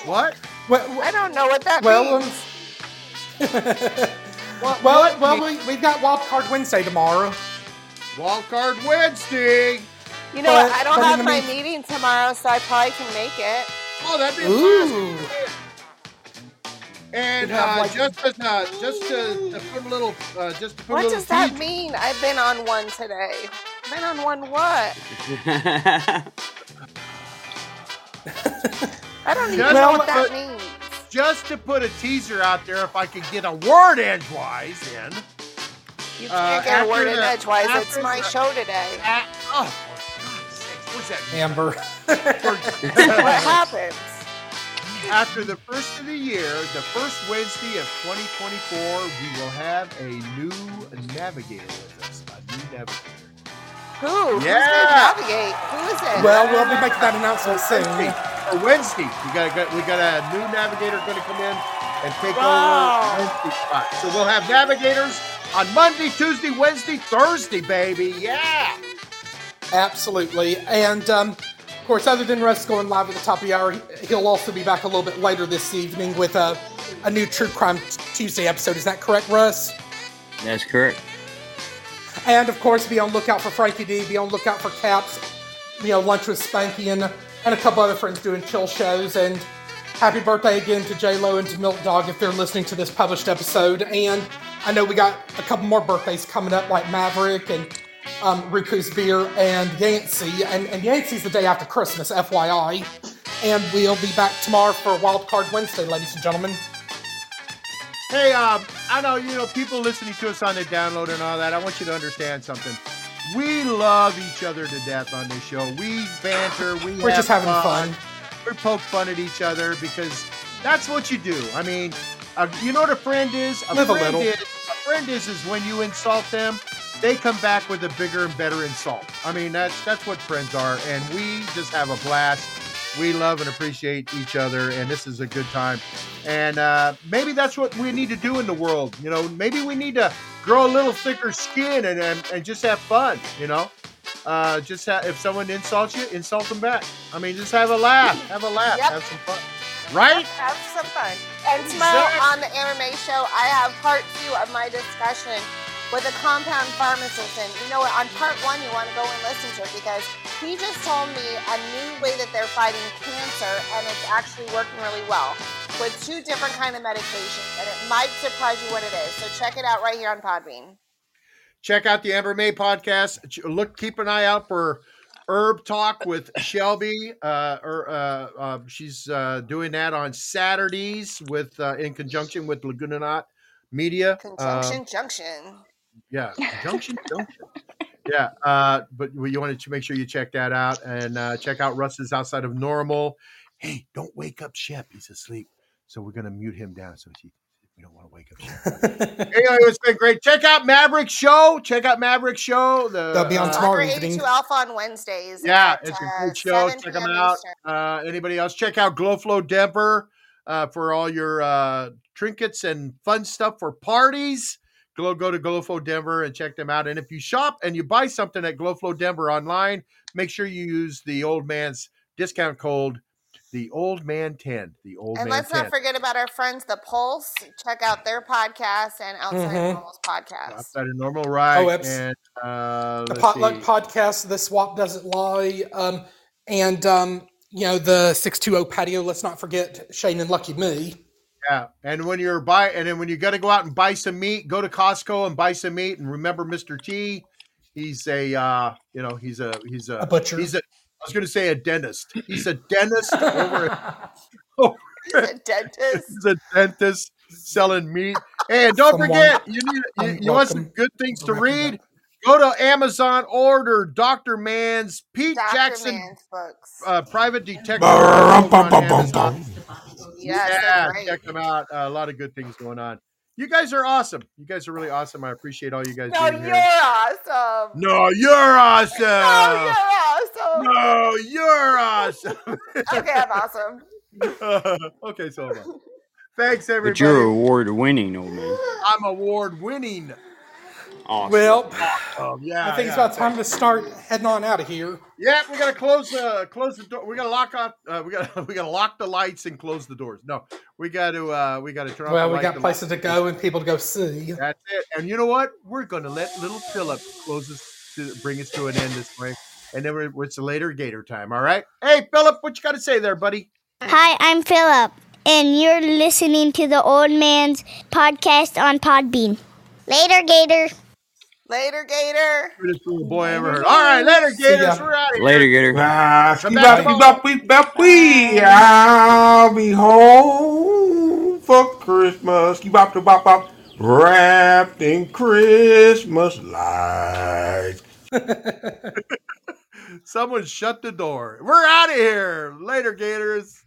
What? Well, I don't know what that well, um, means. *laughs* well, what? well, we, we've got Wild Card Wednesday tomorrow. Wild Card Wednesday. You know what? but- I don't have my mean- meeting tomorrow, so I probably can make it. Oh, that'd be Ooh. awesome. And uh, like- just as, uh, just to, to put a little, uh, just to put a little. What little does that tease- mean? I've been on one today. Been on one what? *laughs* *laughs* I don't even Just know to what that put- means. just to put a teaser out there, if I could get a word edgewise in. You uh, can't get a after word in edgewise. It's my the- show today. Ah, oh, for God's sakes, what's that? Amber. *laughs* what *laughs* happens? After the first of the year, the first Wednesday of 2024, we will have a new navigator with us. A new navigator. Who? Who's Yeah. gonna navigate? Who is it? well, we'll be making that announcement soon. Wednesday. Wednesday, we got, got we got a new navigator going to come in and take Wow. over Wednesday spot. So we'll have navigators on Monday, Tuesday, Wednesday, Thursday, baby. Yeah. Absolutely. And um, of course, other than Russ going live at the top of the hour, he'll also be back a little bit later this evening with a, a new True Crime Tuesday episode. Is that correct, Russ? That's correct. And of course, be on lookout for Frankie D. Be on lookout for Caps. You know, lunch with Spanky and, and a couple other friends doing chill shows. And happy birthday again to J Lo and to Milk Dog if they're listening to this published episode. And I know we got a couple more birthdays coming up, like Maverick and um, Riku's Beer and Yancey. And, and Yancey's the day after Christmas, FYI. And we'll be back tomorrow for Wild Card Wednesday, ladies and gentlemen. Hey, um, I know you know people listening to us on the download and all that. I want you to understand something. We love each other to death on this show. We banter. We We're just having fun. We poke fun at each other because that's what you do. I mean, uh, you know what a friend is? A Live a friend little. Is, a friend is is when you insult them, they come back with a bigger and better insult. I mean, that's that's what friends are, and we just have a blast. We love and appreciate each other, and this is a good time. And uh, maybe that's what we need to do in the world. You know, maybe we need to grow a little thicker skin and and, and just have fun. You know, uh, just ha- if someone insults you, insult them back. I mean, just have a laugh, have a laugh, Yep. have some fun. Right? Have some fun. And tomorrow on the MMA show, I have part two of my discussion with a compound pharmacist. And you know what? On part one, you want to go and listen to it because he just told me a new way that they're fighting cancer, and it's actually working really well. with two different kind of medications, and it might surprise you what it is. So check it out right here on Podbean. Check out the Amber May podcast. Look, keep an eye out for Herb Talk with Shelbie. Uh, or, uh, uh, she's uh, doing that on Saturdays with uh, in conjunction with Laguna Knot Media. Uh, Conjunction Junction. yeah, conjunction junction. *laughs* Yeah, uh, but you wanted to make sure you check that out and uh, check out Russ's outside of normal. Hey, don't wake up Shep. He's asleep, so we're gonna mute him down so he, we don't want to wake up Shep. *laughs* anyway, it's been great. Check out Maverick Show. Check out Maverick Show. The, They'll be on uh, tomorrow Tucker evening. Alpha on Wednesdays. yeah, at, it's a uh, show. 7 Check them out. Uh, anybody else? Check out Glowflow Denver uh, for all your uh, trinkets and fun stuff for parties. Go go to Glowflow Denver and check them out. And if you shop and you buy something at Glowflow Denver online, make sure you use the old man's discount code, the old man ten. The old And man let's 10. not forget about our friends, The Pulse. Check out their podcast and Outside Mhm. Normal's podcast. Outside of normal right. Oh, abs- and uh, the potluck see. podcast, the swap doesn't lie, um, and um, you know the six two zero patio. Let's not forget Shane and Lucky Me. Yeah, and when you're buy, and then when you got to go out and buy some meat, go to Costco and buy some meat. And remember, Mister T, he's a, uh, you know, he's a, he's a, A butcher. He's a, I was going to say a dentist. He's a dentist *laughs* over. at- *laughs* He's a dentist. he's a dentist selling meat. And don't Someone- forget, you need, you, you want some good things to Welcome read. Go to Amazon, order Doctor Man's Pete Dr. Jackson Man's books. uh, Private Detective. Bum, over on bum, bum, Amazon. yes, yeah, they're great. check them out. Uh, a lot of good things going on. You guys are awesome. You guys are really awesome. I appreciate all you guys No, being you're here. awesome. No, you're awesome. No, you're awesome. No, you're awesome. *laughs* Okay, I'm awesome. *laughs* okay, so. Thanks, everybody. But you're award winning, old man. I'm award winning. Awesome. Well, Oh yeah. I think it's yeah. about time to start heading on out of here. Yeah, we gotta close the close the door. We gotta lock off. Uh, we gotta *laughs* we gotta lock the lights and close the doors. No, we got to uh, we got to turn off. Well, the we got and places to go and people to go see. That's it. And you know what? We're going to let little Philip close us to bring us to an end this way. And then we're, it's a later Gator time. All right. Hey, Philip, what you got to say there, buddy? Hi, I'm Philip, and you're listening to the Old Man's podcast on Podbean. Later, Gator. Later, Gator. Greatest little boy I ever heard. All right, later, Gators. We're out of here. Later, Gator. Ah, Come back bop, tomorrow. ski bop, ski bop, wee. I'll be home for Christmas. Ski bop, ski bop, bop. Wrapped in Christmas lights. *laughs* Someone shut the door. We're out of here. Later, Gators.